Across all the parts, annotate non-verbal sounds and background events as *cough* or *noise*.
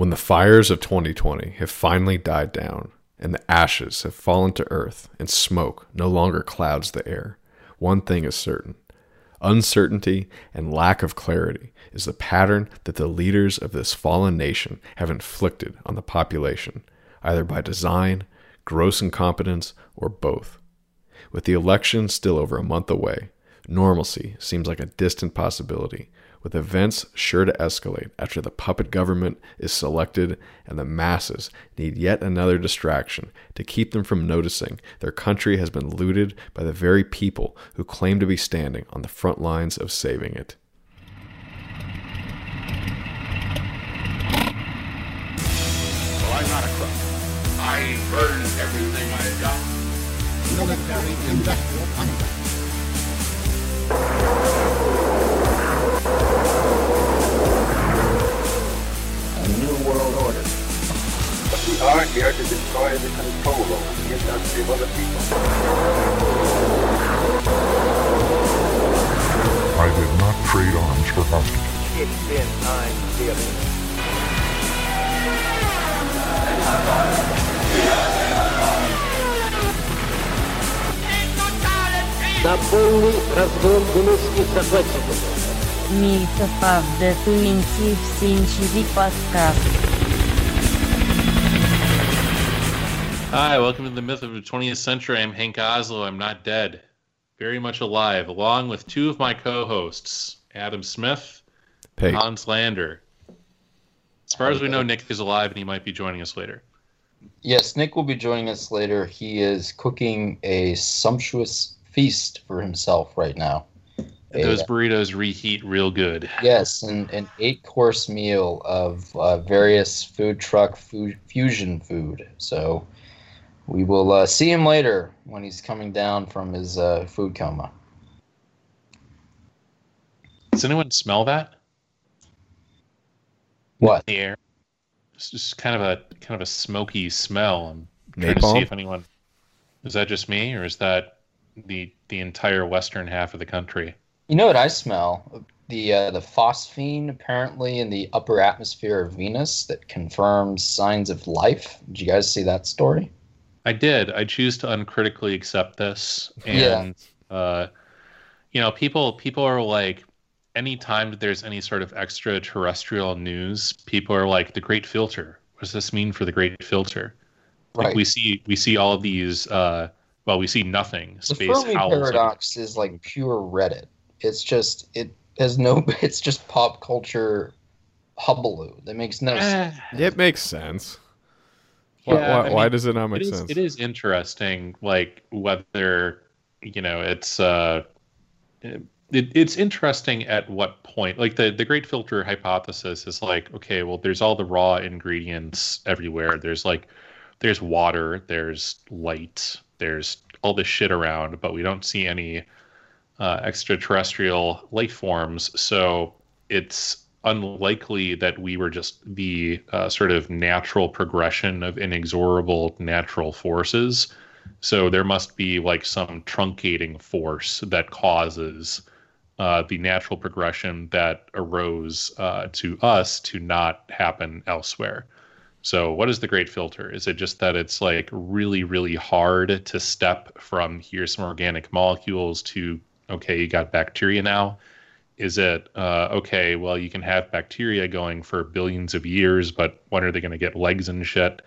When the fires of 2020 have finally died down and the ashes have fallen to earth and smoke no longer clouds the air, one thing is certain uncertainty and lack of clarity is the pattern that the leaders of this fallen nation have inflicted on the population, either by design, gross incompetence, or both. With the election still over a month away, normalcy seems like a distant possibility, with events sure to escalate after the puppet government is selected and the masses need yet another distraction to keep them from noticing their country has been looted by the very people who claim to be standing on the front lines of saving it. Well, I'm not a crook. I burn everything I've got. Military industrial complex. We are here to destroy the control over the industry of other people. I did not trade arms for hostages. It's been time, dearly. на полный разгром гнусных захватчиков. Мілька правда туінців сінчеві подкаст. Hi, welcome to the Myth of the 20th Century. I'm Hank Oslo. I'm not dead, very much alive, along with two of my co-hosts, Adam Smith, Hey, Hans Lander. As far as we know, Nick is alive and he might be joining us later. Yes, Nick will be joining us later. He is cooking a sumptuous feast for himself right now. A- Those burritos reheat real good. yes, an, an eight course meal of uh, various food truck fu- fusion food. So we will uh, see him later when he's coming down from his uh, food coma. Does anyone smell that What? in the air? It's just kind of a kind of a smoky smell. I'm trying to see if anyone is that just me or is that the the entire western half of the country? You know what I smell? The uh, the phosphine apparently in the upper atmosphere of Venus that confirms signs of life. Did you guys see that story? I did. I choose to uncritically accept this, Yeah. and uh, you know, people people are like, anytime that there's any sort of extraterrestrial news, people are like, the Great Filter. What does this mean for the Great Filter? Like Right. we see we see all of these. Uh, well, we see nothing. the Space Fermi howls. paradox is like pure Reddit. It's just it has no. *laughs* It's just pop culture hubbub that makes no sense. Eh, it makes sense. Why, Yeah, why, I why mean, does it not make it is, sense? it is interesting, like whether you know it's uh, it, it's interesting at what point. Like the the great filter hypothesis is like, okay, well, there's all the raw ingredients everywhere. There's like there's water, there's light, there's all this shit around, but we don't see any uh, extraterrestrial life forms. So it's unlikely that we were just the uh, sort of natural progression of inexorable natural forces. So there must be like some truncating force that causes uh, the natural progression that arose uh, to us to not happen elsewhere. So, what is the great filter? Is it just that it's like really, really hard to step from here's some organic molecules to okay, you got bacteria now? Is it uh, okay? Well, you can have bacteria going for billions of years, but when are they going to get legs and shit?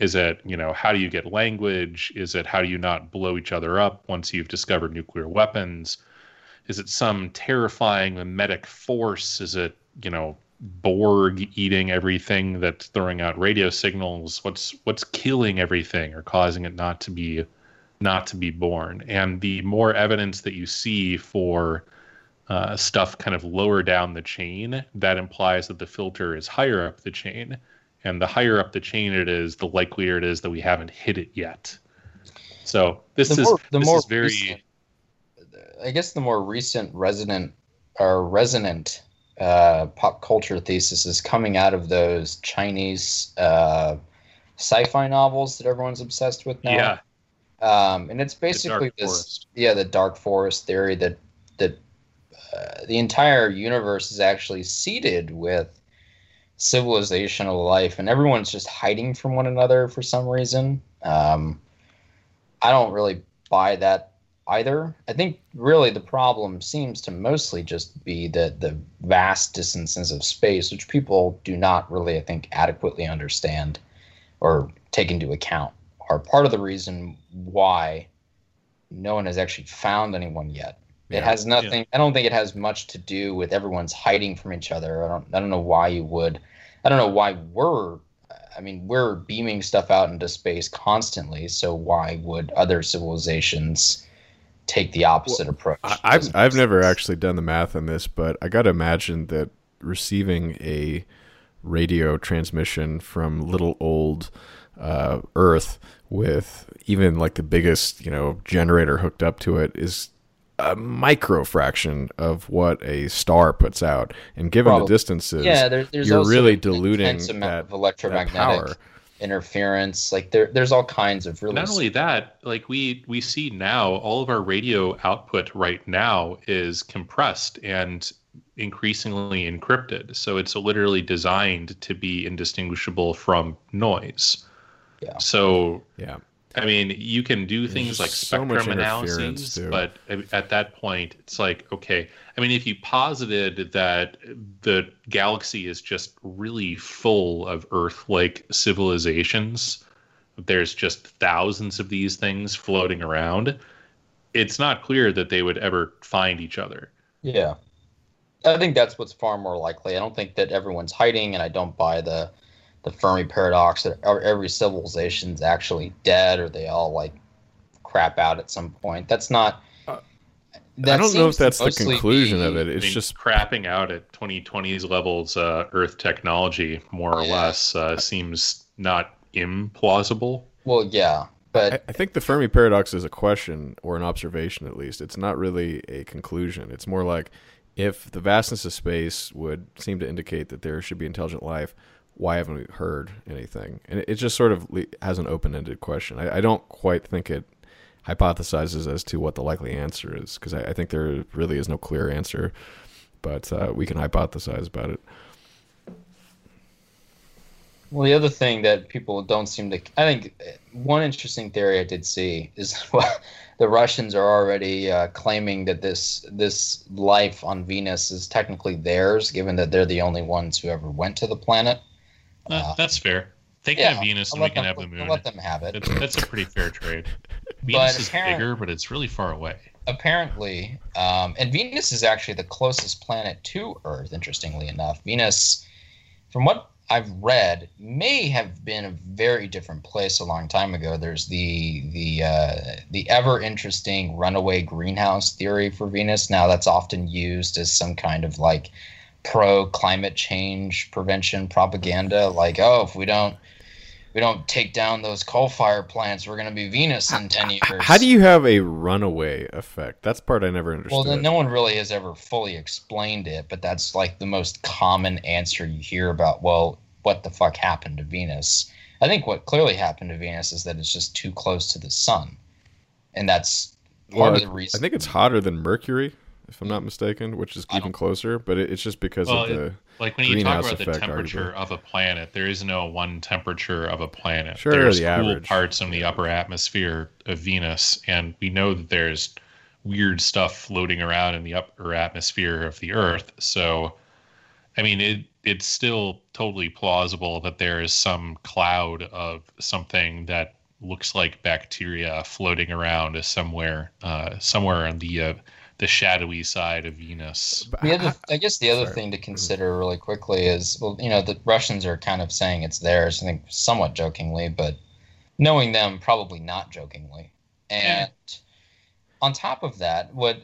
Is it you know how do you get language? Is it how do you not blow each other up once you've discovered nuclear weapons? Is it some terrifying mimetic force? Is it you know Borg eating everything that's throwing out radio signals? What's what's killing everything or causing it not to be not to be born? And the more evidence that you see for uh, stuff kind of lower down the chain, that implies that the filter is higher up the chain. And the higher up the chain it is, the likelier it is that we haven't hit it yet. So this The is more- the this more is very recent- I guess the more recent resonant or resonant uh, pop culture thesis is coming out of those Chinese uh, sci-fi novels that everyone's obsessed with now. yeah. Um, and it's basically this, Forest. yeah, the dark forest theory that that uh, the entire universe is actually seeded with civilizational life, and everyone's just hiding from one another for some reason. Um, I don't really buy that either. I think really the problem seems to mostly just be the the vast distances of space, which people do not really, I think, adequately understand or take into account, are part of the reason why no one has actually found anyone yet. It Yeah. has nothing. I don't think it has much to do with everyone's hiding from each other. I don't. I don't know why you would. I don't know why we're. I mean, we're beaming stuff out into space constantly. So why would other civilizations take the opposite approach? I, I've I've make never actually done the math on this, but I got to imagine that receiving a radio transmission from little old uh, Earth with even like the biggest you know generator hooked up to it is a micro fraction of what a star puts out, and given Probably. the distances, Yeah, there, there's you're really diluting that, of that electromagnetic power. interference. Like there, there's all kinds of really. Not only that, like we we see now, all of our radio output right now is compressed and increasingly encrypted. So it's literally designed to be indistinguishable from noise. Yeah. So Yeah, I mean, you can do things like spectrum interference, analyses, but at that point, it's like, okay. I mean, if you posited that the galaxy is just really full of Earth-like civilizations, there's just thousands of these things floating around. It's not clear that they would ever find each other. Yeah. I think that's what's far more likely. I don't think that everyone's hiding, and I don't buy the the Fermi paradox that every civilization's actually dead or they all like crap out at some point. That's not. Uh, that I don't know if that's the conclusion be- of it. I It's mean, just crapping out at 2020s levels uh, Earth technology, more or Yeah. less, uh, seems not implausible. Well, yeah, but I, I think the Fermi paradox is a question or an observation, at least. It's not really a conclusion. It's more like if the vastness of space would seem to indicate that there should be intelligent life, why haven't we heard anything? And it, it just sort of has an open ended question. I, I don't quite think it hypothesizes as to what the likely answer is because I, I think there really is no clear answer, but uh, we can hypothesize about it. Well, the other thing that people don't seem to, I think uh, one interesting theory I did see is *laughs* the Russians are already uh, claiming that this this life on Venus is technically theirs, given that they're the only ones who ever went to the planet. Uh, that's fair. They can yeah, have Venus and we can them- have the I'll moon. let them have it. That's, that's a pretty fair trade. *laughs* Venus is bigger, but it's really far away. apparently, um, and Venus is actually the closest planet to Earth. Interestingly enough, Venus, from what I've read, may have been a very different place a long time ago. There's the the uh, the ever interesting runaway greenhouse theory for Venus. Now that's often used as some kind of like pro climate change prevention propaganda. Like, oh, if we don't we don't take down those coal fire plants, we're going to be Venus in ten years. How do you have a runaway effect? That's part I never understood. Well, then no one really has ever fully explained it, but that's like the most common answer you hear about. Well, what the fuck happened to Venus? I think what clearly happened to Venus is that it's just too close to the sun, and that's part Well, of the reason. I think it's hotter than Mercury, if I'm not mistaken, which is even closer. But it, it's just because Well, of the. Like when you talk about the effect, temperature arguably. of a planet, there is no one temperature of a planet. Sure, there's the cool average. parts in the upper atmosphere of Venus, and we know that there's weird stuff floating around in the upper atmosphere of the Earth. So, I mean, it it's still totally plausible that there is some cloud of something that looks like bacteria floating around somewhere, uh, somewhere on the uh, the shadowy side of Venus. the other, I guess the other Sorry. thing to consider really quickly is, well, you know, the Russians are kind of saying it's theirs. I think somewhat jokingly, but knowing them, probably not jokingly. And on top of that, what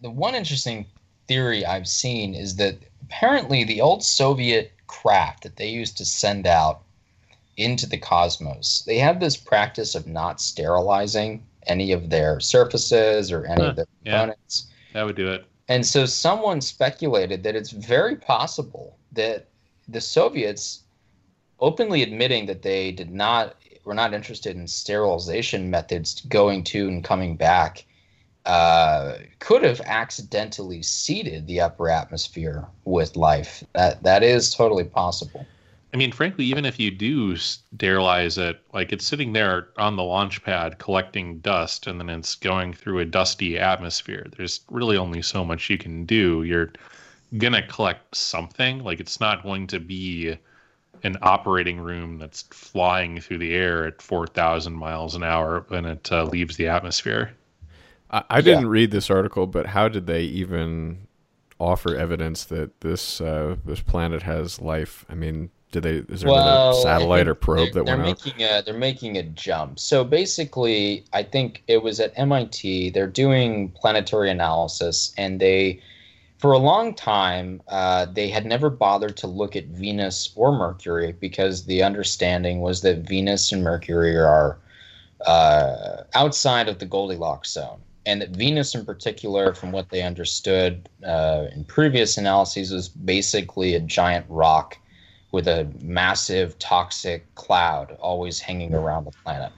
the one interesting theory I've seen is that apparently the old Soviet craft that they used to send out into the cosmos, they had this practice of not sterilizing any of their surfaces or any Huh, of their yeah. That would do it. And so someone speculated that it's very possible that the Soviets openly admitting that they did not were not interested in sterilization methods going to and coming back uh, could have accidentally seeded the upper atmosphere with life. That that is totally possible. I mean, frankly, even if you do sterilize it, like it's sitting there on the launch pad collecting dust and then it's going through a dusty atmosphere. There's really only so much you can do. You're going to collect something. Like it's not going to be an operating room that's flying through the air at 4,000 miles an hour when it uh, leaves the atmosphere. I, I didn't read this article, but how did they even offer evidence that this uh, this planet has life? I mean, did they? Is there Well, another satellite or probe they're, that they're went out? making a they're making a jump. So basically, I think it was at MIT. They're doing planetary analysis, and they, for a long time, uh, they had never bothered to look at Venus or Mercury because the understanding was that Venus and Mercury are uh, outside of the Goldilocks zone. And that Venus, in particular, from what they understood uh, in previous analyses, was basically a giant rock with a massive toxic cloud always hanging around the planet.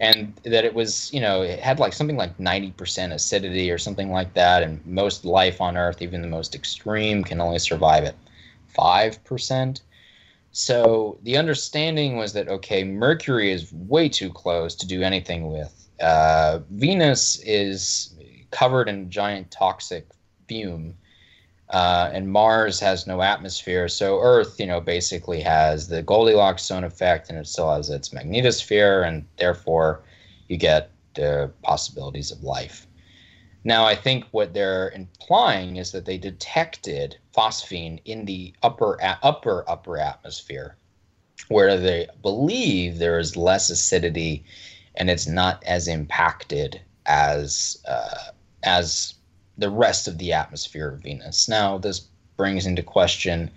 And that it was, you know, it had like something like 90% acidity or something like that. And most life on Earth, even the most extreme, can only survive at 5%. So the understanding was that, okay, Mercury is way too close to do anything with. Uh, Venus is covered in giant toxic fume uh, and Mars has no atmosphere. So Earth, you know, basically has the Goldilocks zone effect, and it still has its magnetosphere, and therefore you get the possibilities of life. Now, I think what they're implying is that they detected phosphine in the upper upper upper atmosphere, where they believe there is less acidity, and it's not as impacted as uh, as the rest of the atmosphere of Venus. Now, this brings into question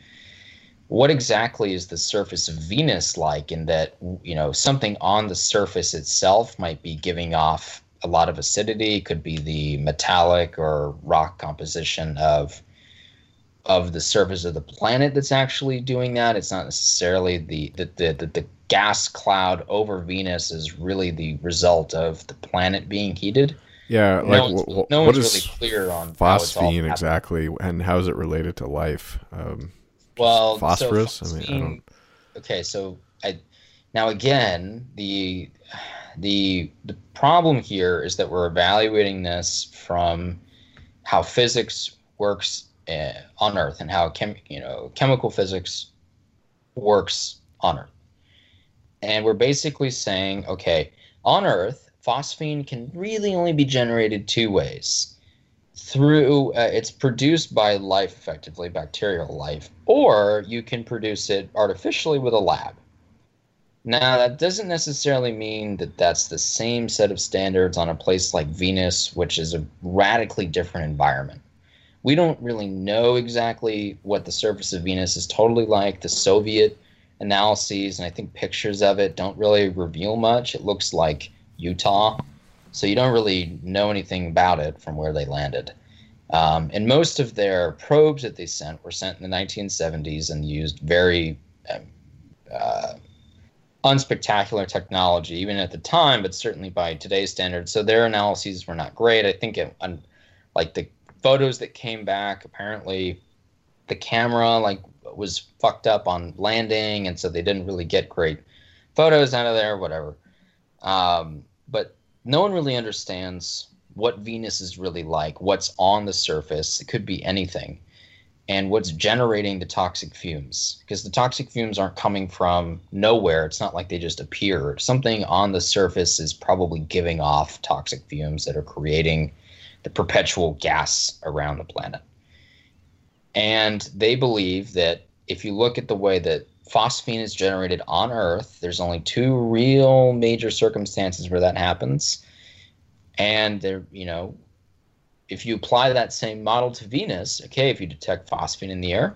what exactly is the surface of Venus like in that, you know, something on the surface itself might be giving off a lot of acidity, it could be the metallic or rock composition of of the surface of the planet that's actually doing that. It's not necessarily the the, the, the, the gas cloud over Venus is really the result of the planet being heated. Yeah, No like one's- wh- wh- no what one's is really clear on how it's all phosphine exactly, and how is it related to life? Um, Well, so phosphorus. I mean, I don't. okay so i now again the the the problem here is that we're evaluating this from how physics works uh, on earth and how chem, you know chemical physics works on earth and we're basically saying okay on earth phosphine can really only be generated two ways. Through uh, it's produced by life effectively bacterial life or you can produce it artificially with a lab. Now that doesn't necessarily mean that that's the same set of standards on a place like venus which is a radically different environment. We don't really know exactly what the surface of venus is totally like. The soviet analyses and i think pictures of it don't really reveal much. It looks like utah so you don't really know anything about it from where they landed. Um, and most of their probes that they sent were sent in the 1970s and used very um, uh, unspectacular technology, even at the time, but certainly by today's standards. So their analyses were not great. I think, it, un, like the photos that came back, apparently the camera like was fucked up on landing, and so they didn't really get great photos out of there. Whatever. Um, but no one really understands what Venus is really like, what's on the surface. It could be anything. And what's generating the toxic fumes. Because the toxic fumes aren't coming from nowhere. It's not like they just appeared. Something on the surface is probably giving off toxic fumes that are creating the perpetual gas around the planet. And they believe that if you look at the way that phosphine is generated on Earth, there's only two real major circumstances where that happens. And there, you know, if you apply that same model to Venus, okay, if you detect phosphine in the air,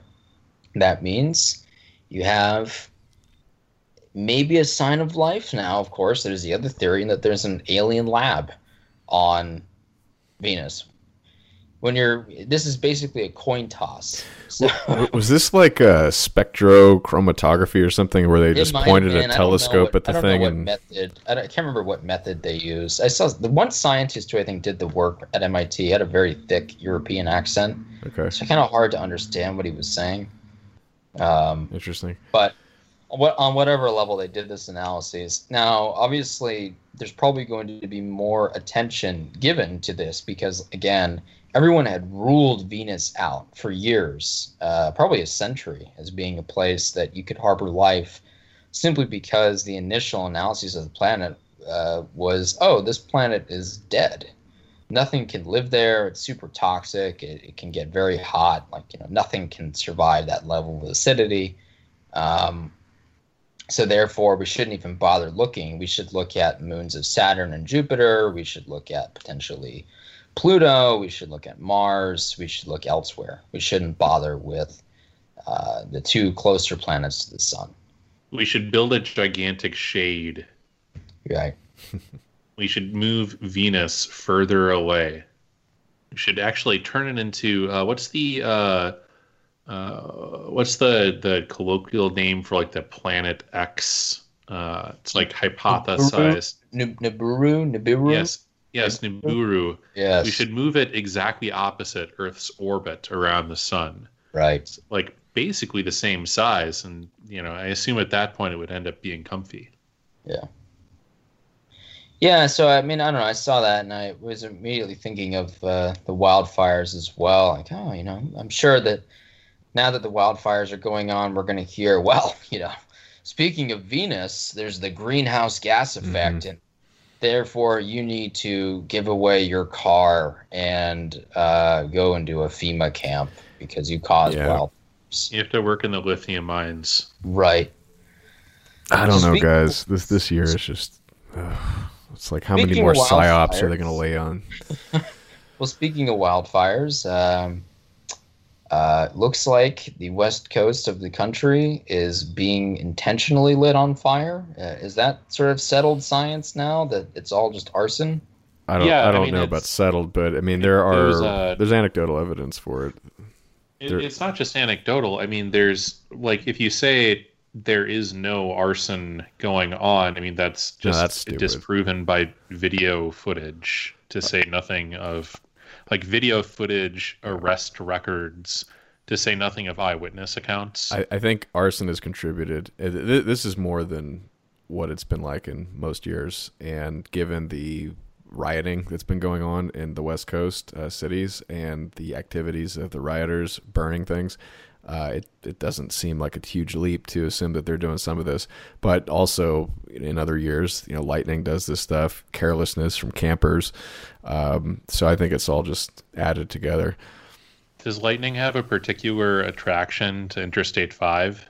that means you have maybe a sign of life. Now, of course, there's the other theory that there's an alien lab on Venus. When you're, this is basically a coin toss. So, Was this like a spectrochromatography or something where they just pointed been. a telescope what- at the I don't know thing what and method. I, don't- I can't remember what method they used. I saw the one scientist who I think did the work at MIT had a very thick European accent, okay, so kind of hard to understand what he was saying. Um, interesting. but what on whatever level they did this analysis. Now, obviously, there's probably going to be more attention given to this because, again, everyone had ruled Venus out for years, uh, probably a century, as being a place that you could harbor life, simply because the initial analysis of the planet uh, was, oh, this planet is dead. Nothing can live there. It's super toxic. It, it can get very hot. Like you know, nothing can survive that level of acidity. Um, so therefore, we shouldn't even bother looking. We should look at moons of Saturn and Jupiter. We should look at potentially Pluto. We should look at Mars. We should look elsewhere. We shouldn't bother with uh, the two closer planets to the sun. We should build a gigantic shade. Right. *laughs* We should move Venus further away. We should actually turn it into uh, what's the uh, uh, what's the the colloquial name for like the planet X? Uh, it's like hypothesized. Nib- Nibiru, Nibiru. Yes, yes, Nibiru. Yes. We should move it exactly opposite Earth's orbit around the sun. Right. Like basically the same size, and you know, I assume at that point it would end up being comfy. Yeah. Yeah, so I mean, I don't know. I saw that and I was immediately thinking of uh, the wildfires as well. Like, oh, you know, I'm sure that now that the wildfires are going on, we're going to hear, well, *laughs* you know, speaking of Venus, there's the greenhouse gas effect, and therefore you need to give away your car and uh, go into a FEMA camp because you caused Yeah. wild. You have to work in the lithium mines. Right. I don't know, guys. This this year is just. ugh. it's like how many more of psyops are they going to lay on? *laughs* Well, speaking of wildfires, um, uh, looks like the west coast of the country is being intentionally lit on fire. Uh, is that sort of settled science now that it's all just arson? I don't. Yeah, I I don't mean, know about settled, but I mean there are there's, there's, anecdotal evidence for it. It, There- it's not just anecdotal. I mean, there's like if you say there is no arson going on, I mean that's No, just that's disproven by video footage. To say nothing of like video footage, arrest records. To say nothing of eyewitness accounts. I, I think arson has contributed. Uh, th- th- This is more than what it's been like in most years, and given the rioting that's been going on in the West Coast uh, cities and the activities of the rioters burning things, uh, it it doesn't seem like a huge leap to assume that they're doing some of this. But also in other years, you know, lightning does this stuff, carelessness from campers. Um, so I think it's all just added together. Does lightning have a particular attraction to Interstate Five?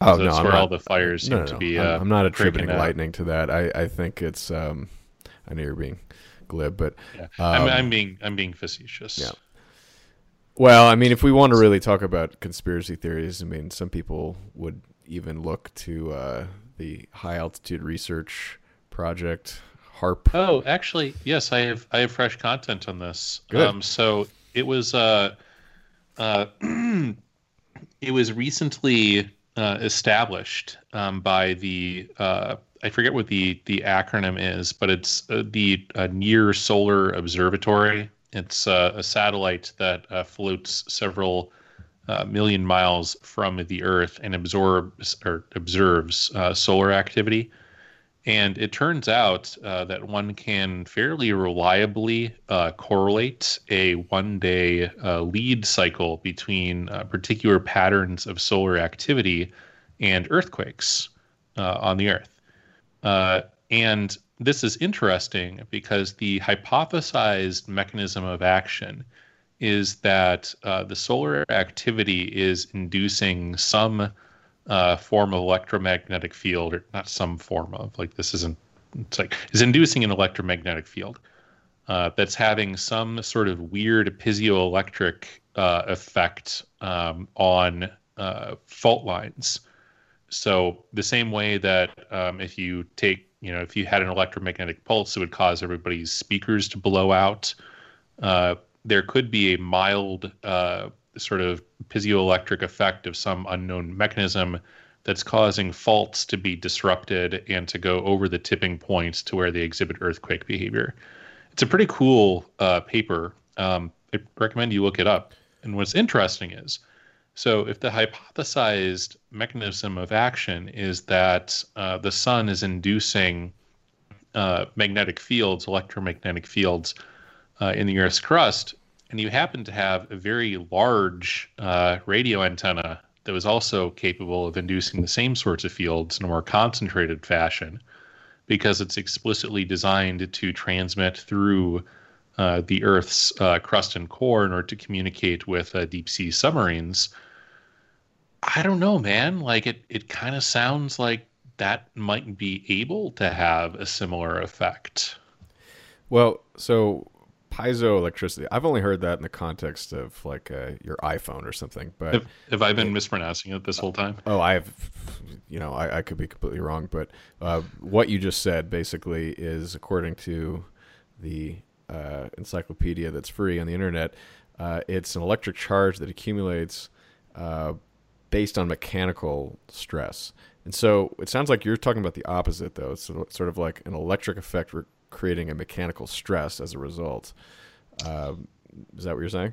Oh So no, that's I'm where not, all the fires seem no, no, to be. I'm, uh, I'm not attributing out. lightning to that. I, I think it's. Um, I know you're being glib, but Yeah. um, I'm, I'm being I'm being facetious. yeah. Well, I mean, if we want to really talk about conspiracy theories, I mean, some people would even look to uh, the High Altitude Research Project HAARP. Oh, actually, yes, I have I have fresh content on this. Good. Um, so it was uh, uh, *clears throat* it was recently uh, established um, by the uh, I forget what the the acronym is, but it's uh, the uh, Near Solar Observatory. It's uh, a satellite that uh, floats several uh, million miles from the Earth and absorbs or observes uh, solar activity. And it turns out uh, that one can fairly reliably uh, correlate a one day lead cycle between particular patterns of solar activity and earthquakes on the Earth. And this is interesting because the hypothesized mechanism of action is that uh, the solar activity is inducing some uh, form of electromagnetic field, or not some form of, like this isn't, it's like, is inducing an electromagnetic field uh, that's having some sort of weird piezoelectric uh, effect um, on uh, fault lines. So the same way that um, if you take, you know, if you had an electromagnetic pulse, it would cause everybody's speakers to blow out. Uh, there could be a mild uh, sort of piezoelectric effect of some unknown mechanism that's causing faults to be disrupted and to go over the tipping point to where they exhibit earthquake behavior. It's a pretty cool uh, paper. Um, I recommend you look it up. And what's interesting is So, if the hypothesized mechanism of action is that uh, the sun is inducing uh, magnetic fields, electromagnetic fields uh, in the Earth's crust, and you happen to have a very large uh, radio antenna that was also capable of inducing the same sorts of fields in a more concentrated fashion, because it's explicitly designed to transmit through uh, the Earth's uh, crust and core in order to communicate with uh, deep sea submarines. I don't know, man. Like it, it kind of sounds like that might be able to have a similar effect. Well, so piezoelectricity. I've only heard that in the context of like uh, your iPhone or something. But have, have I been mispronouncing it this whole time? Oh, I have. You know, I, I could be completely wrong, but uh, what you just said basically is, according to the uh, encyclopedia that's free on the internet, uh, it's an electric charge that accumulates uh, based on mechanical stress. And so it sounds like you're talking about the opposite, though. It's sort of like an electric effect creating a mechanical stress as a result. Um, is that what you're saying?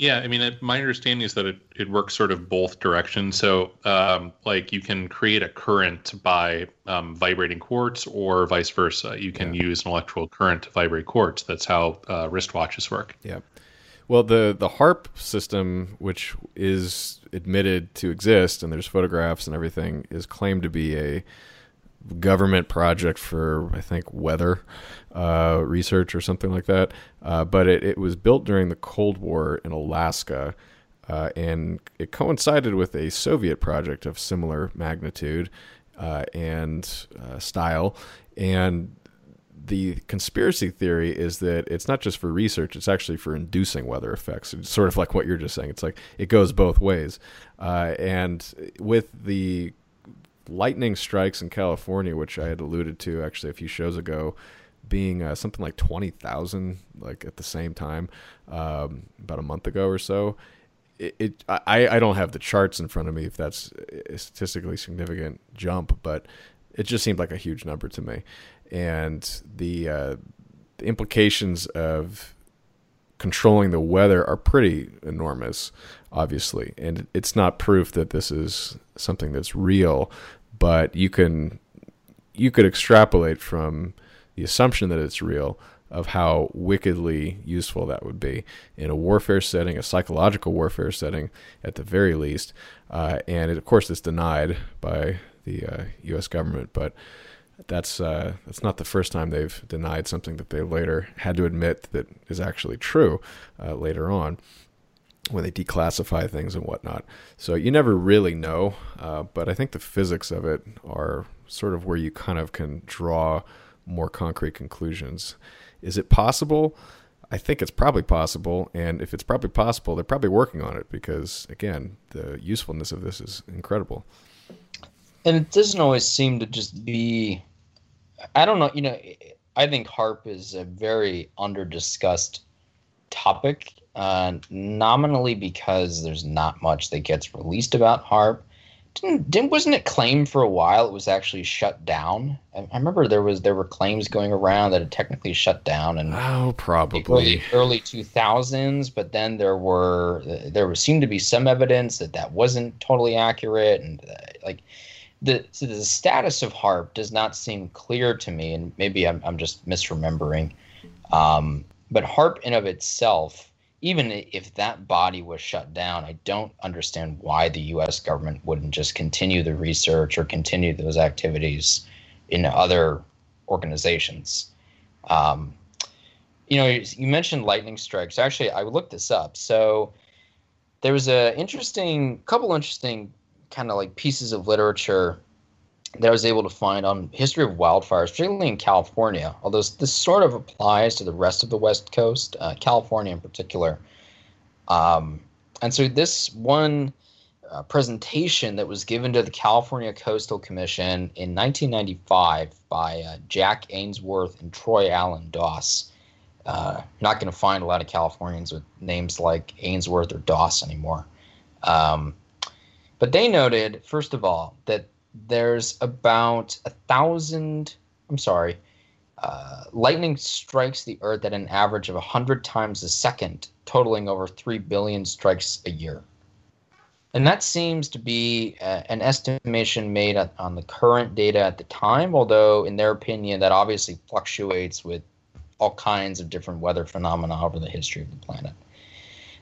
Yeah, I mean, it, my understanding is that it, it works sort of both directions. So, um, like, you can create a current by um, vibrating quartz, or vice versa. You can yeah. use an electrical current to vibrate quartz. That's how uh, wristwatches work. Yeah. Well, the the HAARP system, which is admitted to exist, and there's photographs and everything, is claimed to be a government project for I think weather uh, research or something like that. Uh, but it, it was built during the Cold War in Alaska, uh, and it coincided with a Soviet project of similar magnitude uh, and uh, style. And the conspiracy theory is that it's not just for research; it's actually for inducing weather effects. It's sort of like what you're just saying. It's like it goes both ways. Uh, and with the lightning strikes in California, which I had alluded to actually a few shows ago, being uh, something like twenty thousand, like at the same time, um, about a month ago or so. It, it, I, I don't have the charts in front of me if that's a statistically significant jump, but it just seemed like a huge number to me, and the, uh, the implications of controlling the weather are pretty enormous, obviously. And it's not proof that this is something that's real, but you can you could extrapolate from the assumption that it's real of how wickedly useful that would be in a warfare setting, a psychological warfare setting, at the very least. Uh, and it, of course, it's denied by the uh, U.S. government, but that's uh, that's not the first time they've denied something that they later had to admit that is actually true uh, later on when they declassify things and whatnot. So you never really know, uh, but I think the physics of it are sort of where you kind of can draw more concrete conclusions. Is it possible? I think it's probably possible, and if it's probably possible, they're probably working on it because, again, the usefulness of this is incredible. And it doesn't always seem to just be. I don't know. You know, I think HAARP is a very under discussed topic uh, nominally because there's not much that gets released about HAARP. Didn't, didn't wasn't it claimed for a while it was actually shut down? I, I remember there was there were claims going around that it technically shut down and oh probably early two thousands, but then there were there was, seemed to be some evidence that that wasn't totally accurate and uh, like the so the status of HAARP does not seem clear to me, and maybe I'm I'm just misremembering. Um, but HAARP in of itself even if that body was shut down, I don't understand why the U.S. government wouldn't just continue the research or continue those activities in other organizations. Um, you know, you mentioned lightning strikes. Actually, I looked this up. So there was a interesting, couple interesting kind of like pieces of literature that I was able to find on history of wildfires, particularly in California. Although this sort of applies to the rest of the West Coast, uh, California in particular. Um, and so this one uh, presentation that was given to the California Coastal Commission in 1995 by uh, Jack Ainsworth and Troy Allen Doss. Uh, not going to find a lot of Californians with names like Ainsworth or Doss anymore. Um, but they noted, first of all, that there's about a thousand. I'm sorry. Uh, lightning strikes the Earth at an average of 100 times a second, totaling over 3 billion strikes a year. And that seems to be uh, an estimation made at, on the current data at the time, although, in their opinion, that obviously fluctuates with all kinds of different weather phenomena over the history of the planet.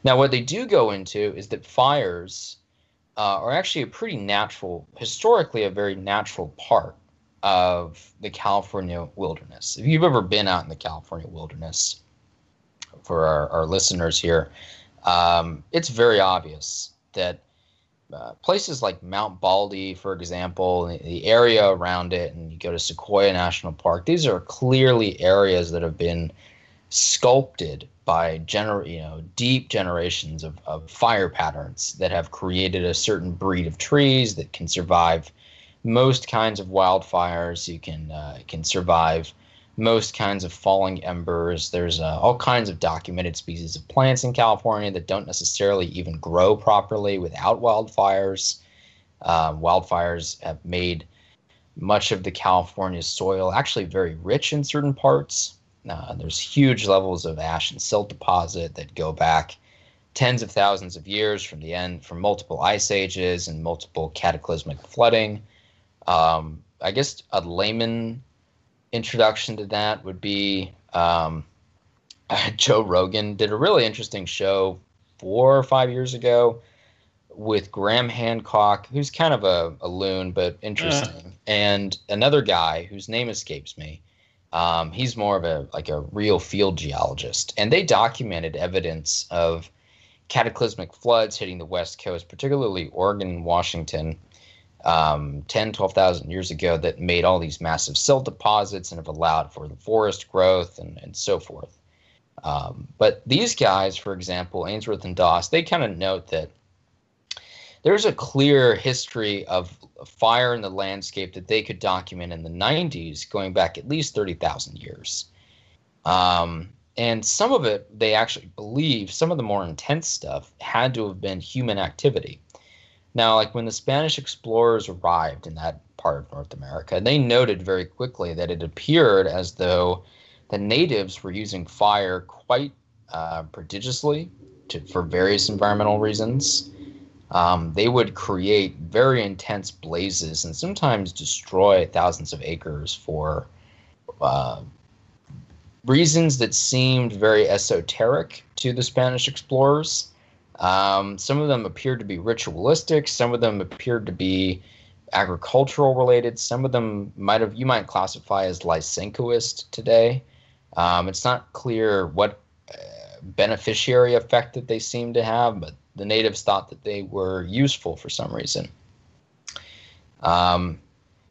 Now, what they do go into is that fires uh, are actually a pretty natural, historically, a very natural part of the California wilderness. If you've ever been out in the California wilderness, for our, our listeners here, um, it's very obvious that uh, places like Mount Baldy, for example, the, the area around it, and you go to Sequoia National Park, these are clearly areas that have been sculpted by gener- you know deep generations of, of fire patterns that have created a certain breed of trees that can survive most kinds of wildfires. You can uh, can survive most kinds of falling embers. There's uh, all kinds of documented species of plants in California that don't necessarily even grow properly without wildfires. Uh, wildfires have made much of the California soil actually very rich in certain parts. Uh, there's huge levels of ash and silt deposit that go back tens of thousands of years from the end from multiple ice ages and multiple cataclysmic flooding. Um, I guess a layman introduction to that would be um, *laughs* Joe Rogan did a really interesting show four or five years ago with Graham Hancock, who's kind of a, a loon but interesting, and another guy whose name escapes me. Um, he's more of a like a real field geologist, and they documented evidence of cataclysmic floods hitting the West Coast, particularly Oregon and Washington, um, 10, 12,000 years ago that made all these massive silt deposits and have allowed for the forest growth and, and so forth. Um, but these guys, for example, Ainsworth and Doss, they kind of note that there's a clear history of fire in the landscape that they could document in the 90s, going back at least 30,000 years. Um, and some of it, they actually believe, some of the more intense stuff had to have been human activity. Now, like when the Spanish explorers arrived in that part of North America, they noted very quickly that it appeared as though the natives were using fire quite uh, prodigiously to, for various environmental reasons. Um, they would create very intense blazes and sometimes destroy thousands of acres for uh, reasons that seemed very esoteric to the Spanish explorers. Um, some of them appeared to be ritualistic. Some of them appeared to be agricultural related. Some of them might have you might classify as Lysenkoist today. Um, it's not clear what uh, beneficiary effect that they seem to have, but the natives thought that they were useful for some reason. Um,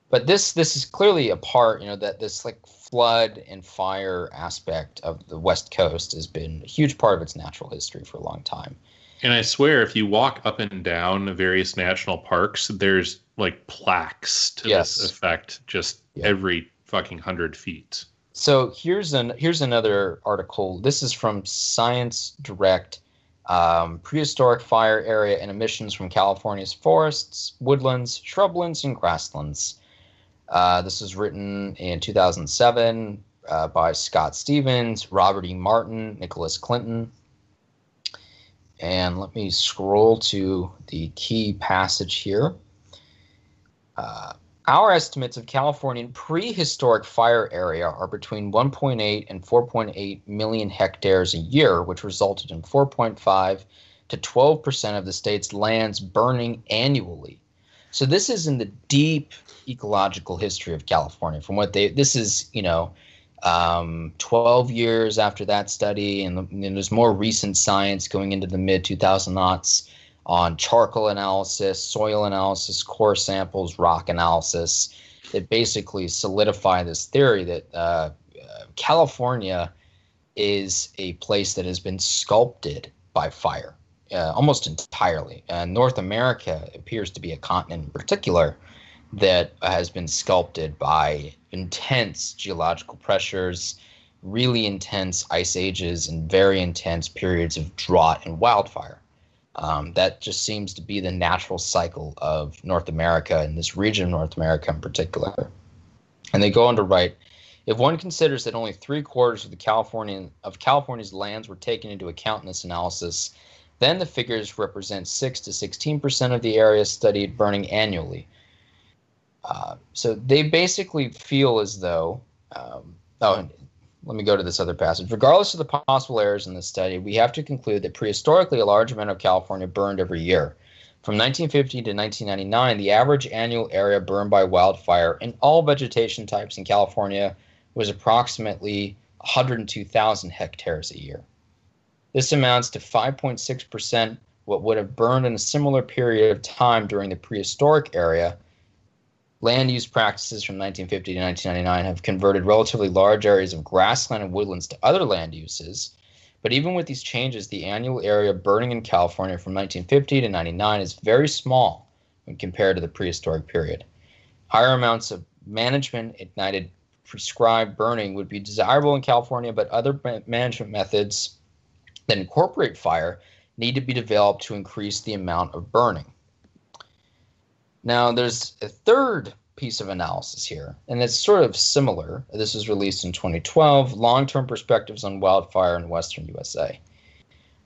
but this this is clearly a part, you know, that this like flood and fire aspect of the West Coast has been a huge part of its natural history for a long time. And I swear, if you walk up and down various national parks, there's like plaques to Yes. this effect just Yeah. every fucking hundred feet. So here's an here's another article. This is from Science Direct. Um, prehistoric fire area and emissions from California's forests, woodlands, shrublands, and grasslands. Uh, this was written in 2007 uh, by Scott Stephens, Robert E. Martin, Nicholas Clinton. And let me scroll to the key passage here. Uh, our estimates of Californian prehistoric fire area are between 1.8 and 4.8 million hectares a year, which resulted in 4.5 to 12 percent of the state's lands burning annually. So this is in the deep ecological history of California. From what they, this is you know, um, 12 years after that study, and, and there's more recent science going into the mid 2000 aughts on charcoal analysis, soil analysis, core samples, rock analysis that basically solidify this theory that uh, uh, California is a place that has been sculpted by fire uh, almost entirely. Uh, North America appears to be a continent in particular that has been sculpted by intense geological pressures, really intense ice ages, and very intense periods of drought and wildfire. Um, that just seems to be the natural cycle of North America and this region of North America in particular. And they go on to write, if one considers that only three quarters of the Californian of California's lands were taken into account in this analysis, Then the figures represent 6 to 16% of the area studied burning annually. Uh, so they basically feel as though, um, oh, let me go to this other passage. Regardless of the possible errors in this study, we have to conclude that prehistorically a large amount of California burned every year. From 1950 to 1999, the average annual area burned by wildfire in all vegetation types in California was approximately 102,000 hectares a year. This amounts to 5.6% what would have burned in a similar period of time during the prehistoric area. Land use practices from 1950 to 1999 have converted relatively large areas of grassland and woodlands to other land uses. But even with these changes, the annual area burning in California from 1950 to 99 is very small when compared to the prehistoric period. Higher amounts of management ignited prescribed burning would be desirable in California, but other management methods that incorporate fire need to be developed to increase the amount of burning. Now, there's a third piece of analysis here, and it's sort of similar. This was released in 2012 Long Term Perspectives on Wildfire in Western USA.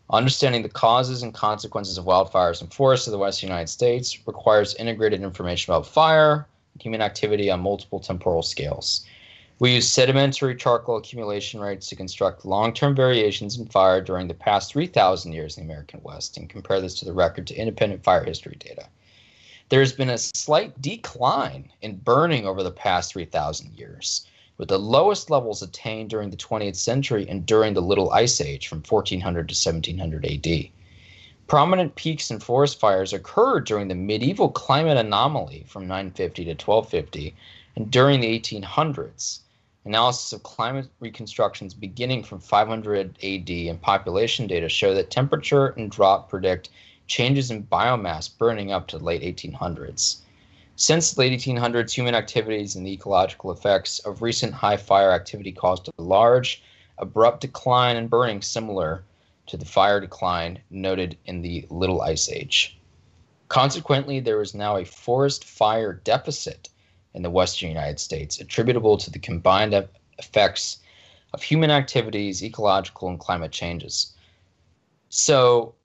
Understanding the causes and consequences of wildfires in forests of the Western United States requires integrated information about fire and human activity on multiple temporal scales. We use sedimentary charcoal accumulation rates to construct long term variations in fire during the past 3,000 years in the American West and compare this to the record to independent fire history data. There has been a slight decline in burning over the past 3,000 years, with the lowest levels attained during the 20th century and during the Little Ice Age from 1400 to 1700 AD. Prominent peaks in forest fires occurred during the medieval climate anomaly from 950 to 1250 and during the 1800s. Analysis of climate reconstructions beginning from 500 AD and population data show that temperature and drought predict changes in biomass burning up to the late 1800s. Since the late 1800s, human activities and the ecological effects of recent high fire activity caused a large, abrupt decline in burning similar to the fire decline noted in the Little Ice Age. Consequently, there is now a forest fire deficit in the western United States, attributable to the combined effects of human activities, ecological, and climate changes. So,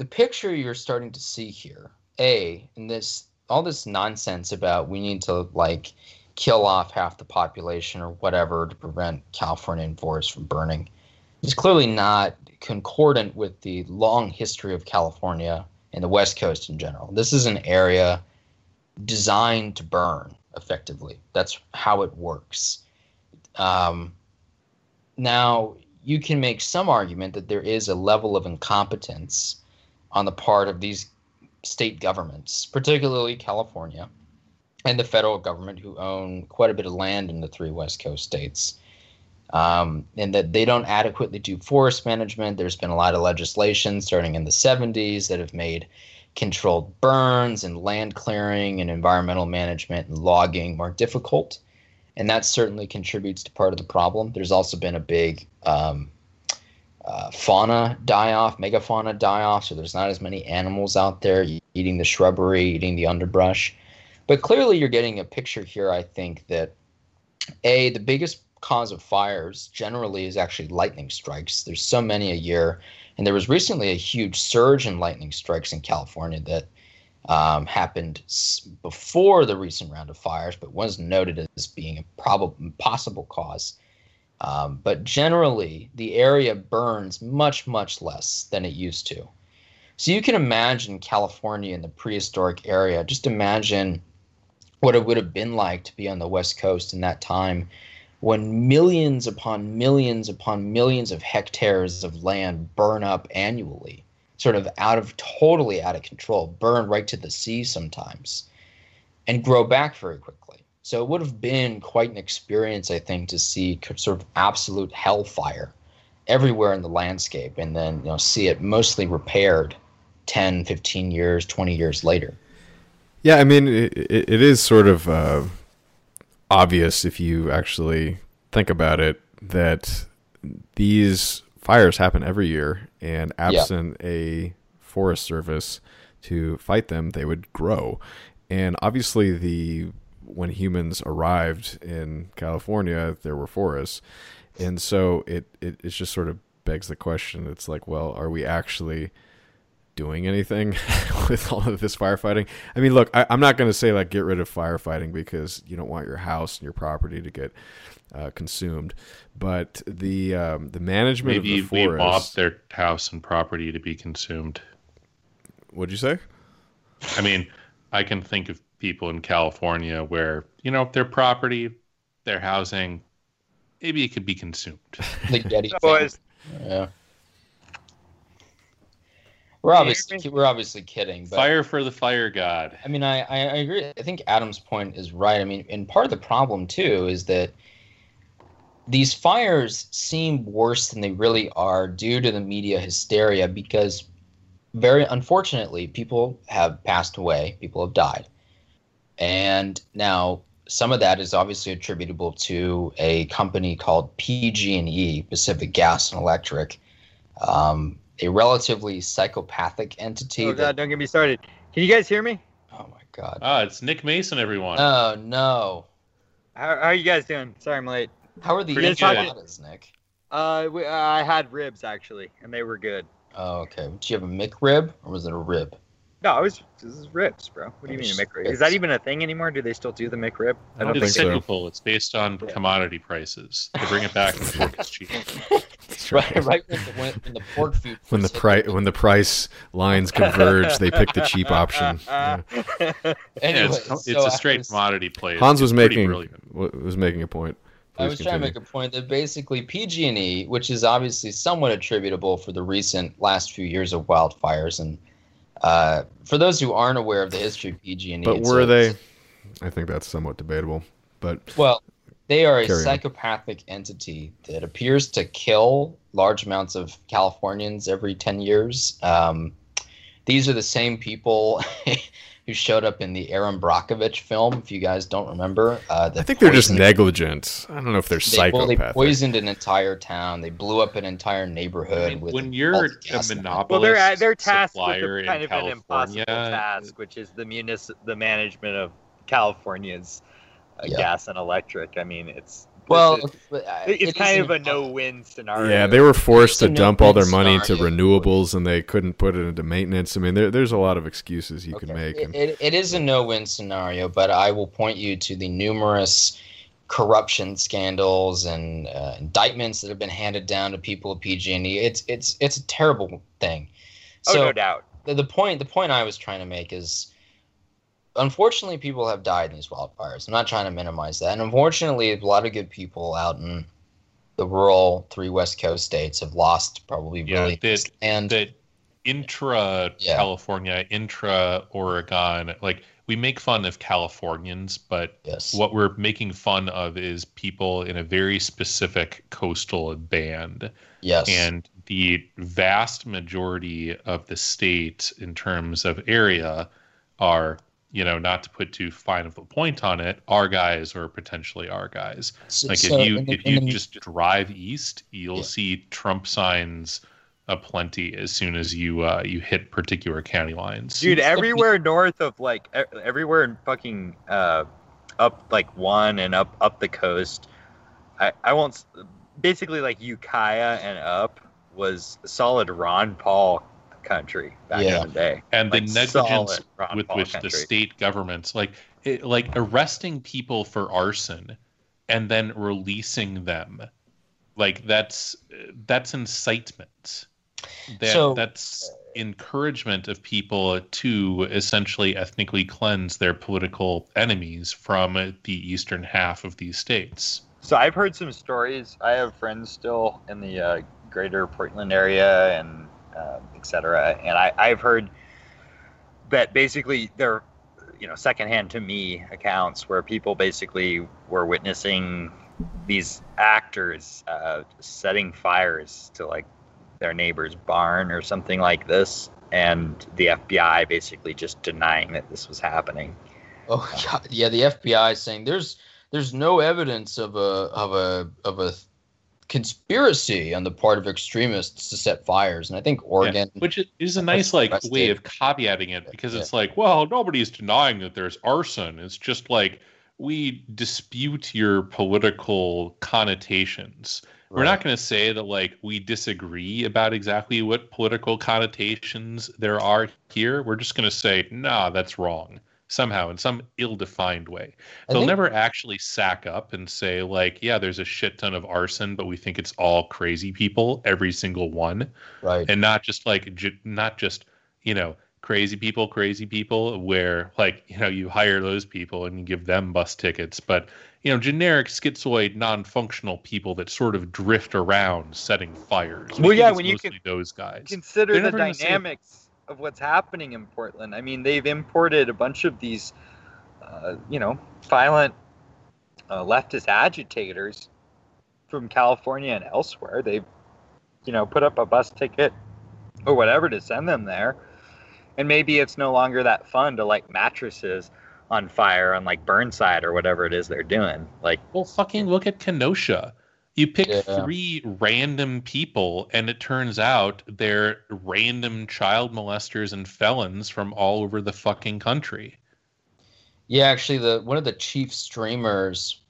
the picture you're starting to see here, A, in this all this nonsense about we need to like kill off half the population or whatever to prevent Californian forests from burning is clearly not concordant with the long history of California and the West Coast in general. This is an area designed to burn effectively. That's how it works. Um, now, you can make some argument that there is a level of incompetence on the part of these state governments, particularly California and the federal government, who own quite a bit of land in the three West Coast states. Um, and that they don't adequately do forest management. There's been a lot of legislation starting in the 70s that have made controlled burns and land clearing and environmental management and logging more difficult. And that certainly contributes to part of the problem. There's also been a big um, uh, fauna die off, megafauna die off, so there's not as many animals out there eating the shrubbery, eating the underbrush. But clearly, you're getting a picture here, I think, that A, the biggest cause of fires generally is actually lightning strikes. There's so many a year and there was recently a huge surge in lightning strikes in California that um, happened before the recent round of fires, but was noted as being a probable possible cause. Um, but generally, the area burns much, much less than it used to. So you can imagine California in the prehistoric area. Just imagine what it would have been like to be on the West Coast in that time when millions upon millions upon millions of hectares of land burn up annually, sort of out of totally out of control, burn right to the sea sometimes, and grow back very quickly. So it would have been quite an experience, I think, to see sort of absolute hellfire everywhere in the landscape and then you know see it mostly repaired 10 15 years 20 years later yeah i mean it, it is sort of uh, obvious if you actually think about it that these fires happen every year, and absent yeah. a forest service to fight them, they would grow. And obviously, the when humans arrived in California, there were forests, and so it, it it's just sort of begs the question. It's like, well, are we actually doing anything *laughs* with all of this firefighting? I mean, look, I, I'm not going to say like get rid of firefighting because you don't want your house and your property to get uh, consumed, but the um, the management Maybe of the mob forest. their house and property to be consumed. What'd you say? I mean, I can think of people in California where, you know, their property, their housing, maybe it could be consumed. *laughs* The Getty Boys. Yeah. We're obviously we're obviously kidding, but Fire for the fire god. I mean, I, I I agree. I think Adam's point is right. I mean, and part of the problem too is that these fires seem worse than they really are due to the media hysteria because very unfortunately people have passed away, people have died. And now some of that is obviously attributable to a company called PG&E, Pacific Gas and Electric, um, a relatively psychopathic entity. oh that- god, don't get me started. Can you guys hear me? oh my god. Ah, it's Nick Mason, everyone. Oh no. How, how are you guys doing? Sorry, I'm late. How are the Pretty good. enchiladas, Nick? Uh, we, uh, I had ribs actually, and they were good. Oh, okay. Did you have a McRib or was it a rib? No, I was this is ribs, bro. What do you mean a McRib? Is that even a thing anymore? Do they still do the McRib? I don't it's think so. It's based on commodity prices. They bring it back when pork is cheap. *laughs* Right, right when the, when, when the pork food. When the price when the price lines converge, they pick the cheap *laughs* option. *laughs* Yeah. Yeah, Anyway, it's, it's so a I straight was- commodity play. Hans was It's pretty making brilliant. was making a point. I Please was trying to make a point that basically PG&E, which is obviously somewhat attributable for the recent last few years of wildfires, and uh, for those who aren't aware of the history of PG&E, But were they? I think that's somewhat debatable. But Well, they are a Carry on. psychopathic entity that appears to kill large amounts of Californians every 10 years. Um, these are the same people *laughs* who showed up in the Erin Brockovich film, if you guys don't remember. Uh, I think they're just negligent. I don't know if they're They, well, they psychopathic. poisoned an entire town. They blew up an entire neighborhood. I mean, with when you're a gas in it. monopolist, Well, they're they're tasked with a, kind of an impossible task, which is the munis the management of California's uh, Yeah. gas and electric. I mean, it's Well, it's, uh, it's it kind of a no-win scenario. yeah, they were forced to dump all their no-win money into renewables, and they couldn't put it into maintenance. I mean, there, there's a lot of excuses you can make. And, it, it is a no-win scenario, but I will point you to the numerous corruption scandals and uh, indictments that have been handed down to people at PG&E. It's it's it's a terrible thing. Oh, So no doubt. the, the point the point I was trying to make is, unfortunately, people have died in these wildfires. I'm not trying to minimize that, and unfortunately, a lot of good people out in the rural three West Coast states have lost probably Yeah, really that- and that intra Yeah. California, intra Oregon, like we make fun of Californians, but yes, what we're making fun of is people in a very specific coastal band. yes, And the vast majority of the state, in terms of area, are, you know, not to put too fine of a point on it, our guys or potentially our guys. So- Like so if you in the- if in you the- just drive east, you'll Yeah. see Trump signs aplenty as soon as you uh, you hit particular county lines. Dude, Seems to be- everywhere north of like e- everywhere in fucking uh, up like one and up up the coast. I I won't. Basically, like Ukiah and up was solid Ron Paul country back Yeah. in the day. and the negligence with which country. the state governments like it, like arresting people for arson and then releasing them like that's that's incitement that So- that's encouragement of people to essentially ethnically cleanse their political enemies from the eastern half of these states So I've heard some stories. I have friends still in the uh, greater Portland area and uh, et cetera. And I, I've heard that basically they're, you know, secondhand to me accounts where people basically were witnessing these actors uh, setting fires to like their neighbor's barn or something like this. And the FBI basically just denying that this was happening. Oh *laughs* God, yeah, the FBI is saying there's there's no evidence of a of a of a conspiracy on the part of extremists to set fires, and I think Oregon. which is- a nice like arrested. way of caveating it because it's like well nobody's denying that there's arson it's just like we dispute your political connotations. We're not going to say that like we disagree about exactly what political connotations there are here. We're just going to say, nah, that's wrong somehow in some ill-defined way. I They'll think- never actually sack up and say like, yeah, there's a shit ton of arson, but we think it's all crazy people, every single one Right. and not just like ju- not just you know crazy people crazy people where like you know you hire those people and you give them bus tickets but you know generic schizoid non-functional people that sort of drift around setting fires Well, think yeah, when you can those guys Consider They're the never gonna dynamics of what's happening in Portland. I mean, they've imported a bunch of these, uh, you know, violent uh, leftist agitators from California and elsewhere. They've, you know, put up a bus ticket or whatever to send them there. And maybe it's no longer that fun to light mattresses on fire on like Burnside or whatever it is they're doing. Like, well fucking look at kenosha you pick Yeah. three random people and it turns out they're random child molesters and felons from all over the fucking country Yeah, actually, the one of the chief streamers.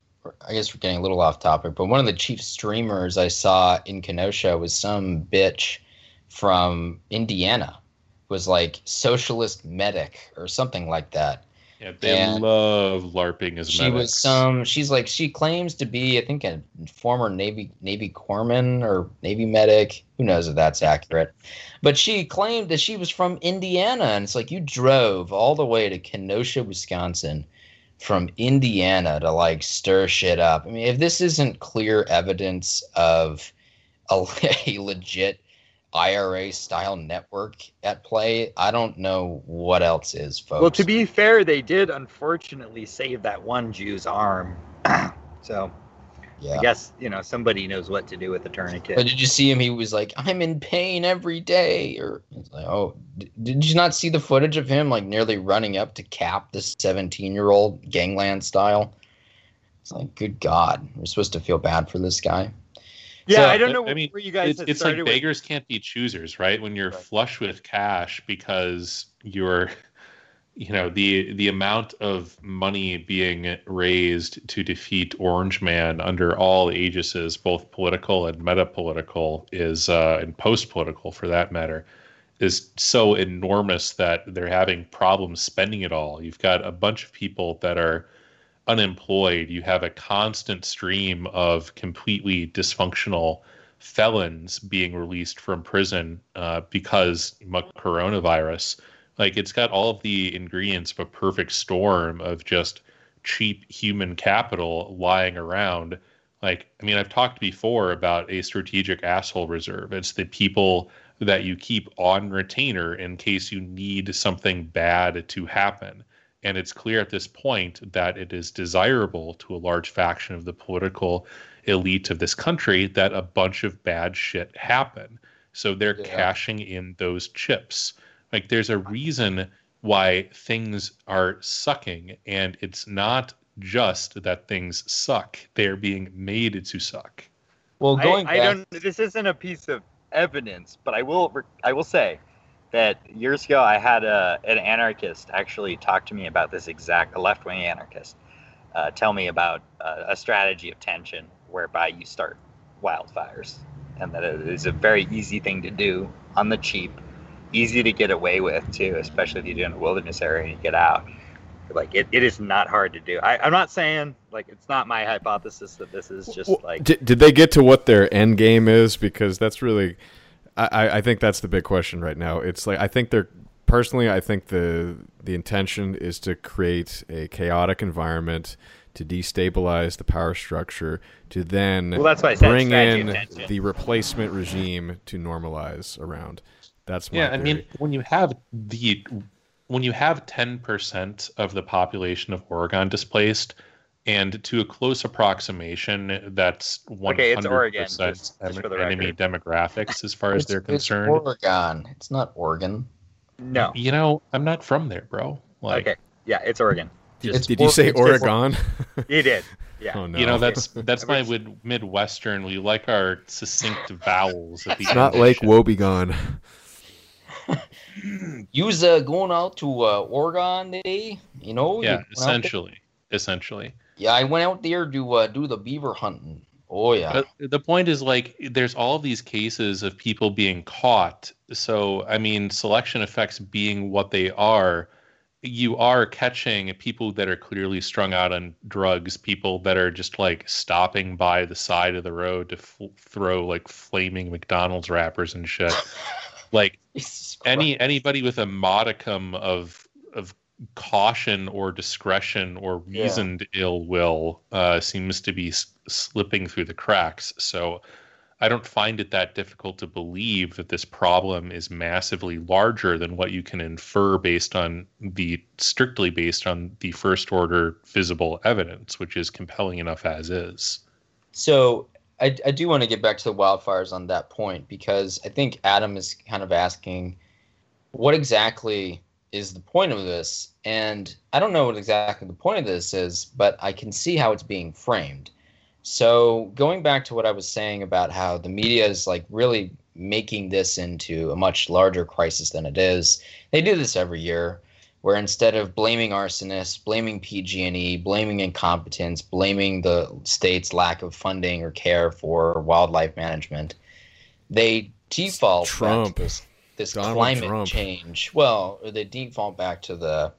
I guess we're getting a little off topic, but one of the chief streamers I saw in Kenosha was some bitch from Indiana. Was like socialist medic or something like that. Yeah, they And love LARPing as much. She medics. was some. She's like she claims to be, I think, a former Navy Navy corpsman or Navy medic. Who knows if that's accurate? But she claimed that she was from Indiana, and it's like you drove all the way to Kenosha, Wisconsin, from Indiana to like stir shit up. I mean, if this isn't clear evidence of a, *laughs* a legit IRA style network at play, I don't know what else is, folks. well, to be fair, they did unfortunately save that one Jew's arm. *clears throat* so yeah. I guess you know somebody knows what to do with the tourniquet. But did you see him? He was like, "I'm in pain every day." Or like, "Oh, d- did you not see the footage of him like nearly running up to cap the 17 year old gangland style?" It's like, good God, we're supposed to feel bad for this guy. Yeah, so, I don't know I mean, where you guys. it's, it's like started with- beggars can't be choosers, right? When you're Right. flush with cash because you're, you know, the the amount of money being raised to defeat Orange Man under all aegises, both political and meta-political, is uh, and post-political for that matter, is so enormous that they're having problems spending it all. You've got a bunch of people that are unemployed. You have a constant stream of completely dysfunctional felons being released from prison uh, because coronavirus. Like it's got all of the ingredients of a perfect storm of just cheap human capital lying around. Like, I mean, I've talked before about a strategic asshole reserve. It's the people that you keep on retainer in case you need something bad to happen. And it's clear at this point that it is desirable to a large faction of the political elite of this country that a bunch of bad shit happen. So they're Yeah. cashing in those chips. Like there's a reason why things are sucking, and it's not just that things suck. They're being made to suck. Well, going I back, don't. This isn't a piece of evidence, but I will. I will say that years ago I had a an anarchist actually talk to me about this exact a left wing anarchist uh, tell me about uh, a strategy of tension whereby you start wildfires, and that it is a very easy thing to do on the cheap, easy to get away with too, especially if you do in a wilderness area and you get out. Like it, it is not hard to do. I, I'm not saying like it's not my hypothesis that this is just Well, like did, did they get to what their end game is? Because that's really, I, I- I think that's the big question right now. It's like I think they're personally, I think the the intention is to create a chaotic environment to destabilize the power structure to then Well, that's why I said bring in of the replacement regime to normalize around. That's my Yeah, I mean, when you have the when you have 10% of the population of Oregon displaced, and to a close approximation, that's 100% Okay, it's Oregon, just- just for the enemy demographics as far as they're it's concerned. Oregon. It's not Oregon. no. You know, I'm not from there, bro. Like, okay. Yeah, it's Oregon. Did, it's did you say Oregon? You did. *laughs* Yeah. oh no, you know, that's that's my mid- Midwestern. We like our succinct *laughs* vowels. At the it's not like of Lake shit. Wobegon. *laughs* You's uh, going out to uh, Oregon today, you know? Yeah, You going out there? essentially. essentially. Yeah, I went out there to uh, do the beaver hunting. Oh yeah. But the point is like there's all of these cases of people being caught. So I mean, selection effects being what they are, you are catching people that are clearly strung out on drugs, people that are just like stopping by the side of the road to f- throw like flaming McDonald's wrappers and shit. *laughs* like any anybody with a modicum of of caution or discretion or Yeah. reasoned ill will uh, seems to be s- slipping through the cracks. So I don't find it that difficult to believe that this problem is massively larger than what you can infer based on the strictly based on the first order visible evidence, which is compelling enough as is. So I, I do want to get back to the wildfires on that point because I think Adam is kind of asking what exactly is the point of this? And I don't know what exactly the point of this is, but I can see how it's being framed. So going back to what I was saying about how the media is like really making this into a much larger crisis than it is. They do this every year where instead of blaming arsonists, blaming PG&E, blaming incompetence, blaming the state's lack of funding or care for wildlife management, they default Trump. this, this Donald climate Trump. change. Well, they default back to the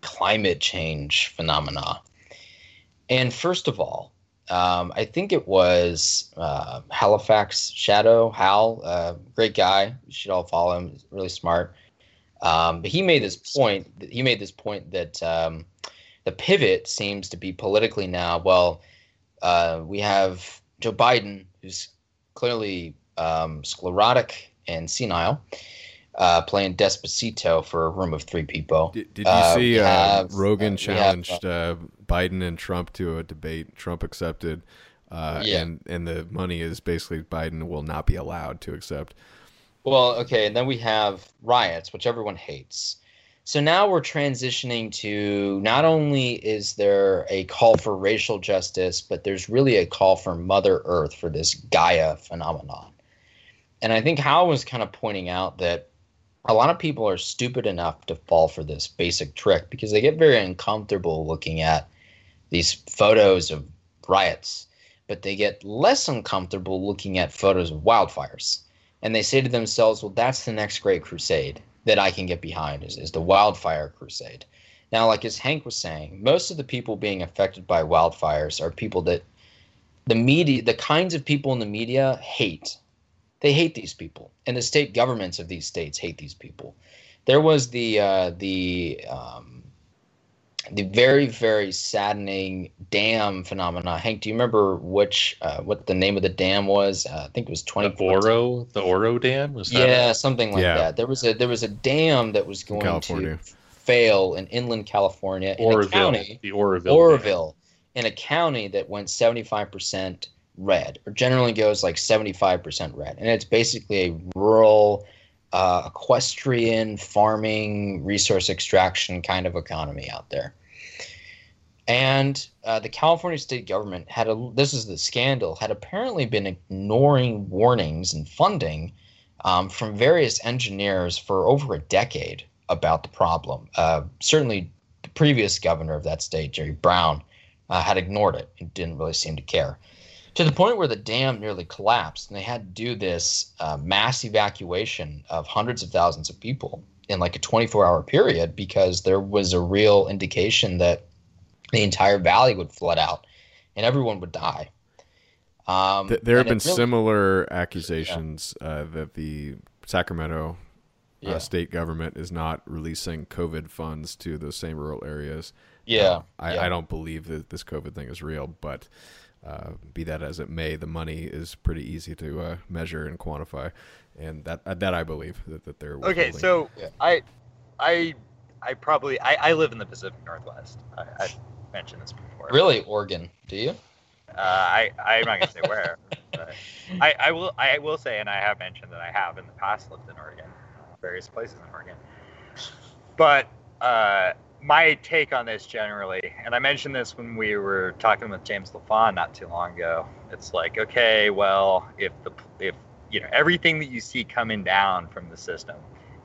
climate change phenomena. And first of all, um, I think it was uh, Halifax Shadow Hal, uh, great guy. You should all follow him. He's really smart. Um, but he made this point. He made this point that um, the pivot seems to be politically now. Well, uh, we have Joe Biden, who's clearly um, sclerotic and senile, uh, playing Despacito for a room of three people. Did, did you Uh, see uh, have- Rogan uh, we have, challenged uh, Biden and Trump to a debate? Trump accepted, uh, Yeah. and and the money is basically Biden will not be allowed to accept. Well, okay, and then we have riots, which everyone hates. So now we're transitioning to not only is there a call for racial justice, but there's really a call for Mother Earth for this Gaia phenomenon. And I think Hal was kind of pointing out that a lot of people are stupid enough to fall for this basic trick because they get very uncomfortable looking at these photos of riots, but they get less uncomfortable looking at photos of wildfires and they say to themselves, well, that's the next great crusade that I can get behind is, is the wildfire crusade. Now, like as Hank was saying, most of the people being affected by wildfires are people that the media, the kinds of people in the media hate. They hate these people, and the state governments of these states hate these people. There was the uh, the um, the very very saddening dam phenomena. Hank, do you remember which uh, what the name of the dam was? Uh, I think it was The twenty Oro, the Oro Dam was that? yeah, something like Yeah. that. There was a there was a dam that was going California. to fail in inland California in a county, the Oroville. Dam. Oroville, in a county that went seventy five percent red, or generally goes like seventy five percent red, and it's basically a rural, uh, equestrian farming, resource extraction kind of economy out there. And uh, the California state government had a this is the scandal had apparently been ignoring warnings and funding um, from various engineers for over a decade about the problem. Uh, certainly, the previous governor of that state, Jerry Brown, uh, had ignored it and didn't really seem to care. To the point where the dam nearly collapsed, and they had to do this uh, mass evacuation of hundreds of thousands of people in like a 24 hour period because there was a real indication that the entire valley would flood out and everyone would die. Um, Th- there have been really- similar accusations uh, that the Sacramento uh, Yeah. state government is not releasing COVID funds to those same rural areas. Yeah, Uh, I, yeah. I don't believe that this COVID thing is real, but uh, be that as it may, the money is pretty easy to uh, measure and quantify, and that uh, that I believe that, that they're Okay, so Yeah. I, I, I probably I, I live in the Pacific Northwest. I, I mentioned this before. Really, Oregon? Do you? Uh, I I'm not gonna say where. *laughs* but I I will I will say, and I have mentioned that I have in the past lived in Oregon, various places in Oregon. But uh, my take on this generally, and I mentioned this when we were talking with James LaFond not too long ago. It's like, okay, well, if the if you know everything that you see coming down from the system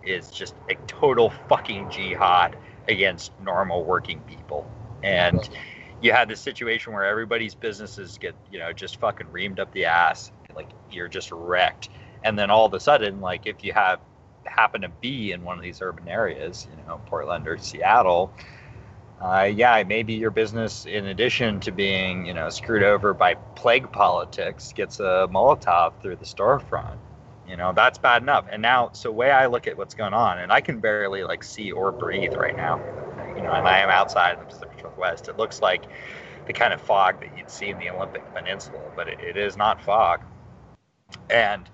is just a total fucking jihad against normal working people, and you had this situation where everybody's businesses get you know just fucking reamed up the ass, like you're just wrecked, and then all of a sudden, like if you have happen to be in one of these urban areas, you know, Portland or Seattle, uh, yeah, maybe your business, in addition to being, you know, screwed over by plague politics, gets a Molotov through the storefront. You know, that's bad enough. And now, so way I look at what's going on, and I can barely like see or breathe right now. You know, and I am outside in the Pacific Northwest. It looks like the kind of fog that you'd see in the Olympic Peninsula, but it, it is not fog. And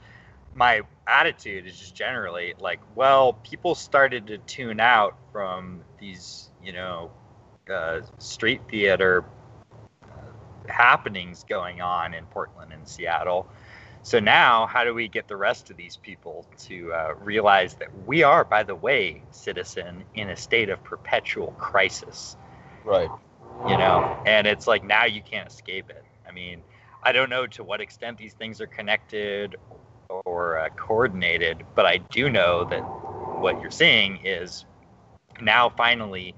my attitude is just generally like, well, people started to tune out from these, you know, uh, street theater uh, happenings going on in Portland and Seattle. So now, how do we get the rest of these people to uh, realize that we are, by the way, citizen, in a state of perpetual crisis? Right. You know, and it's like now you can't escape it. I mean, I don't know to what extent these things are connected or uh, coordinated, but I do know that what you're seeing is now finally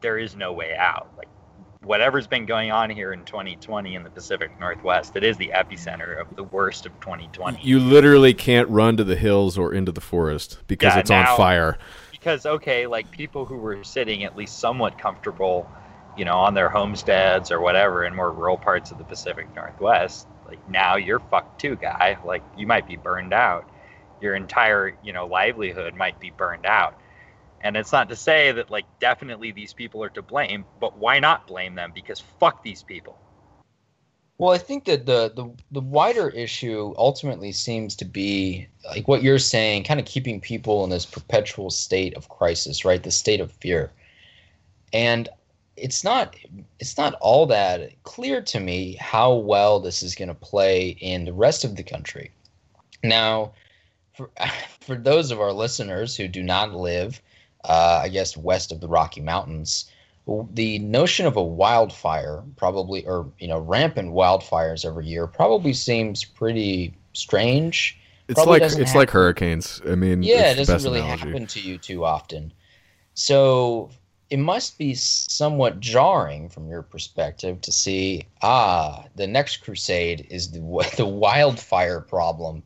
there is no way out. Like whatever's been going on here in 2020 in the Pacific Northwest, it is the epicenter of the worst of 2020. You literally can't run to the hills or into the forest because Yeah, it's now- on fire. because okay, like people who were sitting at least somewhat comfortable, you know, on their homesteads or whatever in more rural parts of the Pacific Northwest, like now you're fucked too, guy. Like you might be burned out. Your entire, you know, livelihood might be burned out. And it's not to say that like definitely these people are to blame, but why not blame them? Because fuck these people. Well, I think that the, the the wider issue ultimately seems to be like what you're saying, kind of keeping people in this perpetual state of crisis, right? The state of fear. And it's not it's not all that clear to me how well this is going to play in the rest of the country. Now, for *laughs* for those of our listeners who do not live, uh, I guess west of the Rocky Mountains, the notion of a wildfire probably or you know rampant wildfires every year probably seems pretty strange It's Probably like it's like hurricanes. I mean, yeah it doesn't really analogy. happen to you too often so it must be somewhat jarring from your perspective to see ah the next crusade is the *laughs* the wildfire problem.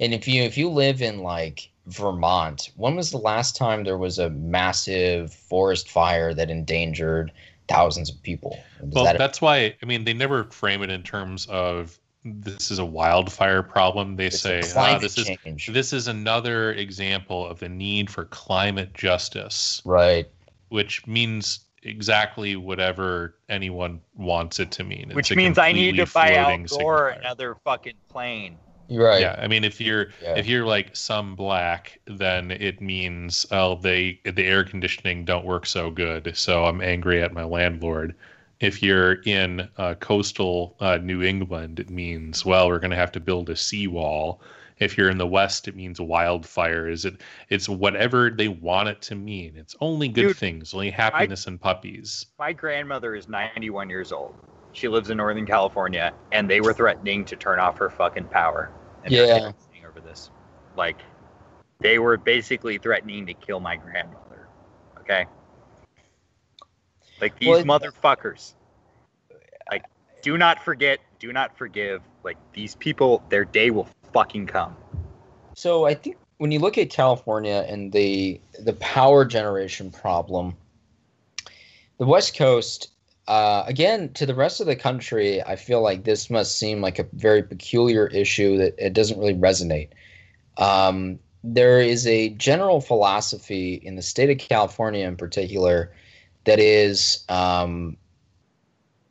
And if you if you live in like Vermont when was the last time there was a massive forest fire that endangered thousands of people? Well, that a- that's why I mean they never frame it in terms of this is a wildfire problem. They It's say ah, this is this is another example of the need for climate justice, right which means exactly whatever anyone wants it to mean. It's Which means I need to completely buy Al floating Gore signifier. another fucking plane. You're right Yeah, I mean, if you're Yeah. if you're like some black, then it means oh they the air conditioning don't work so good, so I'm angry at my landlord. If you're in uh, coastal uh, New England, it means well we're going to have to build a seawall. If you're in the West, it means wildfires. It it's whatever they want it to mean. It's only good Dude, things, only happiness and puppies. My grandmother is 91 years old. She lives in Northern California, and they were threatening to turn off her fucking power. And they're Yeah. over this. Like, they were basically threatening to kill my grandmother. Okay. Like these Well, motherfuckers. Like, do not forget, do not forgive. Like these people, their day will fucking come. So I think when you look at California and the the power generation problem, the West Coast, uh, again, to the rest of the country, I feel like this must seem like a very peculiar issue that it doesn't really resonate. Um, there is a general philosophy in the state of California, in particular, that is um,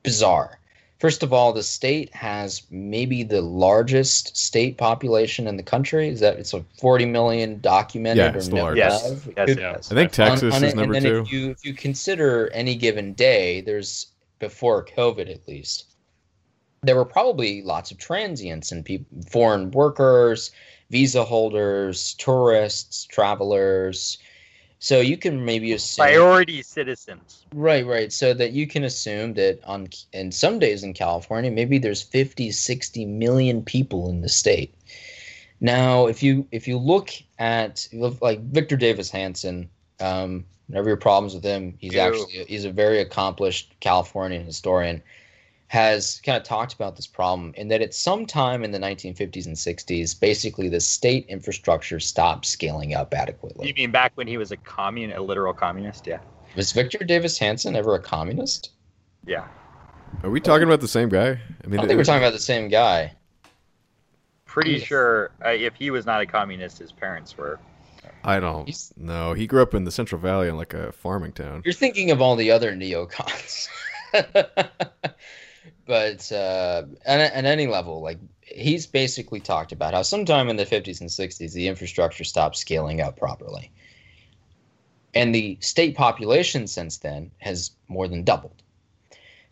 bizarre. First of all, the state has maybe the largest state population in the country. Is that it's a 40 million documented Yeah, or it's the no- largest. Yes, yes, Could- yes. I think Texas on- on is it, number and then two. If you if you consider any given day, there's before COVID at least, there were probably lots of transients and people, foreign workers, visa holders, tourists, travelers. So you can maybe assume Priority citizens. Right, right. So that you can assume that on in some days in California, maybe there's 50, 60 million people in the state. Now, if you if you look at like Victor Davis Hanson, um, Whenever your problems with him, he's Ew. actually he's a very accomplished Californian historian. Has kind of talked about this problem in that at some time in the 1950s and 60s, basically the state infrastructure stopped scaling up adequately. You mean back when he was a commun, a literal communist? Yeah. Was Victor Davis Hanson ever a communist? Yeah. Are we talking about the same guy? I I mean, don't think we're talking about the same guy. Pretty Yes. sure uh, if he was not a communist, his parents were. I don't He's- know. He grew up in the Central Valley in like a farming town. You're thinking of all the other neocons. *laughs* but uh, at, at any level, like he's basically talked about how sometime in the 50s and 60s, the infrastructure stopped scaling up properly. And the state population since then has more than doubled.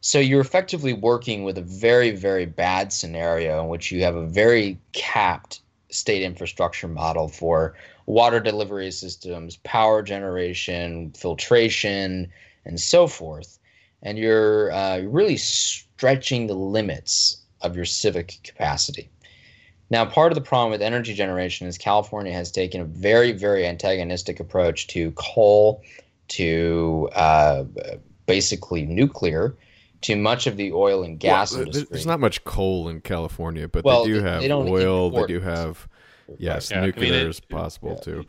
So you're effectively working with a very, very bad scenario in which you have a very capped state infrastructure model for water delivery systems, power generation, filtration, and so forth. And you're uh, really stretching the limits of your civic capacity. Now, part of the problem with energy generation is California has taken a very, very antagonistic approach to coal, to uh, basically nuclear, to much of the oil and gas Well, industry. There's not much coal in California, but Well, they do they- have they don't oil. They do have yes, Yeah, I mean, nuclear it- is possible too.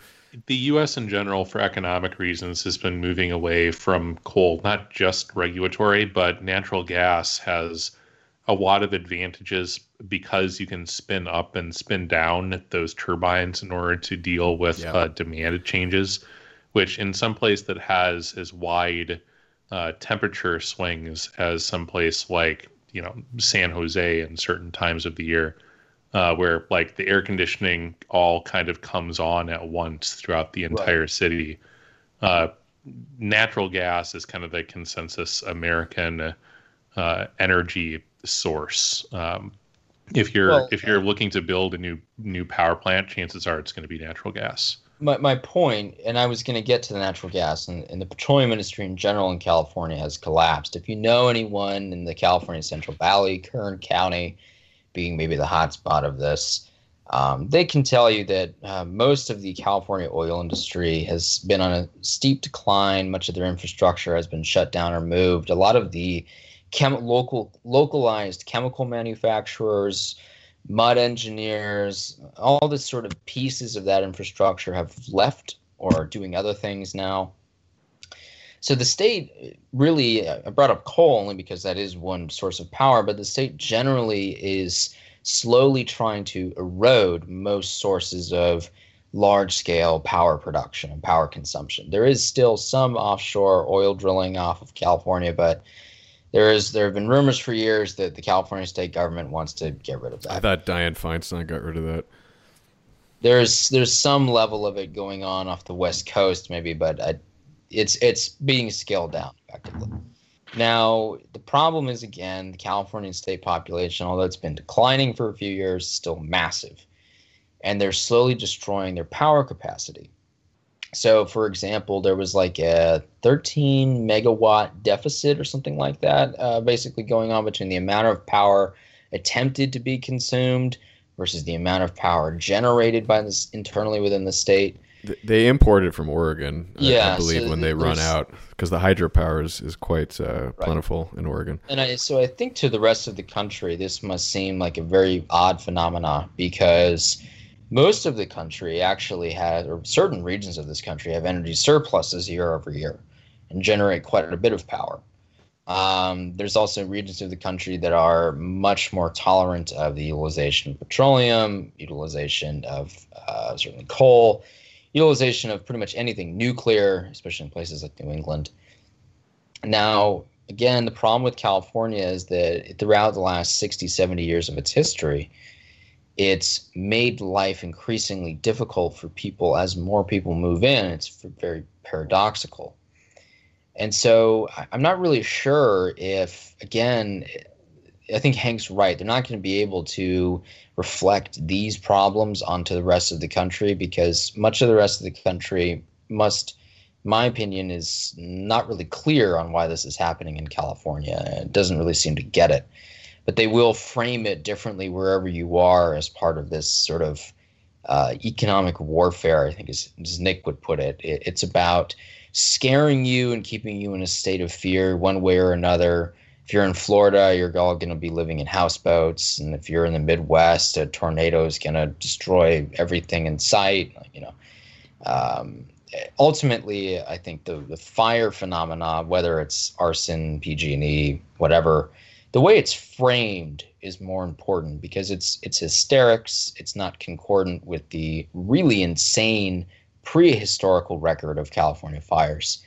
The U.S. in general, for economic reasons, has been moving away from coal, not just regulatory, but natural gas has a lot of advantages because you can spin up and spin down those turbines in order to deal with Yeah. uh, demand changes, which in some place that has as wide uh, temperature swings as some place like you know San Jose in certain times of the year uh, where like the air conditioning all kind of comes on at once throughout the entire city. Uh, natural gas is kind of the consensus American uh, energy source. Um, if you're Well- if you're looking to build a new new power plant, chances are it's going to be natural gas. my, my point, and I was going to get to the natural gas, and, and the petroleum industry in general in California has collapsed. If you know anyone in the California Central Valley, Kern County being maybe the hotspot of this, um, they can tell you that uh, most of the California oil industry has been on a steep decline. Much of their infrastructure has been shut down or moved. A lot of the chem- local localized chemical manufacturers, mud engineers, all the sort of pieces of that infrastructure have left or are doing other things now. So the state really, uh, I brought up coal only because that is one source of power, but the state generally is slowly trying to erode most sources of large scale power production and power consumption. There is still some offshore oil drilling off of California, but there is there have been rumors for years that the California state government wants to get rid of that I thought Dianne Feinstein got rid of that. there's there's some level of it going on off the west coast maybe but I, it's it's being scaled down effectively. Now the problem is again the California state population although it's been declining for a few years is still massive. And they're slowly destroying their power capacity. So for example there was like a 13 megawatt deficit or something like that uh, basically going on between the amount of power attempted to be consumed versus the amount of power generated by this internally within the state. Th- They import it from Oregon, I- I, Yeah, believe, so when they run out because the hydropower is, is quite uh, plentiful in Oregon. And I, so I think to the rest of the country, this must seem like a very odd phenomena because most of the country actually has, or certain regions of this country have energy surpluses year over year and generate quite a bit of power. Um, there's also regions of the country that are much more tolerant of the utilization of petroleum, utilization of uh, certainly coal, utilization of pretty much anything nuclear, especially in places like New England. Now, again, the problem with California is that throughout the last 60, 70 years of its history, it's made life increasingly difficult for people as more people move in. It's very paradoxical. And so I'm not really sure if, again, I think Hank's right. They're not going to be able to reflect these problems onto the rest of the country because much of the rest of the country must, my opinion, is not really clear on why this is happening in California. It doesn't really seem to get it. But they will frame it differently wherever you are as part of this sort of uh, economic warfare, I think, as, as Nick would put it. it. It's about scaring you and keeping you in a state of fear one way or another. If you're in Florida, you're all going to be living in houseboats, and if you're in the Midwest, a tornado is going to destroy everything in sight. You know, um, ultimately, I think the the fire phenomena, whether it's arson, PG&E, whatever, the way it's framed is more important because it's it's hysterics. It's not concordant with the really insane prehistorical record of California fires,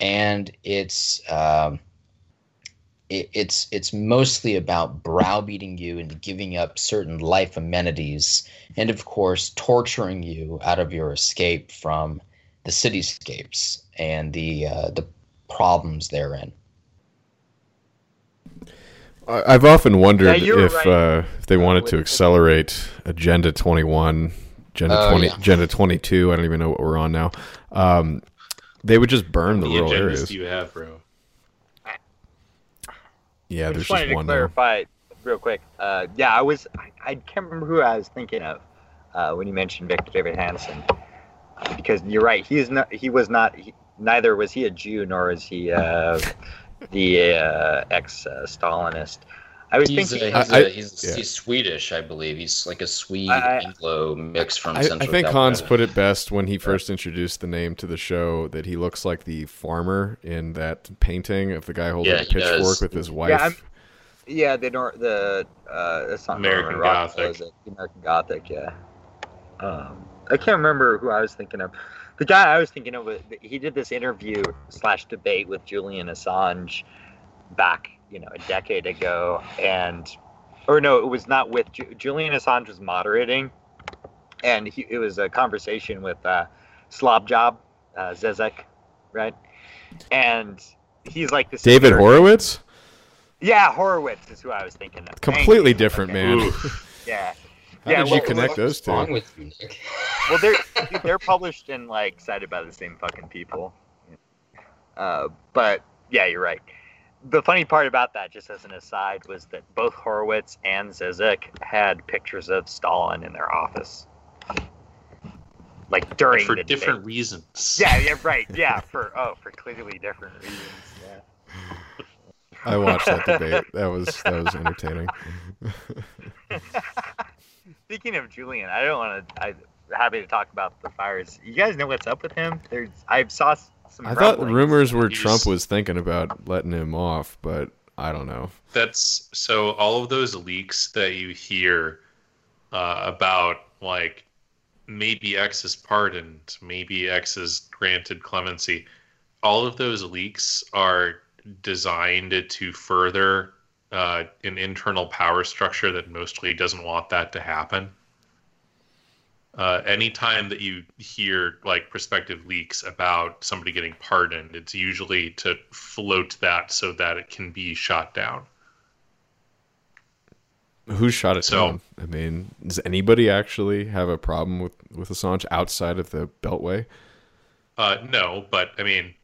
and it's. Um, it, it's it's mostly about browbeating you into giving up certain life amenities, and of course torturing you out of your escape from the cityscapes and the uh, the problems therein. I- I've often wondered Yeah, if right. uh, if they wanted to accelerate Agenda 21, Agenda Oh, 20, yeah. Agenda 22. I don't even know what we're on now. Um, they would just burn the How many rural areas. do you have, bro? Yeah, I there's just wanted just to one clarify real quick. Uh, yeah, I was. I, I can't remember who I was thinking of uh, when you mentioned Victor Davis Hanson, uh, because you're right. He is not. He was not. He, neither was he a Jew, nor is he uh, *laughs* the uh, ex-Stalinist. I was He's, thinking. uh, he's, I- uh, he's, yeah. he's Swedish, I believe. He's like a Swede Anglo mix from I, Central I think California. Hans put it best when he first introduced the name to the show that he looks like the farmer in that painting of the guy holding Yeah, a pitchfork does. with his wife. Yeah, yeah, the nor the uh, it's not American Norman Gothic. is it? American Gothic, yeah. Um, I can't remember who I was thinking of. The guy I was thinking of, he did this interview slash debate with Julian Assange back, you know, a decade ago, and or no, it was not with Ju- Julian Assange was moderating, and he, it was a conversation with uh, Slavoj, uh, Zizek, right? And he's like this David American- Horowitz? yeah, Horowitz is who I was thinking of. Completely you. different, Okay. man. *laughs* Yeah. How yeah, did well, you connect those wrong two? with you, Nick? Well, they're they're published and like cited by the same fucking people. Uh, but yeah, you're right. The funny part about that, just as an aside, was that both Horowitz and Zizek had pictures of Stalin in their office, like during for the different debate. reasons. Yeah, yeah, right. Yeah, for oh, for clearly different reasons. Yeah. I watched that *laughs* debate. That was that was entertaining. *laughs* Speaking of Julian, I don't want to. I'm happy to talk about the fires. You guys know what's up with him? There's, I saw s- some. I thought rumors were Trump was thinking about letting him off, but I don't know. That's so all of those leaks that you hear uh, about, like maybe X is pardoned, maybe X is granted clemency. All of those leaks are designed to further uh, an internal power structure that mostly doesn't want that to happen. Uh, anytime that you hear like prospective leaks about somebody getting pardoned, it's usually to float that so that it can be shot down. Who shot it So- down? I mean, does anybody actually have a problem with with Assange outside of the Beltway? Uh, no, but I mean,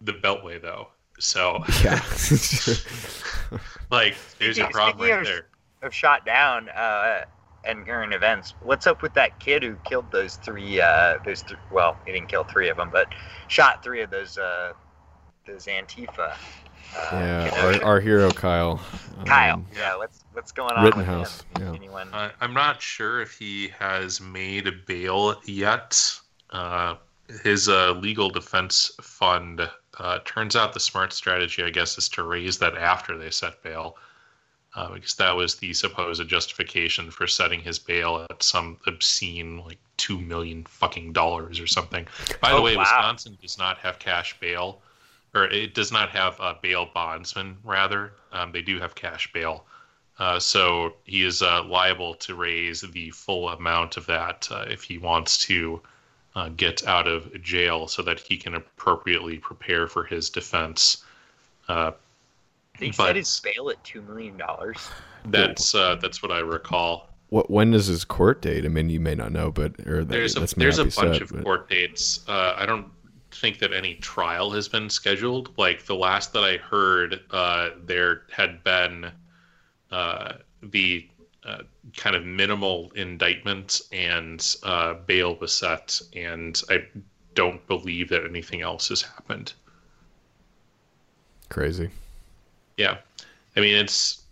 the Beltway though. So, Yeah. *laughs* *laughs* like, there's a problem right there. Of shot down uh, and current events. What's up with that kid who killed those three? Uh, those th- well, he didn't kill three of them, but shot three of those uh, those Antifa. Uh, yeah, our, our hero Kyle. Kyle. Um, yeah, what's what's going on Rittenhouse, with him? yeah. Anyone? Uh, I'm not sure if he has made a bail yet. Uh, his uh, legal defense fund uh, turns out the smart strategy, I guess, is to raise that after they set bail, uh, because that was the supposed justification for setting his bail at some obscene like two million fucking dollars or something. By the Oh, way, wow. Wisconsin does not have cash bail, or it does not have uh, bail bondsmen. Rather, um, they do have cash bail. Uh, so he is uh, liable to raise the full amount of that uh, if he wants to uh, get out of jail so that he can appropriately prepare for his defense. They but set his bail at two million dollars. that's uh, that's what I recall. What when is his court date? I mean, you may not know, but or that, There's a that's there's a bunch be set, of but- court dates. Uh, I don't think that any trial has been scheduled. Like the last that I heard, uh, there had been uh, the uh, kind of minimal indictment and uh, bail was set, and I don't believe that anything else has happened. Crazy. Yeah. I mean, it's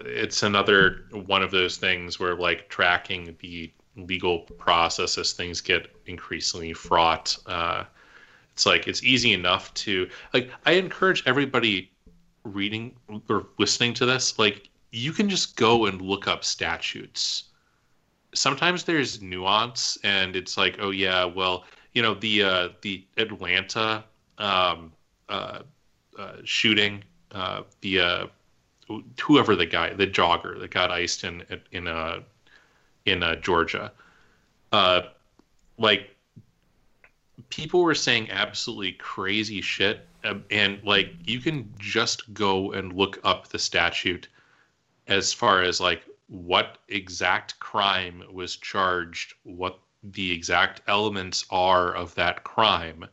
it's another one of those things where like tracking the legal process as things get increasingly fraught. Uh, it's like it's easy enough to like. I encourage everybody reading or listening to this. Like, you can just go and look up statutes. Sometimes there's nuance, and it's like, oh yeah, well, you know, the uh, the Atlanta um, uh, uh, shooting, uh, the uh, whoever the guy, the jogger that got iced in in uh, in uh, Georgia, uh, like people were saying absolutely crazy shit, uh, and like you can just go and look up the statute as far as like what exact crime was charged, what the exact elements are of that crime,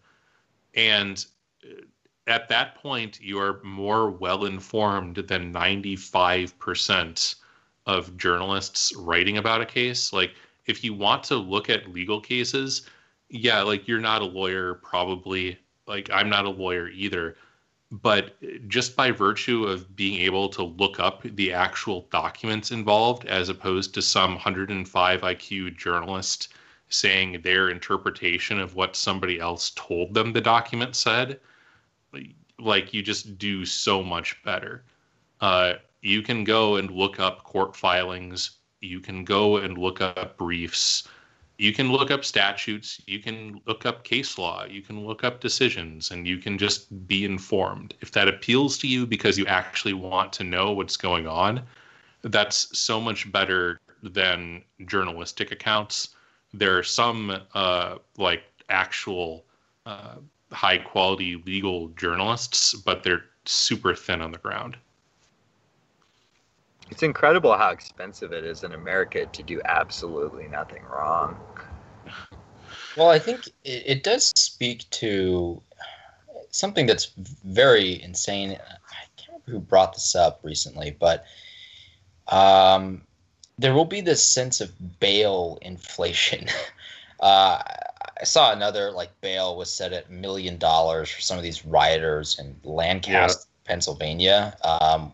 and uh, at that point you're more well informed than 95% of journalists writing about a case. Like if you want to look at legal cases yeah like you're not a lawyer probably. Like i'm not a lawyer either. But just by virtue of being able to look up the actual documents involved as opposed to some 105 iq journalist saying their interpretation of what somebody else told them the document said like you just do so much better. Uh, you can go and look up court filings. You can go and look up briefs. You can look up statutes. You can look up case law. You can look up decisions, and you can just be informed. If that appeals to you because you actually want to know what's going on, that's so much better than journalistic accounts. There are some uh, like actual uh, high quality legal journalists, but they're super thin on the ground. It's incredible how expensive it is in America to do absolutely nothing wrong. Well, I think it, it does speak to something that's very insane. I can't remember who brought this up recently, but um, there will be this sense of bail inflation. *laughs* Uh, I saw another like bail was set at a million dollars for some of these rioters in Lancaster, yeah. Pennsylvania. Um,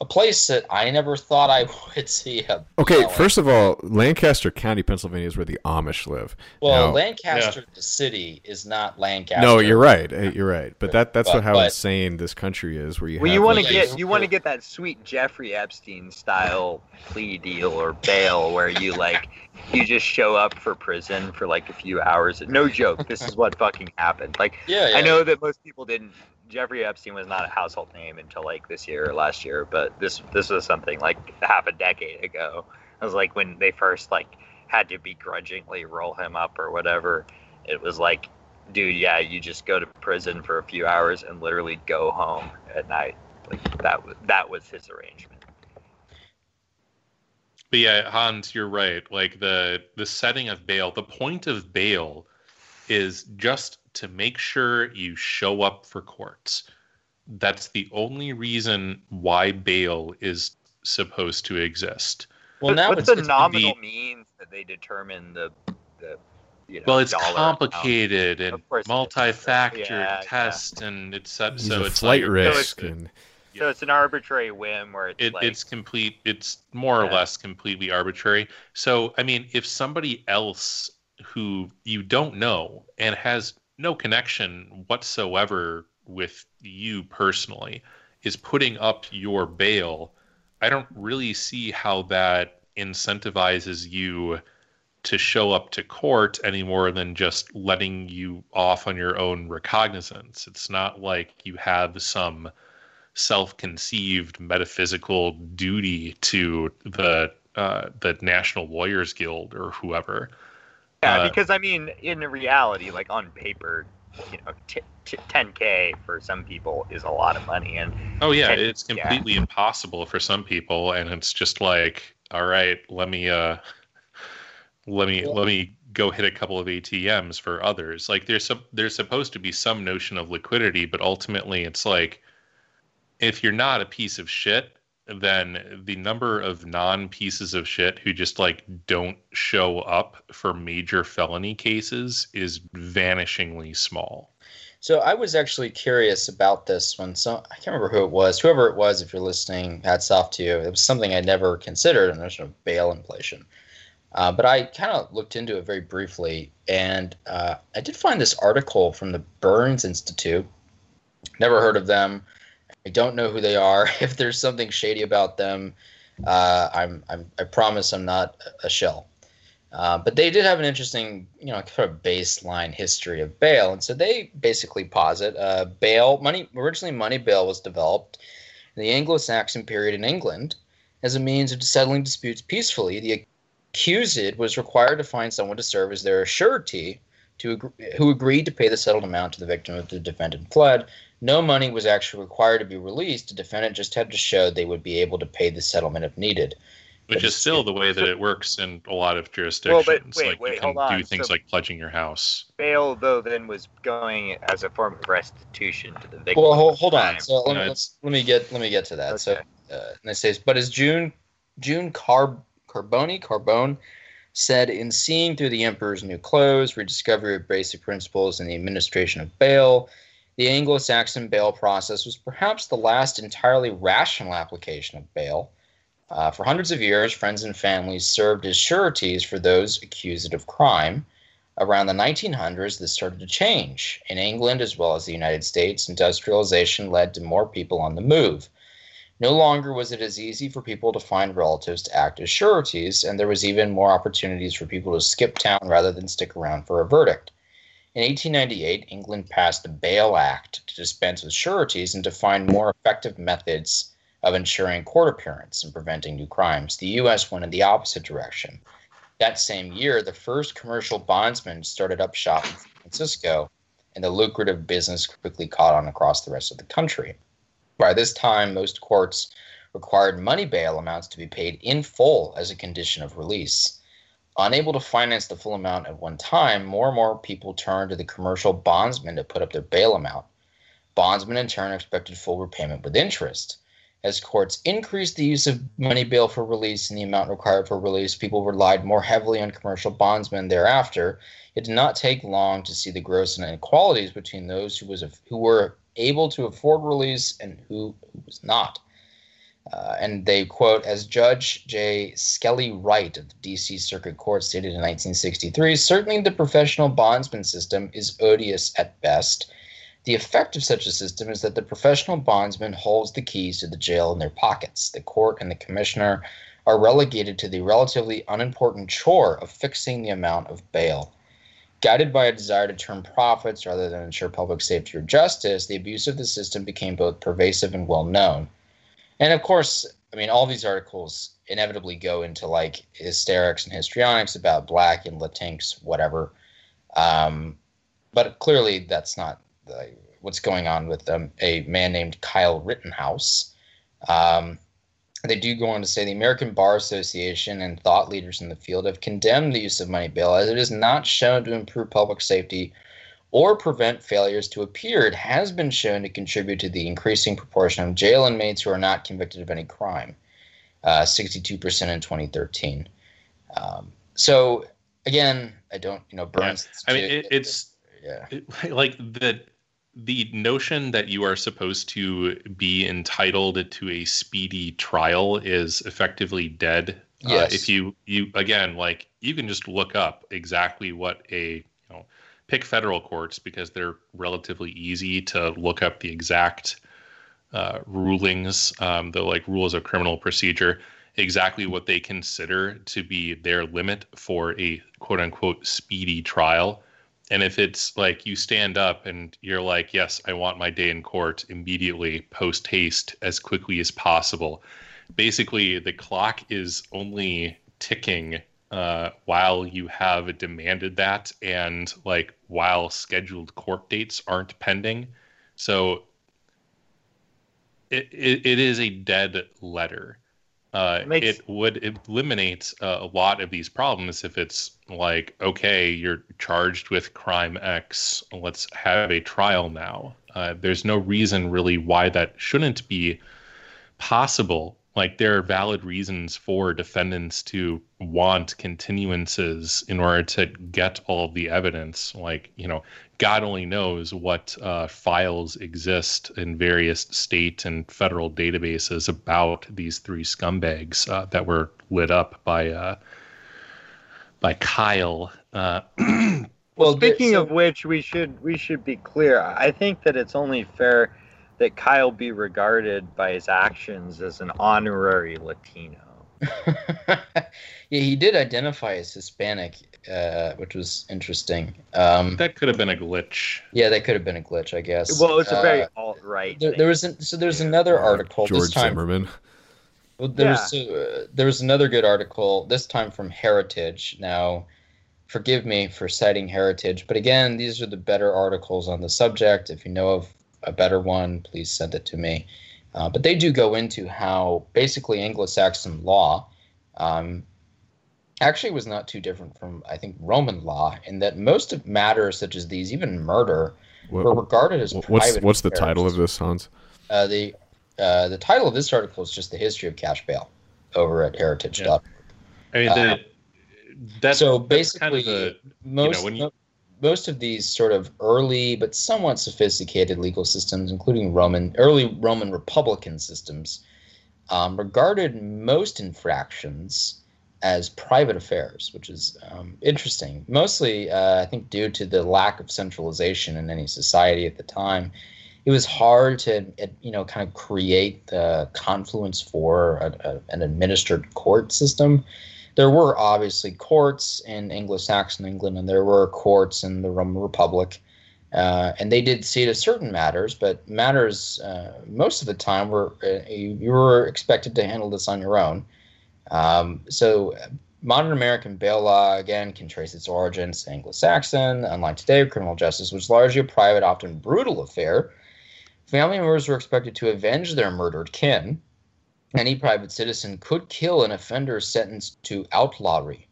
a place that I never thought I *laughs* would see. A okay, first of all, Lancaster County, Pennsylvania, is where the Amish live. Well, now, Lancaster, yeah. the city, is not Lancaster. No, you're right. Eh, you're right. But that that's but, what how but, insane this country is. Where you well, you want to get you want to get that sweet Jeffrey Epstein style plea deal or bail, where you like you just show up for prison for like a few hours. No joke. This is what fucking happened. Like, yeah, yeah. I know that most people didn't Jeffrey Epstein was not a household name until like this year or last year, but this this was something like half a decade ago. It was like when they first like had to begrudgingly roll him up or whatever. It was like, dude, yeah, you just go to prison for a few hours and literally go home at night. Like that was that was his arrangement. But yeah, Hans, you're right. Like the the setting of bail, the point of bail is just to make sure you show up for courts. That's the only reason why bail is supposed to exist. Well, now what's the nominal be, means that they determine the the you know, well, it's complicated amount. and multi-factor yeah, test, yeah. and it's so it's, it's flight like, risk so it's, and. So it's an arbitrary whim where it's it, like, it's complete. It's more yeah. or less completely arbitrary. So I mean, if somebody else who you don't know and has no connection whatsoever with you personally is putting up your bail, I don't really see how that incentivizes you to show up to court any more than just letting you off on your own recognizance. It's not like you have some self-conceived metaphysical duty to the uh, the National Lawyers Guild or whoever. Yeah, uh, because I mean, in reality, like on paper, you know, t- t- 10k for some people is a lot of money, and oh yeah, and, it's completely yeah. impossible for some people, and it's just like, all right, let me uh, let me let me go hit a couple of ATMs for others. Like there's some there's supposed to be some notion of liquidity, but ultimately it's like if you're not a piece of shit, then the number of non pieces of shit who just like don't show up for major felony cases is vanishingly small. So I was actually curious about this when some I can't remember who it was. Whoever it was, if you're listening, hats off to you. It was something I never considered, a notion of bail inflation. Uh, but I kind of looked into it very briefly, and uh, I did find this article from the Burns Institute. Never heard of them. I don't know who they are. *laughs* If there's something shady about them, uh, I'm, I'm I promise I'm not a shell. Uh, but they did have an interesting, you know, kind of baseline history of bail, and so they basically posit uh, bail money. Originally, money bail was developed in the Anglo-Saxon period in England as a means of settling disputes peacefully. The accused was required to find someone to serve as their surety to agree, who agreed to pay the settled amount to the victim if the defendant fled. No money was actually required to be released. The defendant just had to show they would be able to pay the settlement if needed. Which is still the way that it works in a lot of jurisdictions. Well, but wait, like wait, you can hold on. do things So- like pledging your house. Bail, though, then was going as a form of restitution to the victim. Well, hold, hold on. So let me, No, let's, let me get let me get to that. So uh, and it says, but as June June Carb Carboni Carbone said in seeing through the emperor's new clothes, rediscovery of basic principles in the administration of bail, the Anglo-Saxon bail process was perhaps the last entirely rational application of bail. Uh, for hundreds of years, friends and families served as sureties for those accused of crime. Around the 1900s, this started to change. In England, as well as the United States, industrialization led to more people on the move. No longer was it as easy for people to find relatives to act as sureties, and there was even more opportunities for people to skip town rather than stick around for a verdict. In 1898, England passed the Bail Act to dispense with sureties and to find more effective methods of ensuring court appearance and preventing new crimes. The U.S. went in the opposite direction. That same year, the first commercial bondsman started up shop in San Francisco, and the lucrative business quickly caught on across the rest of the country. By this time, most courts required money bail amounts to be paid in full as a condition of release. Unable to finance the full amount at one time, more and more people turned to the commercial bondsman to put up their bail amount. Bondsmen, in turn, expected full repayment with interest. As courts increased the use of money bail for release and the amount required for release, people relied more heavily on commercial bondsmen thereafter. It did not take long to see the gross inequalities between those who was who were able to afford release and who, was not. Uh, and they quote, as Judge J. Skelly Wright of the D.C. Circuit Court stated in 1963, certainly the professional bondsman system is odious at best. The effect of such a system is that the professional bondsman holds the keys to the jail in their pockets. The court and the commissioner are relegated to the relatively unimportant chore of fixing the amount of bail. Guided by a desire to turn profits rather than ensure public safety or justice, the abuse of the system became both pervasive and well known. And of course, I mean, all these articles inevitably go into like hysterics and histrionics about black and Latinx, whatever. Um, but clearly, that's not the, what's going on with um, a man named Kyle Rittenhouse. Um, they do go on to say the American Bar Association and thought leaders in the field have condemned the use of money bail as it is not shown to improve public safety or prevent failures to appear. It has been shown to contribute to the increasing proportion of jail inmates who are not convicted of any crime, uh, 62% in 2013. Um, so again, I don't, you know, Burns. I mean, it, it's yeah. it- *laughs* like the the notion that you are supposed to be entitled to a speedy trial is effectively dead. Uh, if you you again like you can just look up exactly what a you know pick federal courts because they're relatively easy to look up the exact uh, rulings, um, the like rules of criminal procedure, exactly what they consider to be their limit for a quote unquote speedy trial. And if it's like you stand up and you're like, yes, I want my day in court immediately, post haste, as quickly as possible. Basically, the clock is only ticking uh, while you have demanded that and like while scheduled court dates aren't pending. So it, it, it is a dead letter. Uh, It makes- it would eliminate uh, a lot of these problems if it's like, okay, you're charged with crime X, let's have a trial now. Uh, there's no reason really why that shouldn't be possible. like there are valid reasons for defendants to want continuances in order to get all the evidence. Like, you know, God only knows what uh, files exist in various state and federal databases about these three scumbags uh, that were lit up by uh, by Kyle. Uh, Well, speaking of which, we should we should be clear. I think that it's only fair that Kyle be regarded by his actions as an honorary Latino. *laughs* yeah, he did identify as Hispanic, uh, which was interesting. Um, that could have been a glitch. Yeah, that could have been a glitch, I guess. Well, it's a very Uh, alt right. there, there was an, so there's another article George this time. Zimmerman. *laughs* Well, there was uh, there was another good article this time from Heritage. Now, forgive me for citing Heritage, but again, these are the better articles on the subject. If you know of a better one, please send it to me. Uh, but they do go into how basically Anglo-Saxon law um, actually was not too different from I think Roman law in that most of matters such as these, even murder, What- were regarded as What's private what's the affairs. title of this, Hans? Uh, the uh, the title of this article is just the history of cash bail over at heritage. Yeah. I mean, the, that's so that's kind basically, of the most when you- most of these sort of early but somewhat sophisticated legal systems, including Roman early Roman republican systems, um, regarded most infractions as private affairs, which is um, interesting. Mostly, uh, I think, due to the lack of centralization in any society at the time. It was hard to, you know, kind of create the confluence for a, a, an administered court system there were obviously courts in Anglo-Saxon England, and there were courts in the Roman Republic, uh, and they did see to certain matters. But matters uh, most of the time were uh, you, were expected to handle this on your own. Um, so modern American bail law again can trace its origins to Anglo-Saxon. Unlike today, criminal justice was largely a private, often brutal affair. Family members were expected to avenge their murdered kin any private citizen could kill an offender sentenced to outlawry.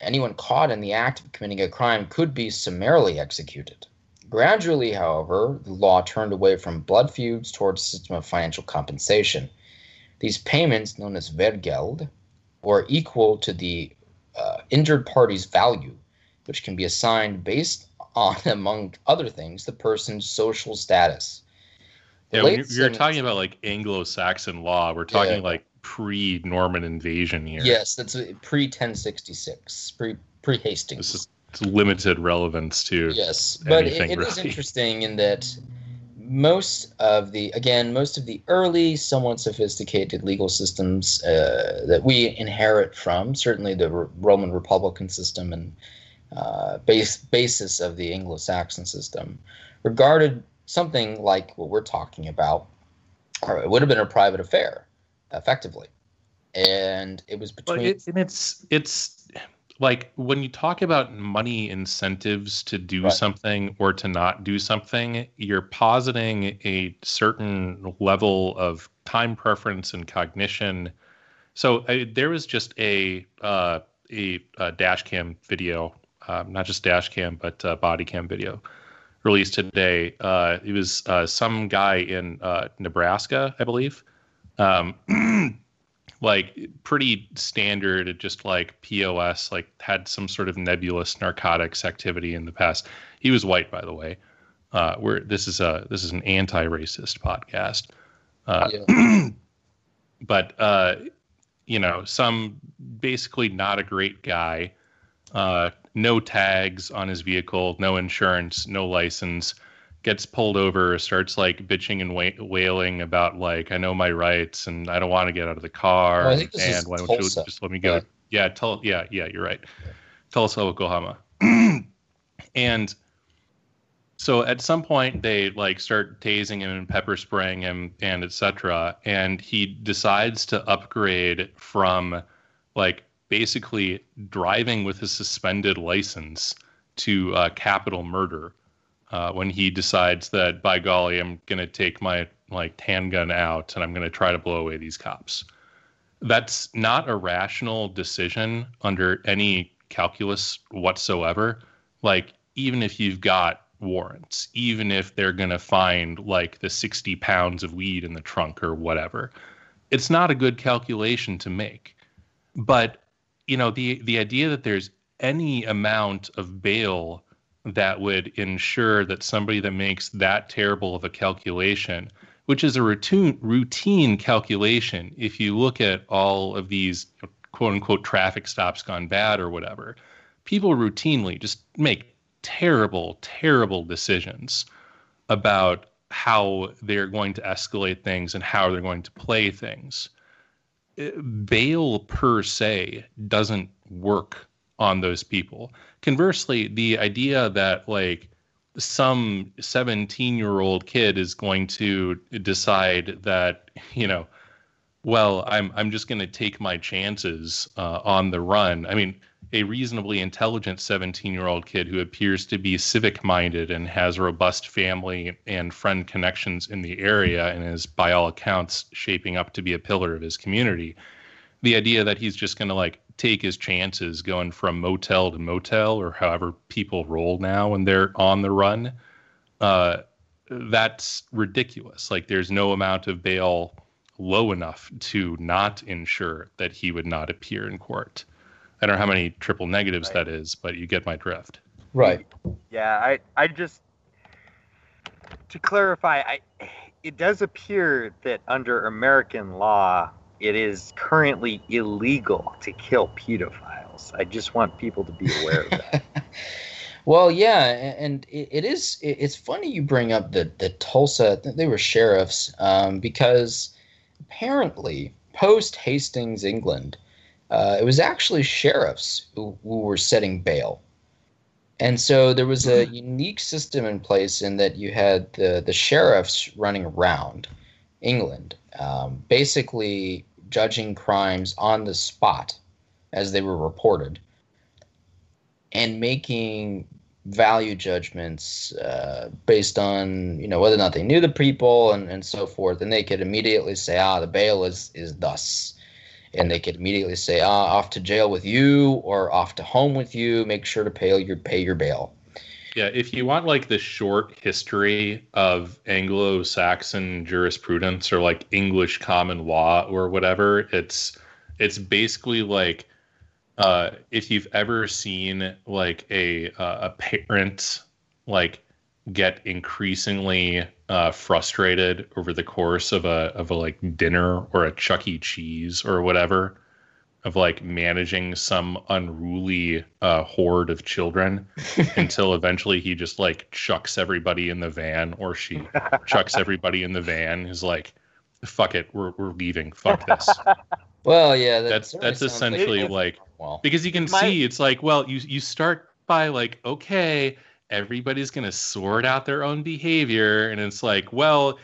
Anyone caught in the act of committing a crime could be summarily executed. Gradually, however, the law turned away from blood feuds towards a system of financial compensation. These payments, known as vergeld, were equal to the uh, injured party's value, which can be assigned based on, *laughs* among other things, the person's social status. The yeah, you're, you're talking about like Anglo-Saxon law. We're talking Yeah. like pre-Norman invasion here. Yes, that's pre 1066, pre pre Hastings. This is limited relevance to Yes, but it, it is really. *laughs* interesting in that most of the again most of the early somewhat sophisticated legal systems uh, that we inherit from certainly the R- roman republican system and uh, base basis of the anglo-saxon system regarded something like what we're talking about or it would have been a private affair effectively and it was between it, and it's it's like when you talk about money incentives to do Right. something or to not do something, you're positing a certain level of time preference and cognition. So uh, there was just a uh, a, uh dash cam video, um, not just dash cam, but uh, body cam video released today. Uh, it was uh, some guy in uh, Nebraska, I believe. Um, *clears throat* like pretty standard just like pos like had some sort of nebulous narcotics activity in the past he was white by the way uh where this is a this is an anti-racist podcast uh *clears throat* but uh you know some basically not a great guy uh no tags on his vehicle no insurance no license gets pulled over, starts like bitching and wa- wailing about like I know my rights and I don't want to get out of the car I think this is and why don't you Tulsa. just let me go? Right. Yeah, tell yeah yeah you're right. Tulsa, Oklahoma, *clears throat* and so at some point they like start tasing him and pepper spraying him and etc. And he decides to upgrade from like basically driving with a suspended license to uh, capital murder uh, when he decides that by golly i'm going to take my like handgun out and i'm going to try to blow away these cops that's not a rational decision under any calculus whatsoever like even if you've got warrants even if they're going to find like the 60 pounds of weed in the trunk or whatever it's not a good calculation to make. But you know, the the idea that there's any amount of bail that would ensure that somebody that makes that terrible of a calculation, which is a routine routine calculation, if you look at all of these quote unquote traffic stops gone bad or whatever, people routinely just make terrible, terrible decisions about how they're going to escalate things and how they're going to play things. Bail per se doesn't work on those people. Conversely, the idea that like some 17 year old kid is going to decide that, you know, well, I'm I'm just going to take my chances uh, on the run. I mean, a reasonably intelligent 17 year old kid who appears to be civic minded and has robust family and friend connections in the area and is, by all accounts, shaping up to be a pillar of his community. The idea that he's just going to like take his chances going from motel to motel or however people roll now when they're on the run, uh, that's ridiculous. Like, there's no amount of bail low enough to not ensure that he would not appear in court. I don't know how many triple negatives Right. that is, but you get my drift. Right. Yeah, I, I just to clarify, I it does appear that under American law, it is currently illegal to kill pedophiles. I just want people to be aware of that. *laughs* Well, yeah, and it, it is. it- It's funny you bring up the the Tulsa. They were sheriffs um, because apparently post Hastings, England, uh, it was actually sheriffs who, who were setting bail, and so there was a unique system in place in that you had the the sheriffs running around England, um, basically judging crimes on the spot as they were reported and making value judgments uh, based on you know whether or not they knew the people and, and so forth. And they could immediately say ah the bail is is thus and they could immediately say ah off to jail with you or off to home with you. Make sure to pay your pay your bail. Yeah, if you want like the short history of Anglo-Saxon jurisprudence or like English common law or whatever, it's it's basically like uh, if you've ever seen like a uh, a parent like get increasingly uh, frustrated over the course of a of a like dinner or a Chuck E. Cheese or whatever of like managing some unruly uh, horde of children *laughs* until eventually he just like chucks everybody in the van or she chucks everybody in the van. Is like fuck it. We're, we're leaving. Fuck this. *laughs* Well yeah that that's that's sounds like essentially like well. because you can My- see it's like well you you start by like okay everybody's gonna sort out their own behavior and it's like well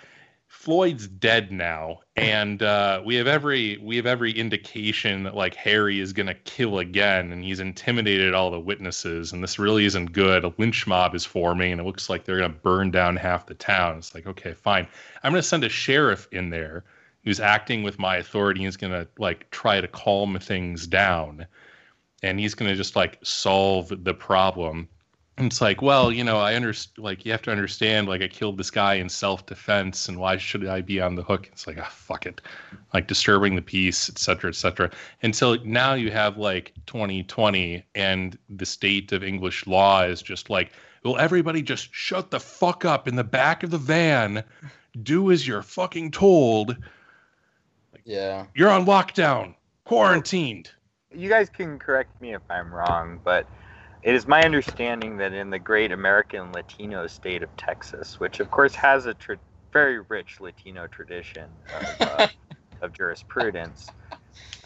floyd's dead now and uh, we have every we have every indication that like harry is gonna kill again and he's intimidated all the witnesses and this really isn't good. A lynch mob is forming and it looks like they're gonna burn down half the town. It's like okay fine. I'm gonna send a sheriff in there who's acting with my authority and is gonna like try to calm things down and he's going to just like solve the problem. And it's like, well, you know, I understand. Like, you have to understand. Like, I killed this guy in self-defense, and why should I be on the hook? It's like, ah, fuck it, like disturbing the peace, et cetera, et cetera. Until now, you have like 2020, and the state of English law is just like, well, everybody just shut the fuck up in the back of the van, do as you're fucking told. yeah You're on lockdown, quarantined. you guys can correct me if I'm wrong, but it is my understanding that in the great American Latino state of Texas, which of course has a tra- very rich Latino tradition of, uh, *laughs* of jurisprudence,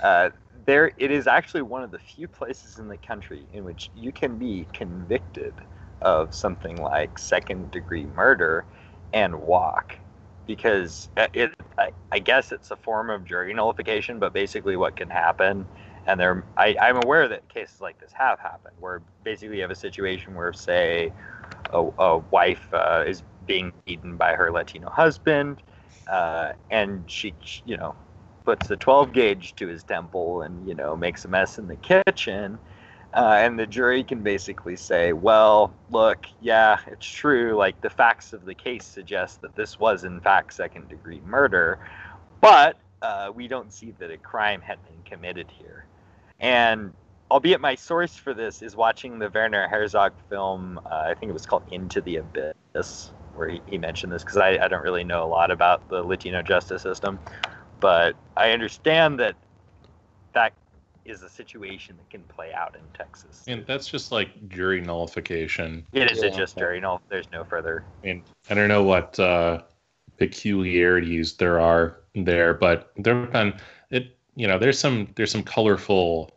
uh, there it is actually one of the few places in the country in which you can be convicted of something like second degree murder and walk. Because uh, it I, I guess it's a form of jury nullification but basically what can happen and there I, i'm aware that cases like this have happened where basically you have a situation where say a, a wife uh, is being beaten by her latino husband uh, and she you know puts the 12 gauge to his temple and you know makes a mess in the kitchen uh, and the jury can basically say, well, look, yeah, it's true. Like the facts of the case suggest that this was in fact second degree murder, but uh, we don't see that a crime had been committed here. And albeit my source for this is watching the Werner Herzog film, uh, I think it was called Into the Abyss, where he, he mentioned this because I, I don't really know a lot about the Latino justice system. But I understand that that is a situation that can play out in Texas. And that's just like jury nullification. It is Yeah. a just jury. No, there's no further. I mean, I don't know what uh, peculiarities there are there, but there have been it. You know, there's some there's some colorful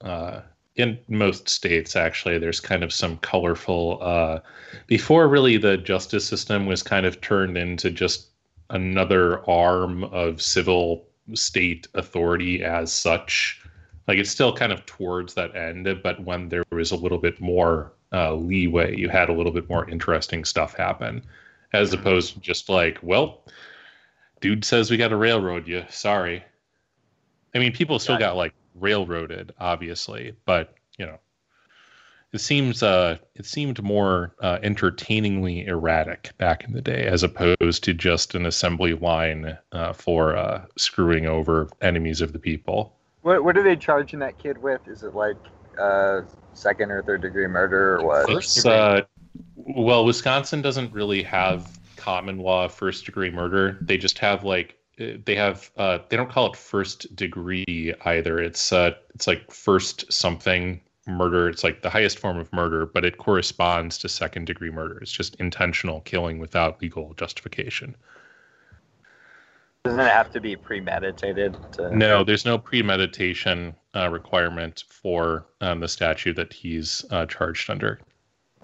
uh, in most states. Actually, there's kind of some colorful. Uh, before really, the justice system was kind of turned into just another arm of civil state authority as such. Like it's still kind of towards that end, but when there was a little bit more uh, leeway, you had a little bit more interesting stuff happen, as opposed to just like, well, dude says we got to railroad you. Sorry. I mean, people still got like railroaded, obviously, but you know, it seems uh, it seemed more uh, entertainingly erratic back in the day, as opposed to just an assembly line uh, for uh, screwing over enemies of the people. What what are they charging that kid with? Is it like uh, second or third degree murder or what? It's, uh, well, Wisconsin doesn't really have common law first degree murder. They just have like they have uh, they don't call it first degree either. It's uh, it's like first something murder. It's like the highest form of murder, but it corresponds to second degree murder. It's just intentional killing without legal justification. Doesn't it have to be premeditated? To... No, there's no premeditation uh, requirement for um, the statute that he's uh, charged under.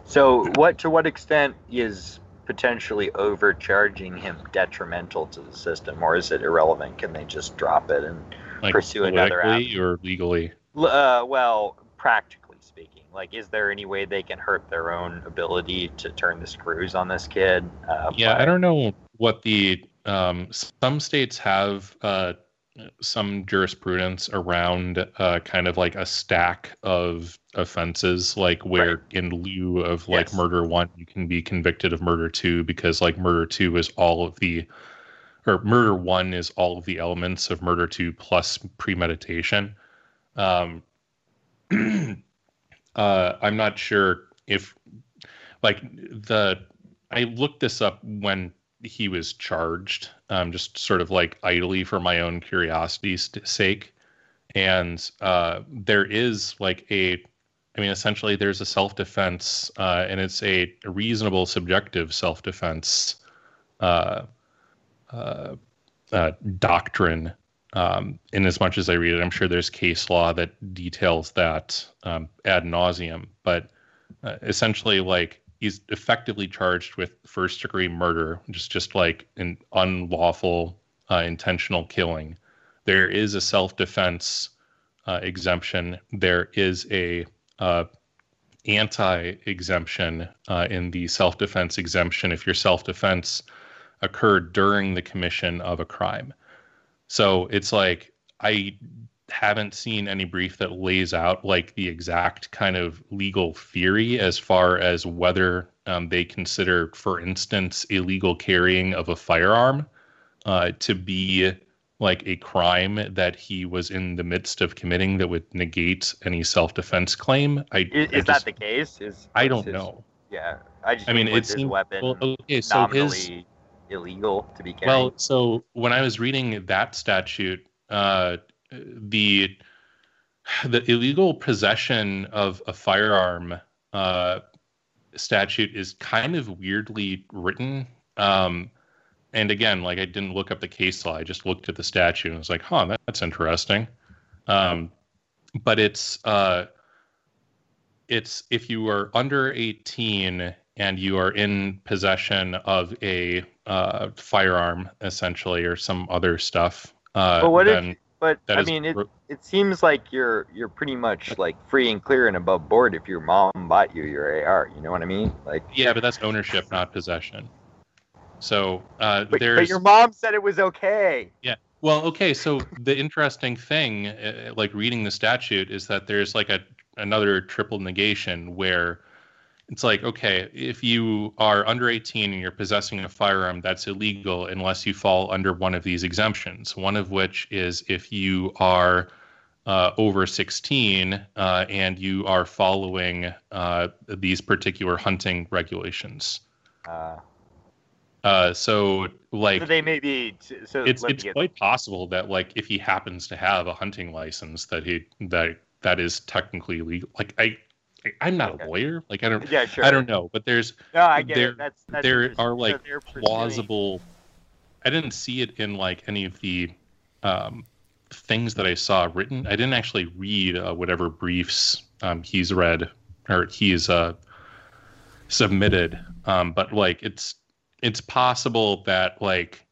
So what to what extent is potentially overcharging him detrimental to the system, or is it irrelevant? Can they just drop it and Like pursue another politically or legally? Uh, well, practically speaking, like, is there any way they can hurt their own ability to turn the screws on this kid? Uh, Yeah, by- I don't know what the um, some states have uh, some jurisprudence around uh, kind of like a stack of offenses, like where in lieu of like Yes. murder one, you can be convicted of murder two because like murder two is all of the or murder one is all of the elements of murder two plus premeditation. Um, *clears throat* uh, I'm not sure if like the I looked this up when he was charged, um, just sort of like idly for my own curiosity's sake. And uh, there is like a, I mean, essentially, there's a self defense, uh, and it's a reasonable subjective self defense uh, uh, uh, doctrine. Um, in as much as I read it, I'm sure there's case law that details that um, ad nauseum. But uh, essentially, like he's effectively charged with first degree murder, is just like an unlawful, uh, intentional killing. There is a self defense uh, exemption. There is a uh, anti exemption uh, in the self defense exemption if your self defense occurred during the commission of a crime. So it's like I haven't seen any brief that lays out like the exact kind of legal theory as far as whether um, they consider, for instance, illegal carrying of a firearm uh, to be like a crime that he was in the midst of committing that would negate any self-defense claim. I, Is, I is just- that the case? Is I don't his- know. Yeah, I just I mean, was it his seems weapon well, okay. So his illegal to be carried. Well, so when I was reading that statute, uh, the the illegal possession of a firearm uh, statute is kind of weirdly written. Um, and again, like I didn't look up the case law; I just looked at the statute and was like, "Huh, that, that's interesting." Um, but it's uh, it's if you are under eighteen and you are in possession of a uh, firearm, essentially, or some other stuff. Uh, but what then if? But that I mean, it it seems like you're you're pretty much like free and clear and above board if your mom bought you your AR. You know what I mean? Like, yeah, but that's ownership, not possession. So uh, but, there's but your mom said it was okay. Yeah. Well, okay. So the interesting thing, uh, like reading the statute, is that there's like a another triple negation where it's like okay, if you are under 18 and you're possessing a firearm, that's illegal unless you fall under one of these exemptions. One of which is if you are uh, over 16 uh, and you are following uh, these particular hunting regulations. Uh, Uh, so like so they may be. So it's it's quite possible that like if he happens to have a hunting license that he that that is technically legal. Like I, I I'm not Okay. a lawyer. Like I don't Yeah, sure. I don't know, but there's No, I get there it. That's, that's there are like they're plausible. I didn't see it in like any of the um, things that I saw written. I didn't actually read uh, whatever briefs um, he's read or he's uh, submitted. Um, but like it's it's possible that like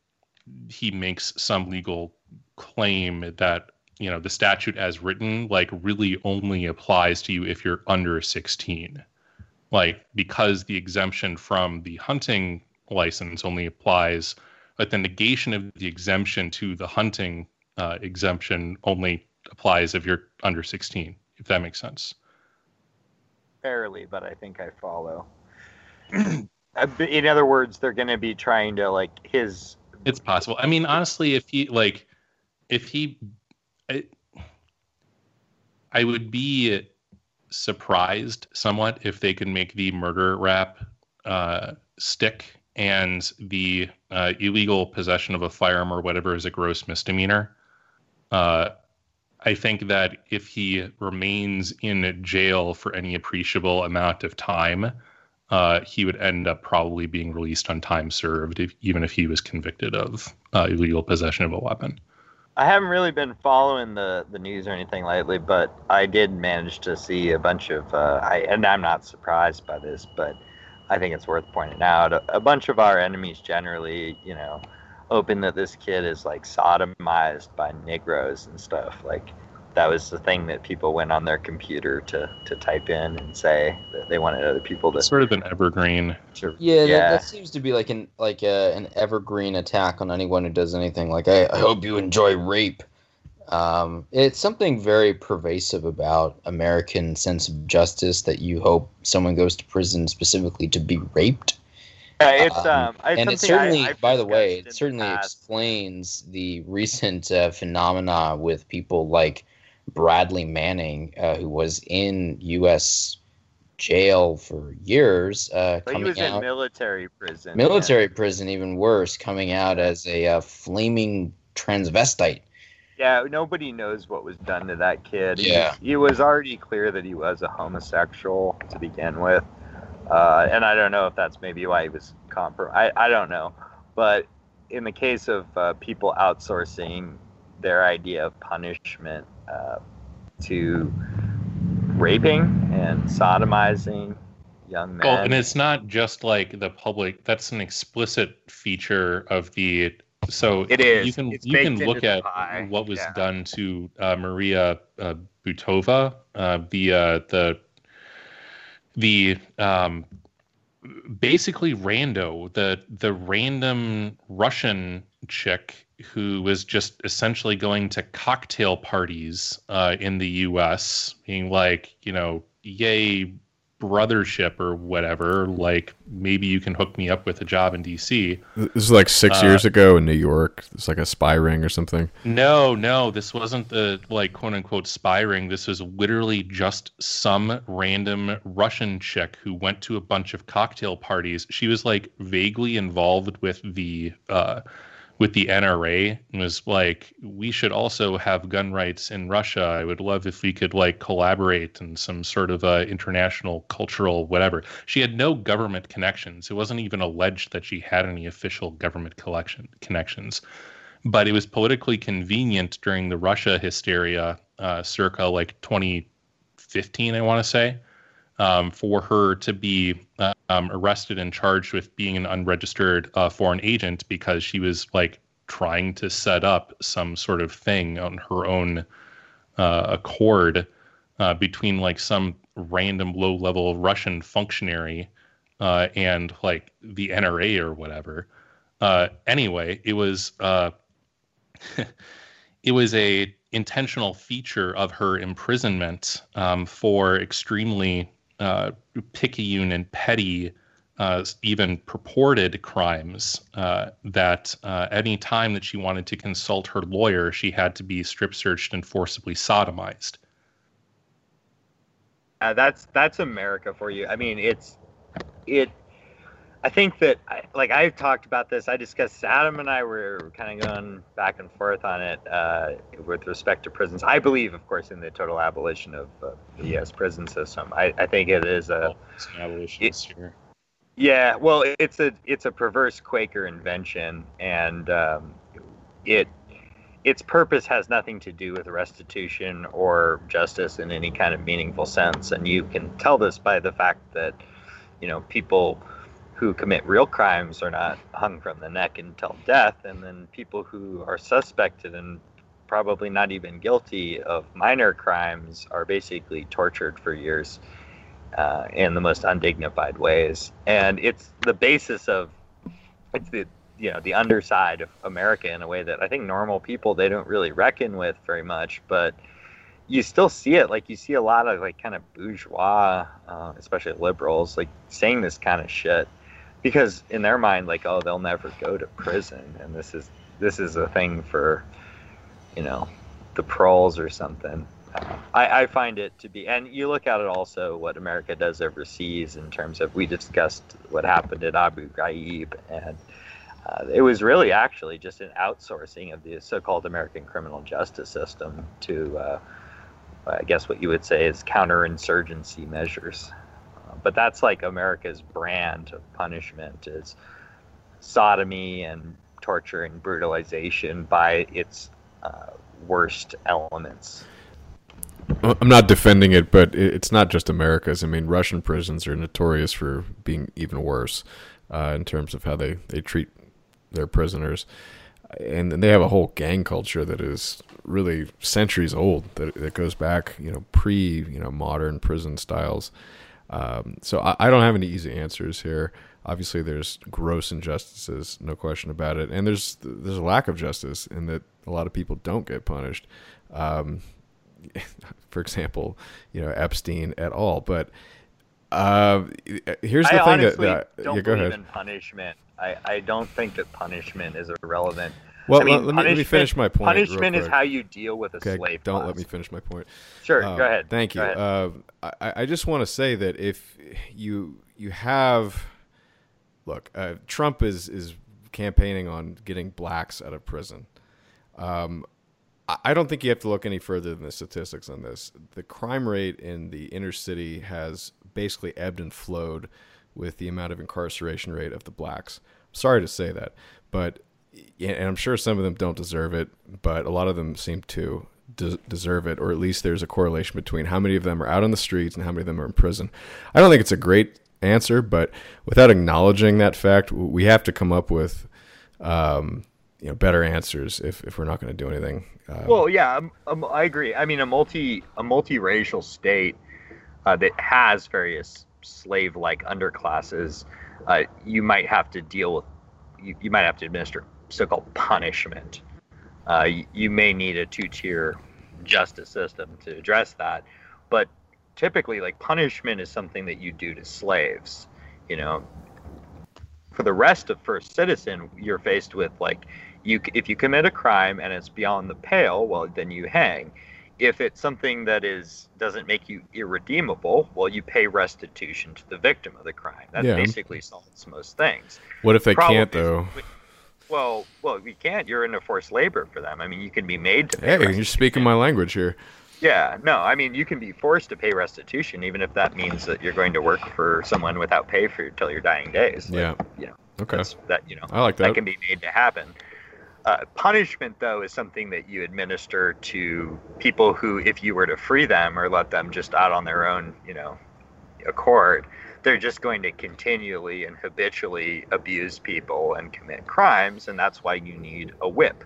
he makes some legal claim that you know the statute as written like really only applies to you if you're under 16 like because the exemption from the hunting license only applies but the negation of the exemption to the hunting uh, exemption only applies if you're under 16 if that makes sense fairly, but I think I follow. *clears throat* In other words, they're going to be trying to like his. It's possible. I mean, honestly, if he like, if he, I, I would be surprised somewhat if they could make the murder rap uh, stick and the uh, illegal possession of a firearm or whatever is a gross misdemeanor. Uh, I think that if he remains in jail for any appreciable amount of time, uh, he would end up probably being released on time served, if, even if he was convicted of uh, illegal possession of a weapon. I haven't really been following the, the news or anything lately, but I did manage to see a bunch of. Uh, I and I'm not surprised by this, but I think it's worth pointing out. A, a bunch of our enemies generally, you know, open that this kid is like sodomized by Negroes and stuff. Like that was the thing that people went on their computer to to type in and say that they wanted other people to. It's sort of an evergreen. to Yeah, yeah. That, that seems to be like an like a, an evergreen attack on anyone who does anything. Like, I, I hope you enjoy rape. Um, it's something very pervasive about American sense of justice that you hope someone goes to prison specifically to be raped. Yeah, it's Um, um, it's and it certainly, I've by the way, it certainly past. explains the recent uh, phenomena with people like Bradley Manning, uh, who was in U.S. jail for years, uh, But he coming was in military prison. military prison, even worse, coming out as a uh, flaming transvestite. Yeah, nobody knows what was done to that kid. He- Yeah. He, was already clear that he was a homosexual to begin with. Uh, and I don't know if that's maybe why he was compro. I, I don't know. But in the case of uh, people outsourcing their idea of punishment uh, to raping and sodomizing young men. Well, and it's not just like the public. That's an explicit feature of the. So It is. You can It's you can look at pie. what was Yeah. done to uh, Maria uh, Butina, uh, the uh, the the um, basically rando the the random Russian chick who was just essentially going to cocktail parties uh, in the U.S., being like, you know, yay brothership or whatever. Like maybe you can hook me up with a job in D.C. This is like six Uh, years ago in New York. It's like a spy ring or something. No, no, this wasn't the like quote unquote spy ring. This was literally just some random Russian chick who went to a bunch of cocktail parties. She was like vaguely involved with the uh with the NRA and was like, we should also have gun rights in Russia. I would love if we could like collaborate in some sort of uh, international cultural whatever. She had no government connections. It wasn't even alleged that she had any official government collection connections but it was politically convenient during the Russia hysteria, uh, circa like 2015, I want to say, um, for her to be uh, um, arrested and charged with being an unregistered uh, foreign agent because she was like trying to set up some sort of thing on her own uh, accord uh, between like some random low level Russian functionary uh, and like the NRA or whatever. Uh, anyway, it was *laughs* it was a intentional feature of her imprisonment um, for extremely uh, picayune and petty, uh, even purported crimes. Uh, that uh, any time that she wanted to consult her lawyer, she had to be strip searched and forcibly sodomized. Uh, that's that's America for you. I mean, it's it. I think that like I've talked about this. I discussed Adam and I were kind of going back and forth on it uh, with respect to prisons. I believe, of course, in the total abolition of uh, the U.S. prison system. I, I think it is a It's an abolitionist here. yeah. Well, it's a it's a perverse Quaker invention, and um, it its purpose has nothing to do with restitution or justice in any kind of meaningful sense. And you can tell this by the fact that you know people who commit real crimes are not hung from the neck until death, and then people who are suspected and probably not even guilty of minor crimes are basically tortured for years uh, in the most undignified ways. And it's the basis of it's the you know the underside of America in a way that I think normal people they don't really reckon with very much, but you still see it. Like you see a lot of like kind of bourgeois, uh, especially liberals, like saying this kind of shit because in their mind, like oh they'll never go to prison, and this is this is a thing for you know the proles or something. I, I find it to be, and you look at it also what America does overseas in terms of we discussed what happened at Abu Ghraib, and uh, it was really actually just an outsourcing of the so-called American criminal justice system to, uh, I guess, what you would say is counterinsurgency measures. But that's like America's brand of punishment is sodomy and torture and brutalization by its uh, worst elements. I'm not defending it, but it's not just America's. I mean, Russian prisons are notorious for being even worse uh, in terms of how they, they treat their prisoners. And, and they have a whole gang culture that is really centuries old, that, that goes back, you know, pre, you know, modern prison styles. Um, so I, I don't have any easy answers here. Obviously, there's gross injustices, no question about it, and there's there's a lack of justice in that a lot of people don't get punished. Um, *laughs* for example, you know Epstein et al. But uh, here's the I thing that, that don't yeah, go believe ahead. in punishment. I, I don't think that punishment is irrelevant. Well, I mean, let, me, let me finish my point. Punishment is how you deal with a Okay, slave. don't class. let me finish my point. Sure, Uh, go ahead. Thank you. Ahead. Uh, I, I just want to say that if you you have look, uh, Trump is is campaigning on getting blacks out of prison. Um, I- don't think you have to look any further than the statistics on this. The crime rate in the inner city has basically ebbed and flowed with the amount of incarceration rate of the blacks. sorry to say that, but and I'm sure some of them don't deserve it, but a lot of them seem to de- deserve it, or at least there's a correlation between how many of them are out on the streets and how many of them are in prison. I don't think it's a great answer, but without acknowledging that fact, we have to come up with um, you know better answers if, if we're not going to do anything. Um, Well, yeah, um, um, I agree. I mean, a multi a multiracial state uh, that has various slave-like underclasses, uh, you might have to deal with. You, you might have to administer so-called punishment. Uh, you, you may need a two-tier justice system to address that, but typically, like punishment is something that you do to slaves. You know, for the rest of first citizen, you're faced with like you if you commit a crime and it's beyond the pale, well then you hang. If it's something that is doesn't make you irredeemable, well you pay restitution to the victim of the crime. That Yeah. basically solves most things. what if they Problem can't is- though? Well, well, we can't. You're into forced labor for them. I mean, you can be made to pay. Hey, you're speaking my language here. Yeah, no, I mean, you can be forced to pay restitution, even if that means that you're going to work for someone without pay for till your dying days. Like, Yeah. you know, Okay. that you know, I like that. that can be made to happen. Uh, punishment, though, is something that you administer to people who, if you were to free them or let them just out on their own, you know, accord, they're just going to continually and habitually abuse people and commit crimes, and that's why you need a whip.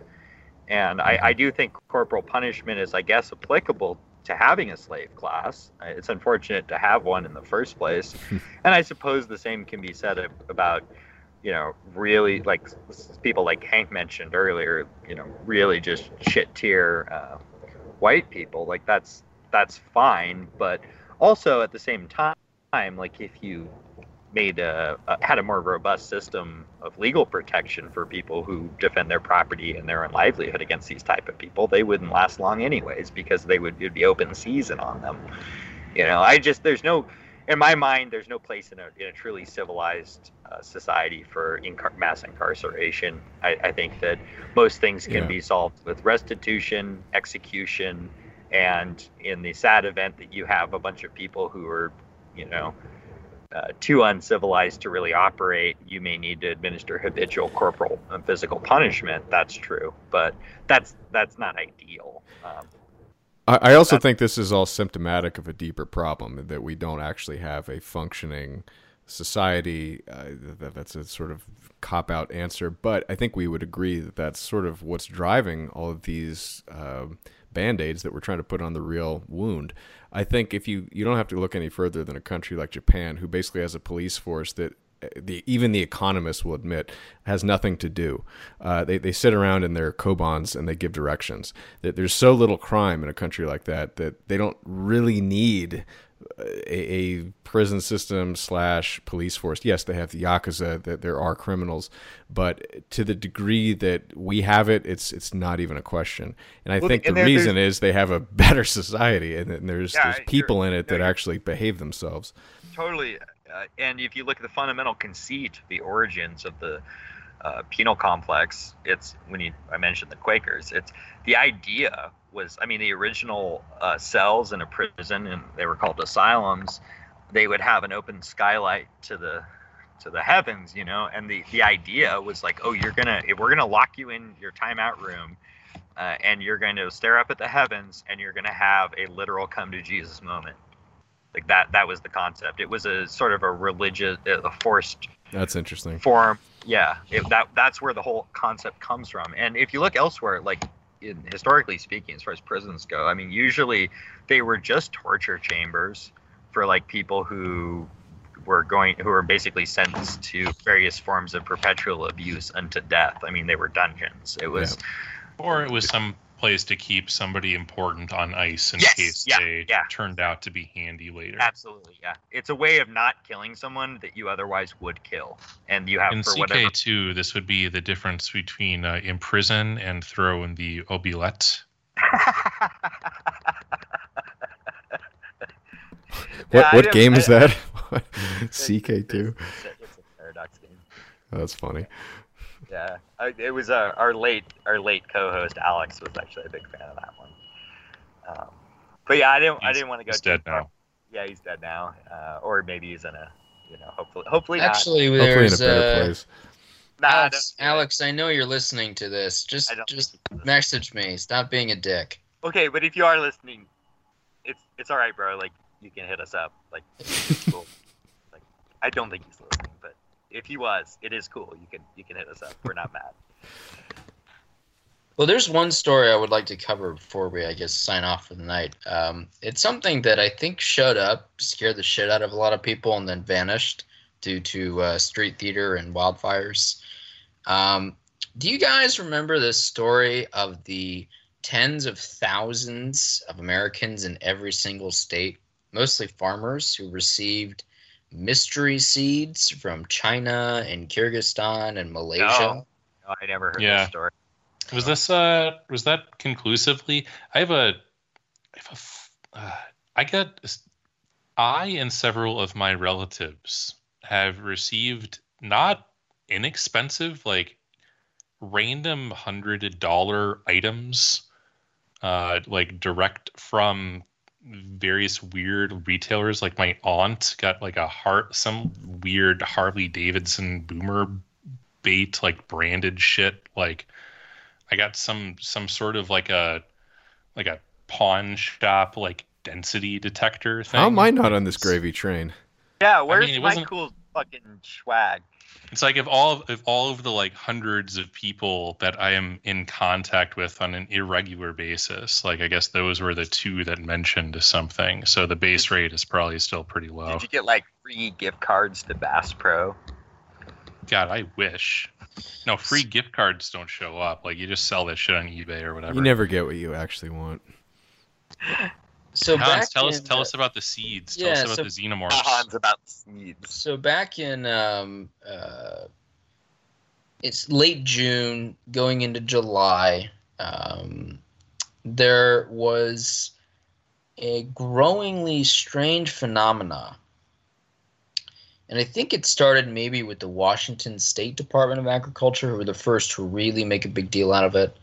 And I, I do think corporal punishment is, I guess, applicable to having a slave class. It's unfortunate to have one in the first place. *laughs* and I suppose the same can be said about, you know, really like people like Hank mentioned earlier, you know, really just shit tier uh, white people. Like that's that's fine, but also at the same time, time, like if you made a, a had a more robust system of legal protection for people who defend their property and their own livelihood against these type of people, they wouldn't last long anyways because they would it'd be open season on them. You know, I just there's no in my mind there's no place in a in a truly civilized uh, society for incar- mass incarceration. I, I think that most things can Yeah. be solved with restitution, execution, and in the sad event that you have a bunch of people who are, you know, uh, too uncivilized to really operate, you may need to administer habitual corporal and physical punishment. That's true, but that's that's not ideal. Um, I, I also think this is all symptomatic of a deeper problem that we don't actually have a functioning society. Uh, that, that's a sort of cop out answer, but I think we would agree that that's sort of what's driving all of these uh, band aids that we're trying to put on the real wound. I think if you you don't have to look any further than a country like Japan, who basically has a police force that uh, the even the economists will admit has nothing to do. Uh, they they sit around in their kobans and they give directions. That there's so little crime in a country like that that they don't really need a, a prison system slash police force. Yes, they have the yakuza. That there are criminals, but to the degree that we have it, it's it's not even a question. And I Well, think and the there- reason is they have a *laughs* better society, and, and there's Yeah, there's people in it that actually behave themselves. totally. Uh, and if you look at the fundamental conceit, the origins of the uh, penal complex, it's when you I mentioned the Quakers. It's the idea was, I mean, the original uh, cells in a prison, and they were called asylums. They would have an open skylight to the to the heavens, you know, and the the idea was like, oh, you're gonna if we're gonna lock you in your timeout room. Uh, and you're going to stare up at the heavens, and you're going to have a literal come to Jesus moment like that that was the concept it was a sort of a religious a forced That's interesting. form yeah it, that that's where the whole concept comes from and if you look elsewhere like in, historically speaking as far as prisons go i mean usually they were just torture chambers for like people who were going who were basically sentenced to various forms of perpetual abuse unto death. I mean they were dungeons. It was Or it was some place to keep somebody important on ice in Yes, case yeah, they yeah. turned out to be handy later. absolutely yeah it's a way of not killing someone that you otherwise would kill and you have In for whatever CK2, this would be the difference between uh, imprison and throw in the oubliette. What Yeah, what game is that? *laughs* CK2. It's, it's a paradox game. Oh, that's funny. Yeah, I, it was uh, our late our late co-host Alex was actually a big fan of that one. Um, but yeah, I didn't I didn't want to go he's too dead far. now. Yeah, he's dead now, uh, or maybe he's in a you know hopefully hopefully not. Actually, Hopefully in a better uh, place. Nah, Alex, don't do it. Alex, I know you're listening to this. Just just think he's listening. message me. Stop being a dick. Okay, but if you are listening, it's it's all right, bro. Like you can hit us up. Like *laughs* cool. like I don't think he's listening, but if he was, it is cool. You can you can hit us up. We're not mad. Well, there's one story I would like to cover before we, I guess, sign off for the night. Um, it's something that I think showed up, scared the shit out of a lot of people, and then vanished due to uh, street theater and wildfires. Um, do you guys remember this story of the tens of thousands of Americans in every single state, mostly farmers, who received mystery seeds from China and Kyrgyzstan and Malaysia? No. No, I never heard Yeah. this story. Was this uh was that conclusively? I have a I have a f- uh, I got I and several of my relatives have received not inexpensive like random hundred dollar items uh like direct from various weird retailers like my aunt got like a heart some weird Harley Davidson boomer bait like branded shit like I got some some sort of like a like a pawn shop like density detector thing. How am I not on this gravy train? Yeah, where's mean, it my cool fucking swag? It's like if all of if all of the like hundreds of people that I am in contact with on an irregular basis, like I guess those were the two that mentioned something. So the base rate is probably still pretty low. Did you get like free gift cards to Bass Pro? God, I wish. No, free gift cards don't show up. Like you just sell that shit on eBay or whatever. You never get what you actually want. *laughs* So Hans, back tell us tell uh, us about the seeds. Tell yeah, us about so- the xenomorphs. Hans about seeds. So back in um, uh, it's late June, going into July, um, there was a growingly strange phenomena. And I think it started maybe with the Washington State Department of Agriculture, who were the first to really make a big deal out of it,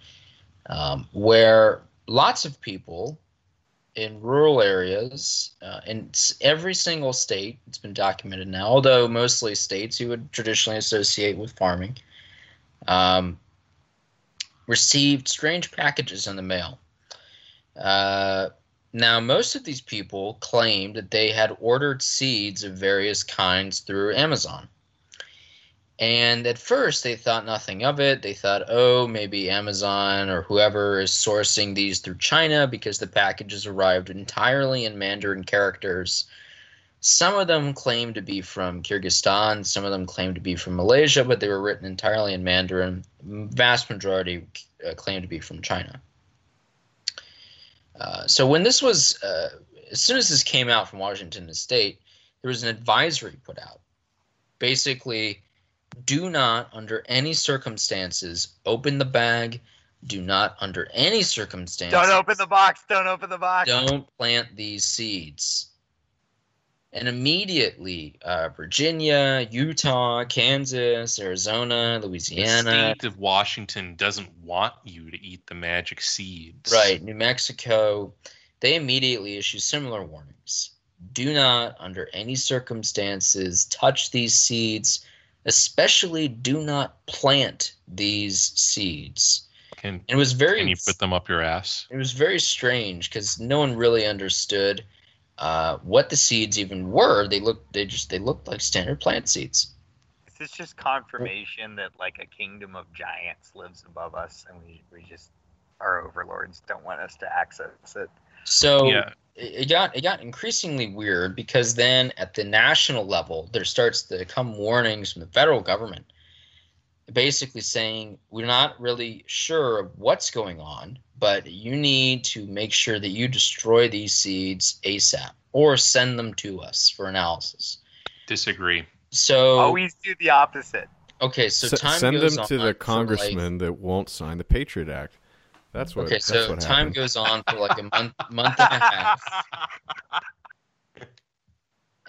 um, where lots of people in rural areas uh, in every single state it's been documented now although mostly states you would traditionally associate with farming um, received strange packages in the mail. Uh, now most of these people claimed that they had ordered seeds of various kinds through amazon and at first, they thought nothing of it. They thought, oh, maybe Amazon or whoever is sourcing these through China because the packages arrived entirely in Mandarin characters. Some of them claim to be from Kyrgyzstan, some of them claim to be from Malaysia, but they were written entirely in Mandarin. Vast majority uh, claim to be from China. Uh, so when this was, uh, as soon as this came out from Washington State, there was an advisory put out. Basically, do not, under any circumstances, open the bag. Do not, under any circumstances, Don't open the box. Don't open the box. don't plant these seeds. And immediately, uh, Virginia, Utah, Kansas, Arizona, Louisiana. The Louisiana, state of Washington doesn't want you to eat the magic seeds. right, New Mexico, they immediately issue similar warnings. Do not, under any circumstances, touch these seeds. Especially, do not plant these seeds. Can And it was very can you put them up your ass? it was very strange because no one really understood uh, what the seeds even were. They looked they just they looked like standard plant seeds. Is this just confirmation that like a kingdom of giants lives above us, and we we just our overlords don't want us to access it? So Yeah. It, it got it got increasingly weird because then at the national level there starts to come warnings from the federal government basically saying we're not really sure of what's going on but you need to make sure that you destroy these seeds asap or send them to us for analysis Disagree. so Always do the opposite. okay so S- time send goes them on to for, the like- congressman that won't sign the Patriot Act. That's what. okay so what time happened. goes on for like a month *laughs* month and a half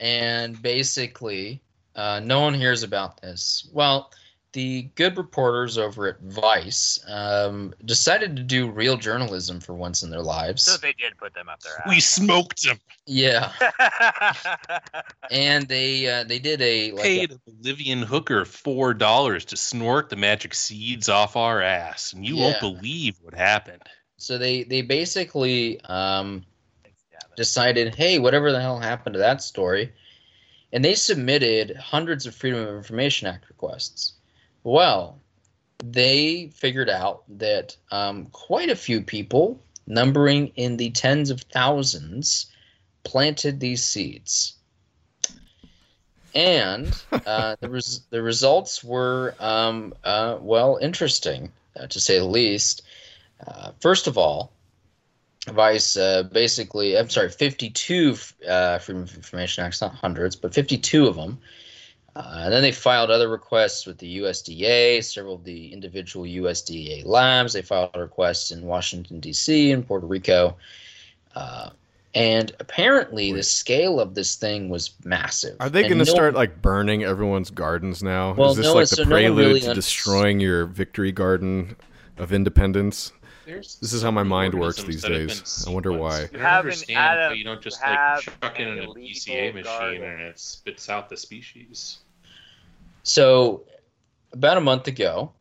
and basically uh, no one hears about this well the good reporters over at vice um, decided to do real journalism for once in their lives so they did put them up there. We smoked them. yeah *laughs* *laughs* and they uh, they did a like Paid a Bolivian hooker four dollars to snort the magic seeds off our ass, and you won't believe what happened. so they they basically um, decided, hey, whatever the hell happened to that story? And they submitted hundreds of Freedom of Information Act requests. Well, they figured out that um, quite a few people, numbering in the tens of thousands, planted these seeds. And uh, *laughs* the, res- the results were, um, uh, well, interesting, uh, to say the least. Uh, first of all, Vice uh, basically, I'm sorry, 52 uh, Freedom of Information Acts, not hundreds, but 52 of them. Uh, and then they filed other requests with the USDA, several of the individual USDA labs. They filed requests in Washington, D.C., and Puerto Rico. Uh, and apparently, the scale of this thing was massive. Are they going to no- start like burning everyone's gardens now? Well, Is this no, like so the no prelude really to destroying your victory garden of independence? There's This is how my mind works these days. I wonder why. You You don't an understand Adam- you don't just you like chuck in an an illegal ECA machine garden. and it spits out the species. So, about a month ago,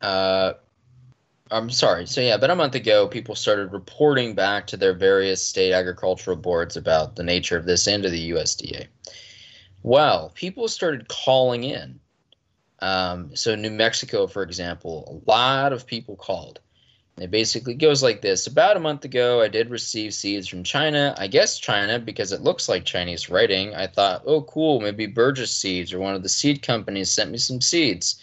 uh, I'm sorry. So yeah, about a month ago, people started reporting back to their various state agricultural boards about the nature of this and to the USDA. Well, people started calling in. Um, so New Mexico, for example, a lot of people called. It basically goes like this: About a month ago, I did receive seeds from China. I guess China because it looks like Chinese writing. I thought, oh, cool, maybe Burgess Seeds or one of the seed companies sent me some seeds.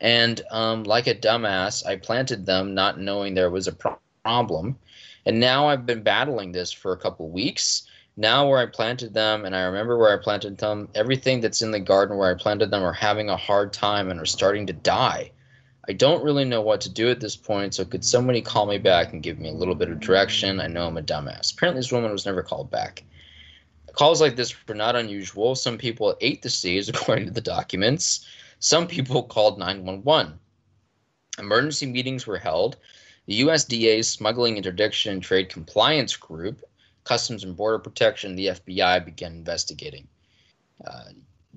And um, like a dumbass, I planted them not knowing there was a pro- problem. And now I've been battling this for a couple weeks. Now, where I planted them, and I remember where I planted them, everything that's in the garden where I planted them are having a hard time and are starting to die. I don't really know what to do at this point, so could somebody call me back and give me a little bit of direction? I know I'm a dumbass. Apparently, this woman was never called back. Calls like this were not unusual. Some people ate the seeds, *laughs* according to the documents. Some people called 911. Emergency meetings were held. The USDA's Smuggling Interdiction and Trade Compliance Group, Customs and Border Protection, the FBI began investigating. Uh,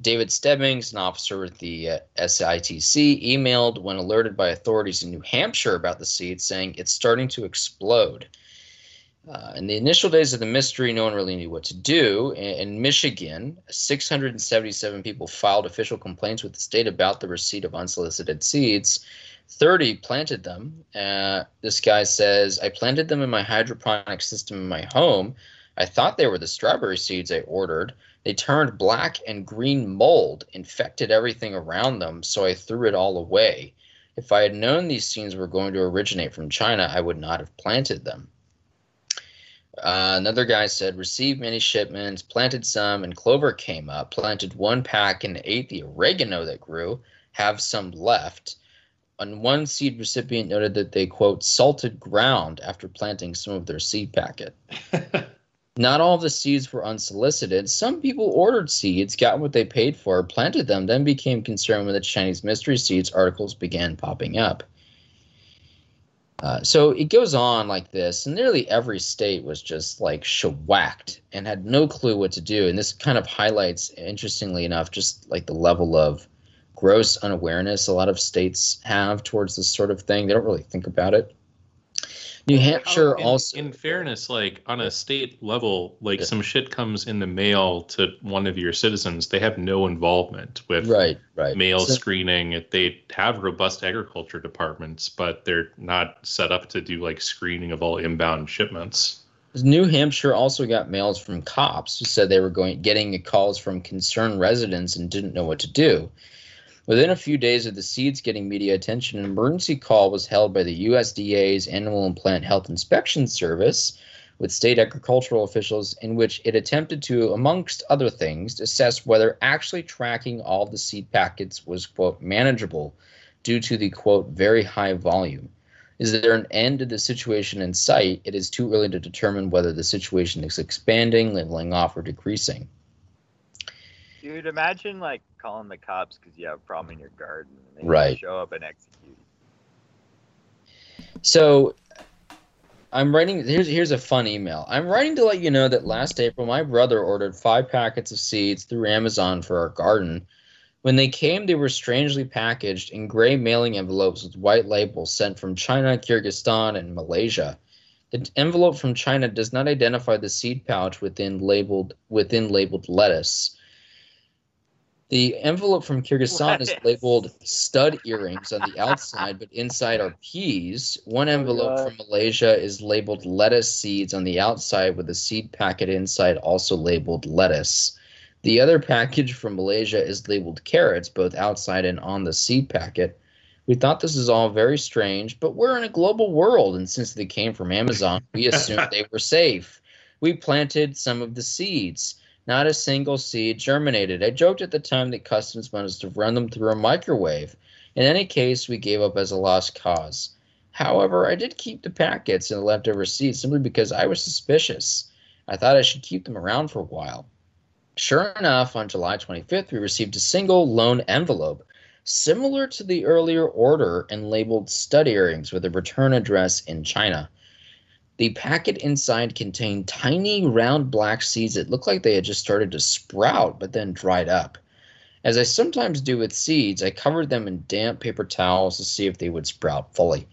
David Stebbings, an officer with the uh, SITC, emailed when alerted by authorities in New Hampshire about the seed, saying it's starting to explode. Uh, in the initial days of the mystery, no one really knew what to do. In, in, Michigan, 677 people filed official complaints with the state about the receipt of unsolicited seeds. 30 planted them. Uh, this guy says, I planted them in my hydroponic system in my home. I thought they were the strawberry seeds I ordered. They turned black and green mold, infected everything around them, so I threw it all away. If I had known these seeds were going to originate from China, I would not have planted them. Uh, another guy said, received many shipments, planted some, and clover came up. Planted one pack and ate the oregano that grew. Have some left. And one seed recipient noted that they, quote, salted ground after planting some of their seed packet. *laughs* Not all of the seeds were unsolicited. Some people ordered seeds, got what they paid for, planted them, then became concerned when the Chinese mystery seeds articles began popping up. Uh, so it goes on like this, and nearly every state was just like shellacked and had no clue what to do. And this kind of highlights, interestingly enough, just like the level of gross unawareness a lot of states have towards this sort of thing. They don't really think about it. New Hampshire in, also. In fairness, like on a state level, like yeah. some shit comes in the mail to one of your citizens, they have no involvement with right, right. mail so, screening. They have robust agriculture departments, but they're not set up to do like screening of all inbound shipments. New Hampshire also got mails from cops who said they were going getting calls from concerned residents and didn't know what to do. Within a few days of the seeds getting media attention, an emergency call was held by the USDA's Animal and Plant Health Inspection Service with state agricultural officials in which it attempted to, amongst other things, assess whether actually tracking all the seed packets was, quote, manageable due to the, quote, very high volume. Is there an end to the situation in sight? It is too early to determine whether the situation is expanding, leveling off, or decreasing. Dude, imagine like calling the cops because you have a problem in your garden and they right. show up and execute. So I'm writing here's here's a fun email. I'm writing to let you know that last April my brother ordered five packets of seeds through Amazon for our garden. When they came, they were strangely packaged in gray mailing envelopes with white labels sent from China, Kyrgyzstan, and Malaysia. The envelope from China does not identify the seed pouch within labeled within labeled lettuce. The envelope from Kyrgyzstan is labeled stud earrings on the outside, but inside are peas. One oh envelope from Malaysia is labeled lettuce seeds on the outside, with a seed packet inside also labeled lettuce. The other package from Malaysia is labeled carrots, both outside and on the seed packet. We thought this is all very strange, but we're in a global world, and since they came from Amazon, we *laughs* assumed they were safe. We planted some of the seeds. Not a single seed germinated. I joked at the time that customs must have run them through a microwave. In any case, we gave up as a lost cause. However, I did keep the packets and the leftover seeds simply because I was suspicious. I thought I should keep them around for a while. Sure enough, on July 25th, we received a single lone envelope similar to the earlier order and labeled stud earrings with a return address in China. The packet inside contained tiny round black seeds that looked like they had just started to sprout but then dried up. As I sometimes do with seeds, I covered them in damp paper towels to see if they would sprout fully.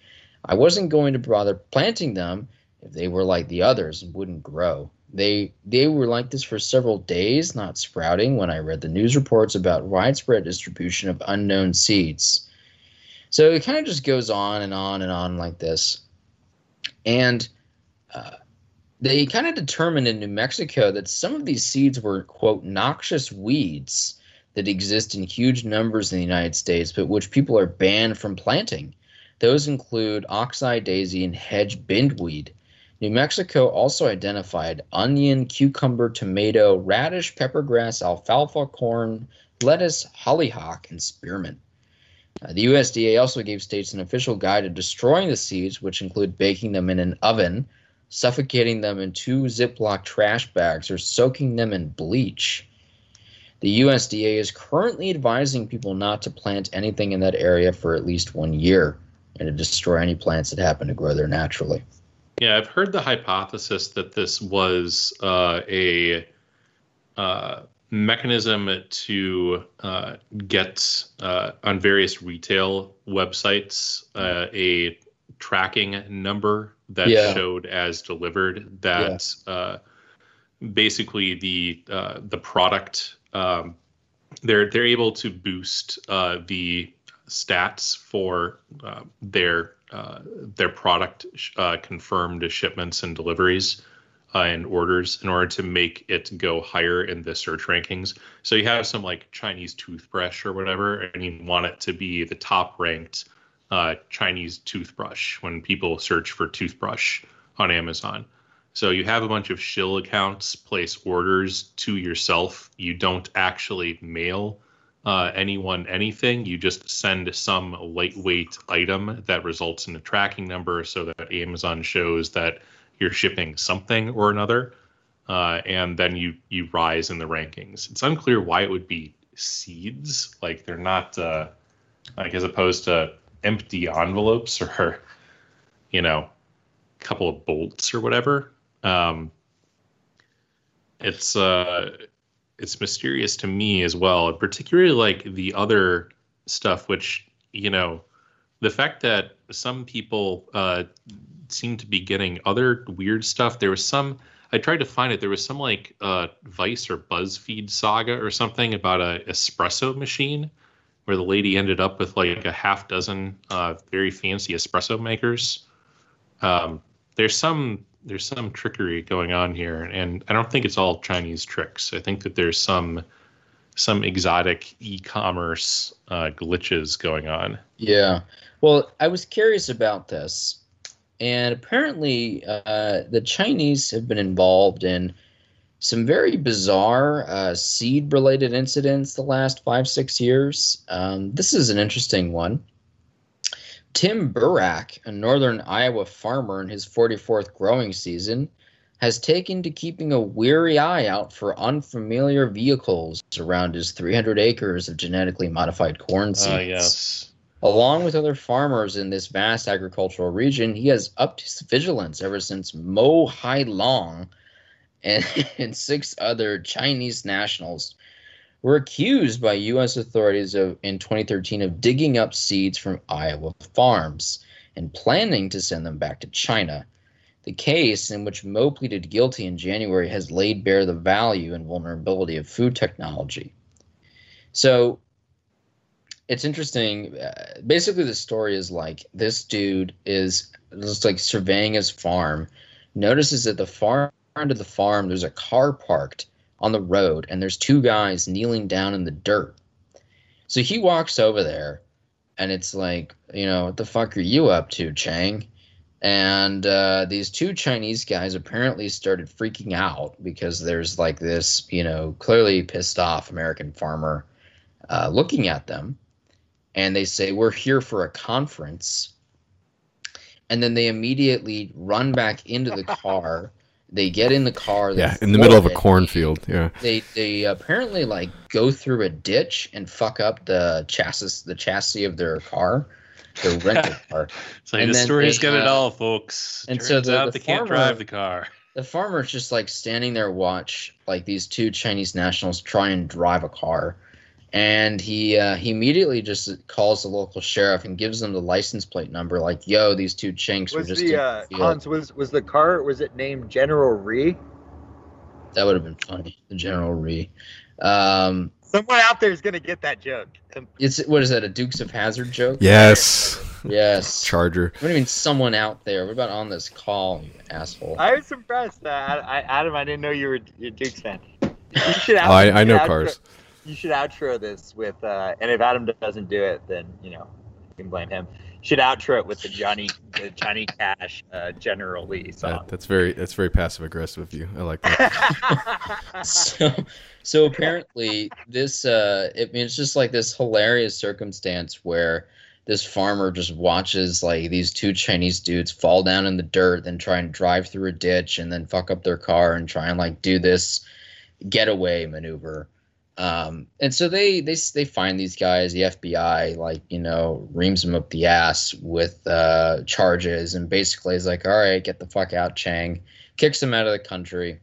I wasn't going to bother planting them if they were like the others and wouldn't grow. They they were like this for several days, not sprouting, when I read the news reports about widespread distribution of unknown seeds. So it kind of just goes on and on and on like this. And they kind of determined in New Mexico that some of these seeds were, quote, noxious weeds that exist in huge numbers in the United States, but which people are banned from planting. Those include oxeye daisy and hedge bindweed. New Mexico also identified onion, cucumber, tomato, radish, peppergrass, alfalfa, corn, lettuce, hollyhock, and spearmint. Uh, the USDA also gave states an official guide to destroying the seeds, which include baking them in an oven, suffocating them in two Ziploc trash bags, or soaking them in bleach. The USDA is currently advising people not to plant anything in that area for at least one year and to destroy any plants that happen to grow there naturally. Yeah, I've heard the hypothesis that this was uh, a uh, mechanism to uh, get uh, on various retail websites uh, a tracking number that Yeah. showed as delivered that uh, basically the uh, the product um, they're they're able to boost uh, the stats for uh, their uh, their product uh, confirmed shipments and deliveries uh, and orders in order to make it go higher in the search rankings. So you have some like Chinese toothbrush or whatever, and you want it to be the top ranked uh, Chinese toothbrush when people search for toothbrush on Amazon. So you have a bunch of shill accounts place orders to yourself. You don't actually mail uh, anyone anything. You just send some lightweight item that results in a tracking number so that Amazon shows that you're shipping something or another. Uh, and then you you rise in the rankings. It's unclear why it would be seeds, like they're not uh, like as opposed to empty envelopes or you know a couple of bolts or whatever. Um, it's uh, it's mysterious to me as well, and particularly like the other stuff, which you know, the fact that some people uh, seem to be getting other weird stuff. There was some. I tried to find it. There was some like uh, Vice or BuzzFeed saga or something about a espresso machine, where the lady ended up with like a half dozen uh, very fancy espresso makers. Um, there's some there's some trickery going on here, and I don't think it's all Chinese tricks. I think that there's some some exotic e-commerce uh, glitches going on. Yeah. Well, I was curious about this, and apparently, uh, the Chinese have been involved in some very bizarre uh, seed-related incidents the last five six years. Um, this is an interesting one. Tim Burak, a northern Iowa farmer in his 44th growing season, has taken to keeping a weary eye out for unfamiliar vehicles around his 300 acres of genetically modified corn seeds. Uh, yes. Along with other farmers in this vast agricultural region, he has upped his vigilance ever since Mo Hai Long and, *laughs* and six other Chinese nationals were accused by U.S. authorities of in 2013 of digging up seeds from Iowa farms and planning to send them back to China. The case, in which Mo pleaded guilty in January, has laid bare the value and vulnerability of food technology. So it's interesting. Uh, basically, the story is like this dude is just like surveying his farm, notices that the far of the farm there's a car parked on the road, and there's two guys kneeling down in the dirt. So he walks over there, and it's like, you know, what the fuck are you up to, Chang? And uh, these two Chinese guys apparently started freaking out because there's like this, you know, clearly pissed off American farmer uh, looking at them. And they say, We're here for a conference. And then they immediately run back into the car. They get in the car. they Yeah, in the middle of a floor it. cornfield. Yeah. They they apparently like go through a ditch and fuck up the chassis the chassis of their car, their *laughs* rental car. It's like And the then story's they, got it all, folks. and Turns so the- out the they can't farmer- drive the car. The farmer's just like standing there watch like these two Chinese nationals try and drive a car. And he uh, he immediately just calls the local sheriff and gives them the license plate number, like, "Yo, these two chinks were just the in uh, the. Hans was was the car was it named General Ree? That would have been funny. The General Ree. Um, Someone out there is gonna get that joke. It's what is that? A Dukes of Hazzard joke? Yes. Yes. Charger. What do you mean, someone out there? What about on this call, you asshole? I was impressed. Uh, I, I, Adam, I didn't know you were a Dukes fan. You should Oh, *laughs* I, I know outro- cars. You should outro this with, uh, and if Adam doesn't do it, then you know you can blame him. should outro it with the Johnny the Johnny Cash uh, General Lee song. That, that's very that's very passive aggressive of you. I like that. *laughs* *laughs* so so apparently this uh I mean it's just like this hilarious circumstance where this farmer just watches like these two Chinese dudes fall down in the dirt, then try and drive through a ditch and then fuck up their car and try and like do this getaway maneuver. Um, and so they they they find these guys. The FBI like you know reams them up the ass with uh, charges, and basically is like, all right, get the fuck out, Chang, kicks them out of the country.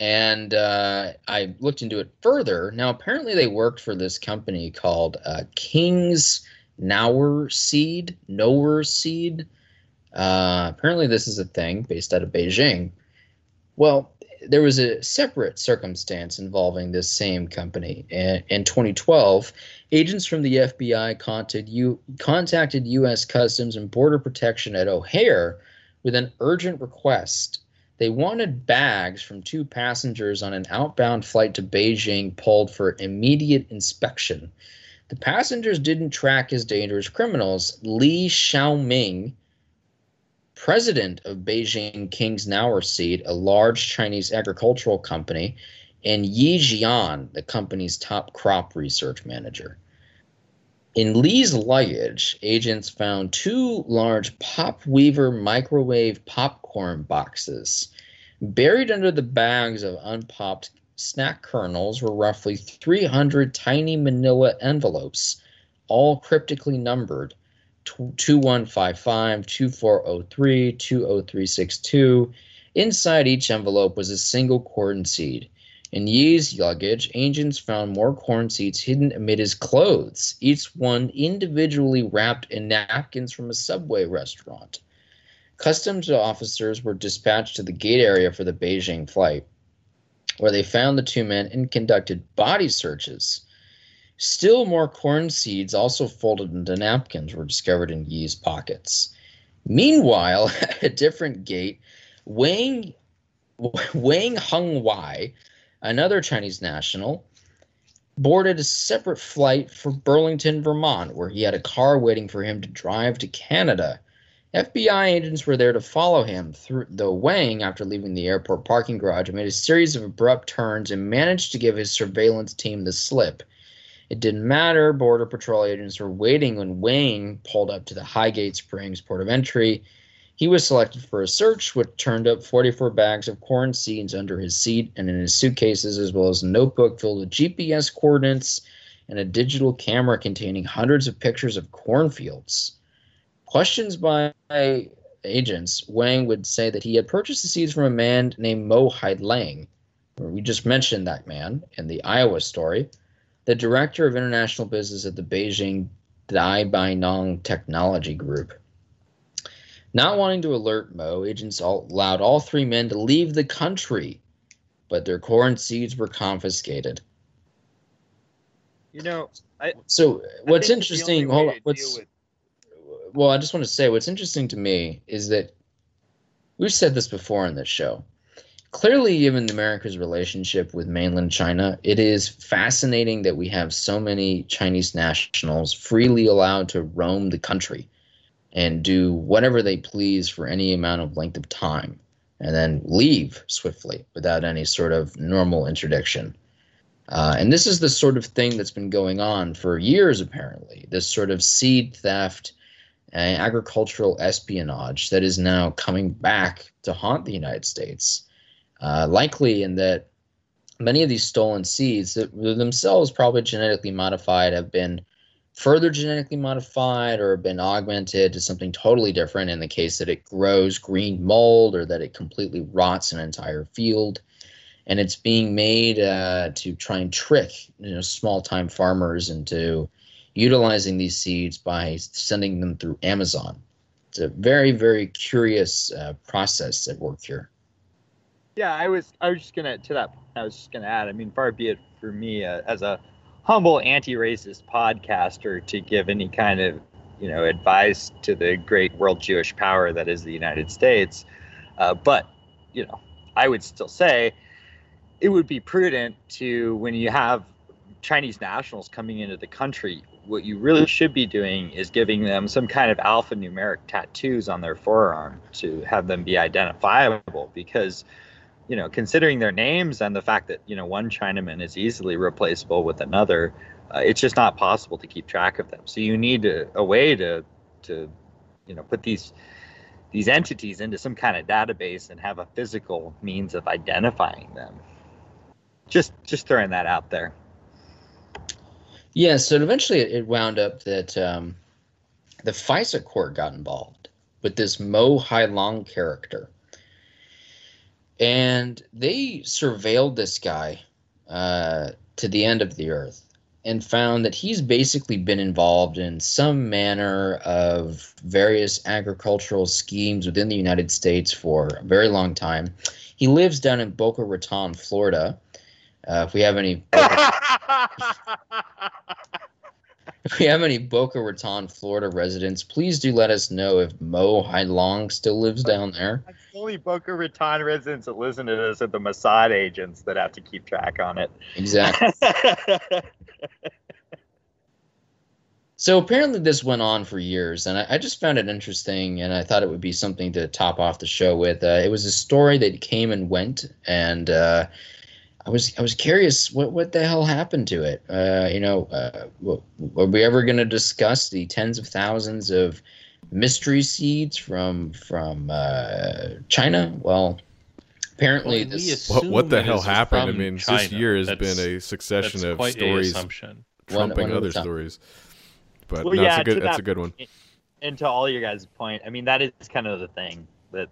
And uh, I looked into it further. Now, apparently, they worked for this company called uh, King's Nower Seed. Nower Seed. Uh, apparently, this is a thing based out of Beijing. Well, there was a separate circumstance involving this same company. In, in 2012, agents from the FBI contacted, U, contacted U.S. Customs and Border Protection at O'Hare with an urgent request. They wanted bags from two passengers on an outbound flight to Beijing pulled for immediate inspection. The passengers didn't track as dangerous criminals. Li Xiaoming, president of Beijing King's Nower Seed, a large Chinese agricultural company, and Yi Jian, the company's top crop research manager. In Lee's luggage, agents found two large Pop Weaver microwave popcorn boxes. Buried under the bags of unpopped snack kernels were roughly 300 tiny manila envelopes, all cryptically numbered 2155, 2403, 20362. Inside each envelope was a single corn seed. In Yi's luggage, agents found more corn seeds hidden amid his clothes, each one individually wrapped in napkins from a subway restaurant. Customs officers were dispatched to the gate area for the Beijing flight, where they found the two men and conducted body searches. Still more corn seeds, also folded into napkins, were discovered in Yi's pockets. Meanwhile, *laughs* at a different gate, Wang, *laughs* Wang Hongwei, another Chinese national, boarded a separate flight for Burlington, Vermont, where he had a car waiting for him to drive to Canada. FBI agents were there to follow him through though Wang, after leaving the airport parking garage, made a series of abrupt turns and managed to give his surveillance team the slip. It didn't matter. Border Patrol agents were waiting when Wang pulled up to the Highgate Springs port of entry. He was selected for a search, which turned up 44 bags of corn seeds under his seat and in his suitcases, as well as a notebook filled with GPS coordinates and a digital camera containing hundreds of pictures of cornfields. Questions by agents, Wang would say that he had purchased the seeds from a man named Mo Hailong. We just mentioned that man in the Iowa story the director of international business at the Beijing Dabeinong Technology Group. Not wanting to alert Mo, agents allowed all three men to leave the country, but their corn seeds were confiscated. You know, I, So what's interesting? Hold on. What's with- well, I just want to say what's interesting to me is that we've said this before in this show. Clearly, given America's relationship with mainland China, it is fascinating that we have so many Chinese nationals freely allowed to roam the country and do whatever they please for any amount of length of time and then leave swiftly without any sort of normal interdiction. Uh, and this is the sort of thing that's been going on for years, apparently. This sort of seed theft and agricultural espionage that is now coming back to haunt the United States. Uh, likely in that many of these stolen seeds that themselves probably genetically modified have been further genetically modified or been augmented to something totally different in the case that it grows green mold or that it completely rots an entire field and it's being made uh, to try and trick you know small time farmers into utilizing these seeds by sending them through Amazon. It's a very very curious uh, process at work here. Yeah, I was I was just gonna to that. I was just gonna add. I mean, far be it for me uh, as a humble anti-racist podcaster to give any kind of you know advice to the great world Jewish power that is the United States. Uh, but you know, I would still say it would be prudent to when you have Chinese nationals coming into the country what you really should be doing is giving them some kind of alphanumeric tattoos on their forearm to have them be identifiable because you know considering their names and the fact that you know one chinaman is easily replaceable with another uh, it's just not possible to keep track of them. So you need a, a way to to you know put these these entities into some kind of database and have a physical means of identifying them. Just just throwing that out there. Yeah, so eventually it, wound up that um, the FISA court got involved with this Mo Hai Long character. And they surveilled this guy uh, to the end of the earth and found that he's basically been involved in some manner of various agricultural schemes within the United States for a very long time. He lives down in Boca Raton, Florida. Uh, if we have any *laughs* *laughs* if we have any Boca Raton, Florida residents, please do let us know if Mo Hai Long still lives down there. only boca raton residents that listen to this are the mossad agents that have to keep track on it Exactly. *laughs* So apparently this went on for years, and I, I just found it interesting, and I thought it would be something to top off the show with. Uh, it was a story that came and went, and uh, I was I was curious what what the hell happened to it. Uh, you know, uh, w- were we ever going to discuss the tens of thousands of mystery seeds from from uh, China? Well, apparently Well, we this. What, what the hell happened? I from mean, this year has That's- been a succession of stories assumption. One- trumping one other stories. But Well, no, yeah, it's a good that's that a good one. point, And to all your guys' point, I mean, that is kind of the thing that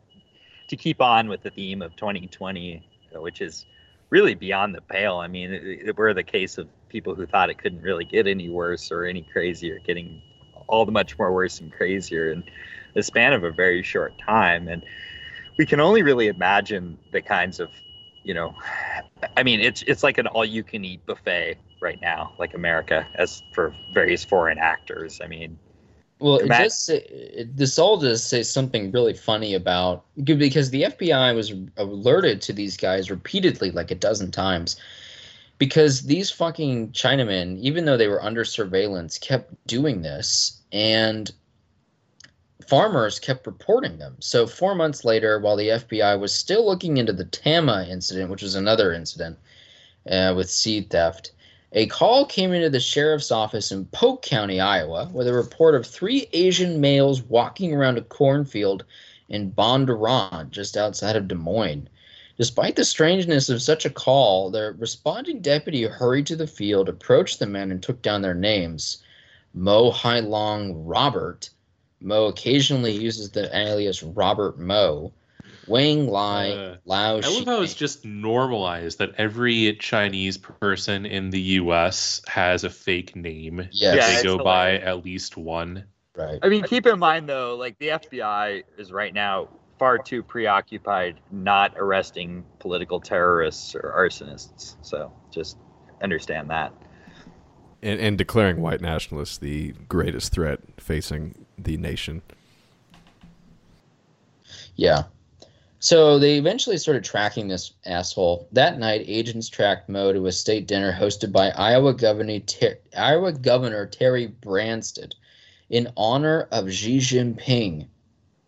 to keep on with the theme of 2020, which is really beyond the pale. I mean, it, it- we're the case of people who thought it couldn't really get any worse or any crazier, getting all the much more worse and crazier in the span of a very short time. And we can only really imagine the kinds of, you know, I mean, it's it's like an all-you-can-eat buffet right now, like America, as for various foreign actors. I mean, Well, it just it, this all just says something really funny about because the FBI was alerted to these guys repeatedly, like a dozen times, because these fucking Chinamen, even though they were under surveillance, kept doing this, and farmers kept reporting them. So four months later, while the FBI was still looking into the Tama incident, which was another incident uh, with seed theft. A call came into the sheriff's office in Polk County, Iowa, with a report of three Asian males walking around a cornfield in Bondurant, just outside of Des Moines. Despite the strangeness of such a call, the responding deputy hurried to the field, approached the men, and took down their names Mo Hai Long Robert. Mo occasionally uses the alias Robert Mo. Wang Lai, Uh, Lao I love how it's just normalized that every Chinese person in the U.S. has a fake name. Yes. that Yeah, they it's go by at least one. Right. I mean, keep in mind though, like the FBI is right now far too preoccupied not arresting political terrorists or arsonists. So just understand that. And, and declaring white nationalists the greatest threat facing the nation. Yeah. So they eventually started tracking this asshole. That night, agents tracked Mo to a state dinner hosted by Iowa Governor, Ter- Iowa Governor Terry Branstad in honor of Xi Jinping,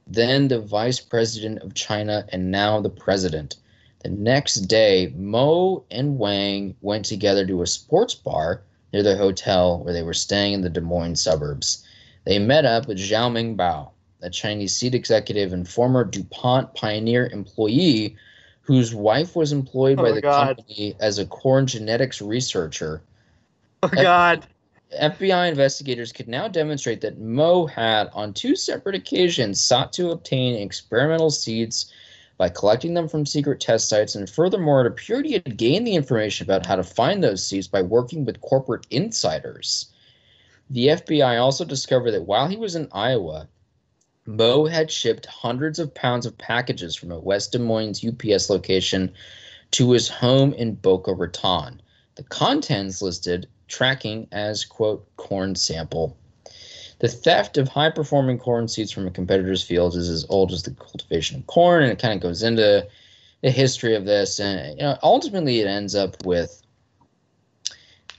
then the vice president of China and now the president. The next day, Mo and Wang went together to a sports bar near their hotel where they were staying in the Des Moines suburbs. They met up with Zhao Mingbao, a Chinese seed executive and former DuPont Pioneer employee whose wife was employed oh by Oh, the God. company as a corn genetics researcher. Oh God. FBI investigators could now demonstrate that Mo had, on two separate occasions, sought to obtain experimental seeds by collecting them from secret test sites, and furthermore, it appeared he had gained the information about how to find those seeds by working with corporate insiders. The FBI also discovered that while he was in Iowa, Mo had shipped hundreds of pounds of packages from a West Des Moines UPS location to his home in Boca Raton. The contents listed tracking as, quote, corn sample. The theft of high performing corn seeds from a competitor's fields is as old as the cultivation of corn, and it kind of goes into the history of this. And you know, ultimately, it ends up with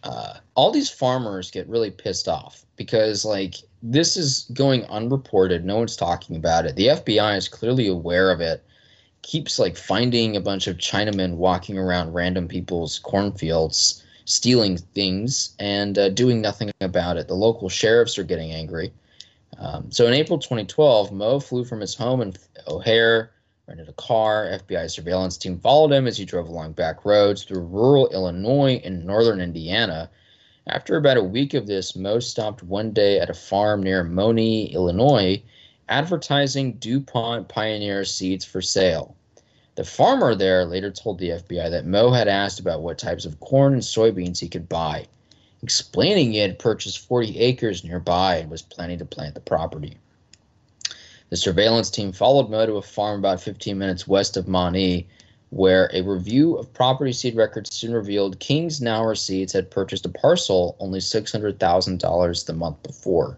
uh, all these farmers get really pissed off because like this is going unreported. No one's talking about it. The FBI is clearly aware of it. Keeps like finding a bunch of Chinamen walking around random people's cornfields, stealing things, and uh, doing nothing about it. The local sheriffs are getting angry. Um, so in April 2012, Mo flew from his home in O'Hare, rented a car. FBI surveillance team followed him as he drove along back roads through rural Illinois and northern Indiana. After about a week of this, Mo stopped one day at a farm near Monee, Illinois, advertising DuPont Pioneer seeds for sale. The farmer there later told the FBI that Mo had asked about what types of corn and soybeans he could buy, explaining he had purchased 40 acres nearby and was planning to plant the property. The surveillance team followed Mo to a farm about 15 minutes west of Monee, where a review of property seed records soon revealed King's Nower Seeds had purchased a parcel only $600,000 the month before.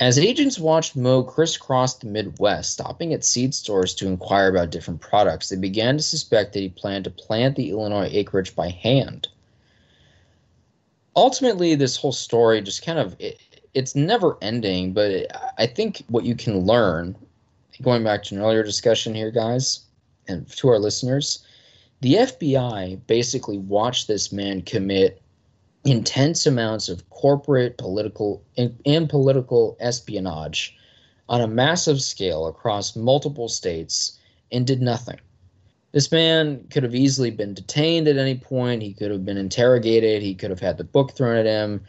As agents watched Mo crisscross the Midwest, stopping at seed stores to inquire about different products, they began to suspect that he planned to plant the Illinois acreage by hand. Ultimately, this whole story just kind of it, it's never ending, but I think what you can learn, going back to an earlier discussion here, guys, and to our listeners, the FBI basically watched this man commit intense amounts of corporate, political, and, and political espionage on a massive scale across multiple states and did nothing. This man could have easily been detained at any point. He could have been interrogated. He could have had the book thrown at him.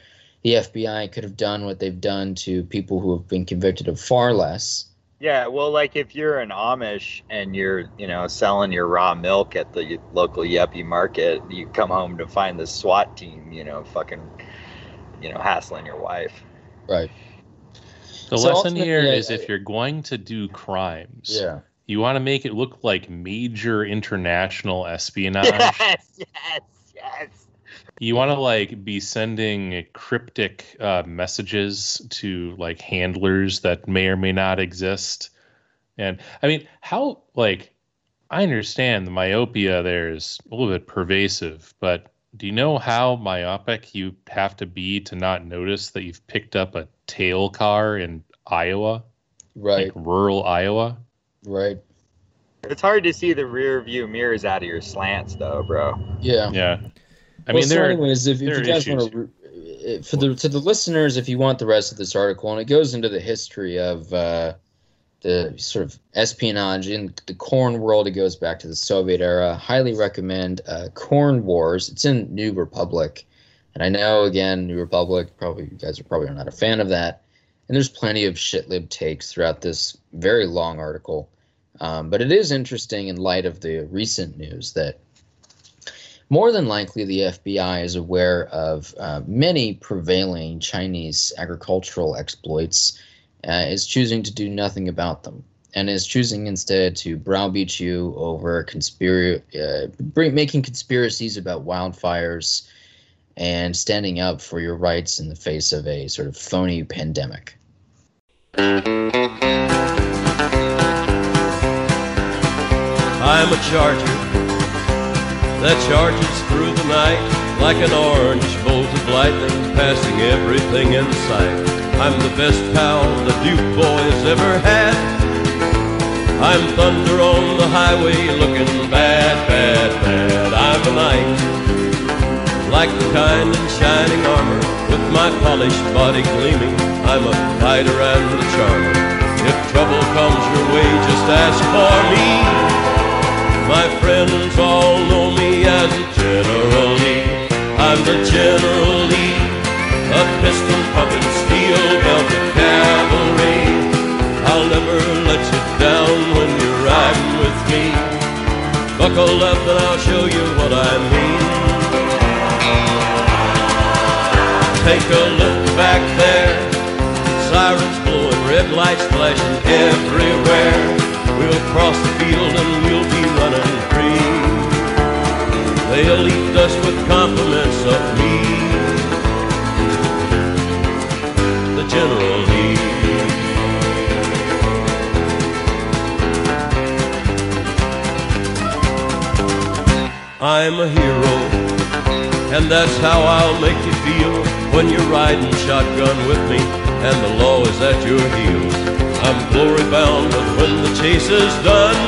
The FBI could have done what they've done to people who have been convicted of far less. Yeah, well, like if you're an Amish and you're, you know, selling your raw milk at the local yuppie market, you come home to find the SWAT team, you know, fucking, you know, hassling your wife. Right. The So lesson here ultimately, is I- if you're going to do crimes, Yeah. you want to make it look like major international espionage. *laughs* Yes, yes, yes. You want to like be sending cryptic uh, messages to like handlers that may or may not exist. And I mean, how like I understand the myopia there is a little bit pervasive, but do you know how myopic you have to be to not notice that you've picked up a tail car in Iowa, Right. like rural Iowa? Right. It's hard to see the rear view mirrors out of your slants, though, bro. Yeah. Yeah. I well, mean, so there. anyways, if, if you guys want to, for the to the listeners, if you want the rest of this article, and it goes into the history of uh, the sort of espionage in the corn world, it goes back to the Soviet era. Highly recommend uh, Corn Wars. It's in New Republic, and I know again, New Republic. Probably you guys are probably not a fan of that, and there's plenty of shitlib takes throughout this very long article. Um, but it is interesting in light of the recent news that more than likely, the FBI is aware of uh, many prevailing Chinese agricultural exploits, uh, is choosing to do nothing about them, and is choosing instead to browbeat you over conspira- uh, making conspiracies about wildfires and standing up for your rights in the face of a sort of phony pandemic. I'm a charger that charges through the night like an orange bolt of lightning passing everything in sight. I'm the best pal the Duke boys ever had. I'm thunder on the highway looking bad, bad, bad. I'm a knight, like the kind in shining armor, with my polished body gleaming. I'm a fighter and a charmer. If trouble comes your way, just ask for me. My friends all know me as General Lee. I'm the General Lee, a pistol pumping, steel belted cavalry. I'll never let you down when you're riding with me. Buckle up and I'll show you what I mean. Take a look back there, sirens blowing, red lights flashing everywhere. We'll cross the field and we'll be running free. They'll eat us with compliments of me, the General Lee. I'm a hero, And that's how I'll make you feel when you're riding shotgun with me and the law is at your heels. I'm glory bound, but when the chase is done,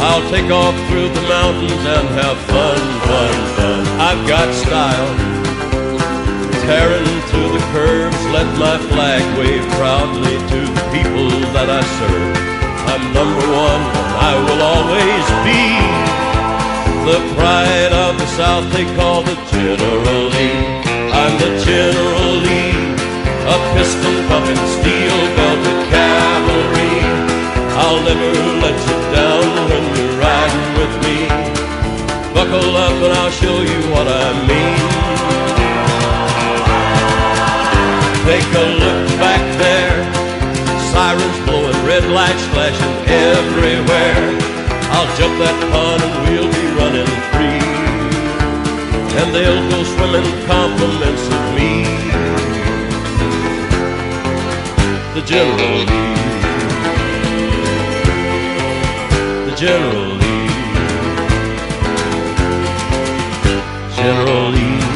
I'll take off through the mountains and have fun, fun, fun. I've got style, tearing through the curves. Let my flag wave proudly to the people that I serve. I'm number one, and I will always be the pride of the South. They call the General Lee. I'm the General Lee, a pistol pumping, steel belted cavalry. I'll never let you down when you're riding with me. Buckle up and I'll show you what I mean. Take a look back there. Sirens blowing, red lights flashing everywhere. I'll jump that pond and we'll be running free. And they'll go swimming compliments of me. The General Lee. The. General Lee.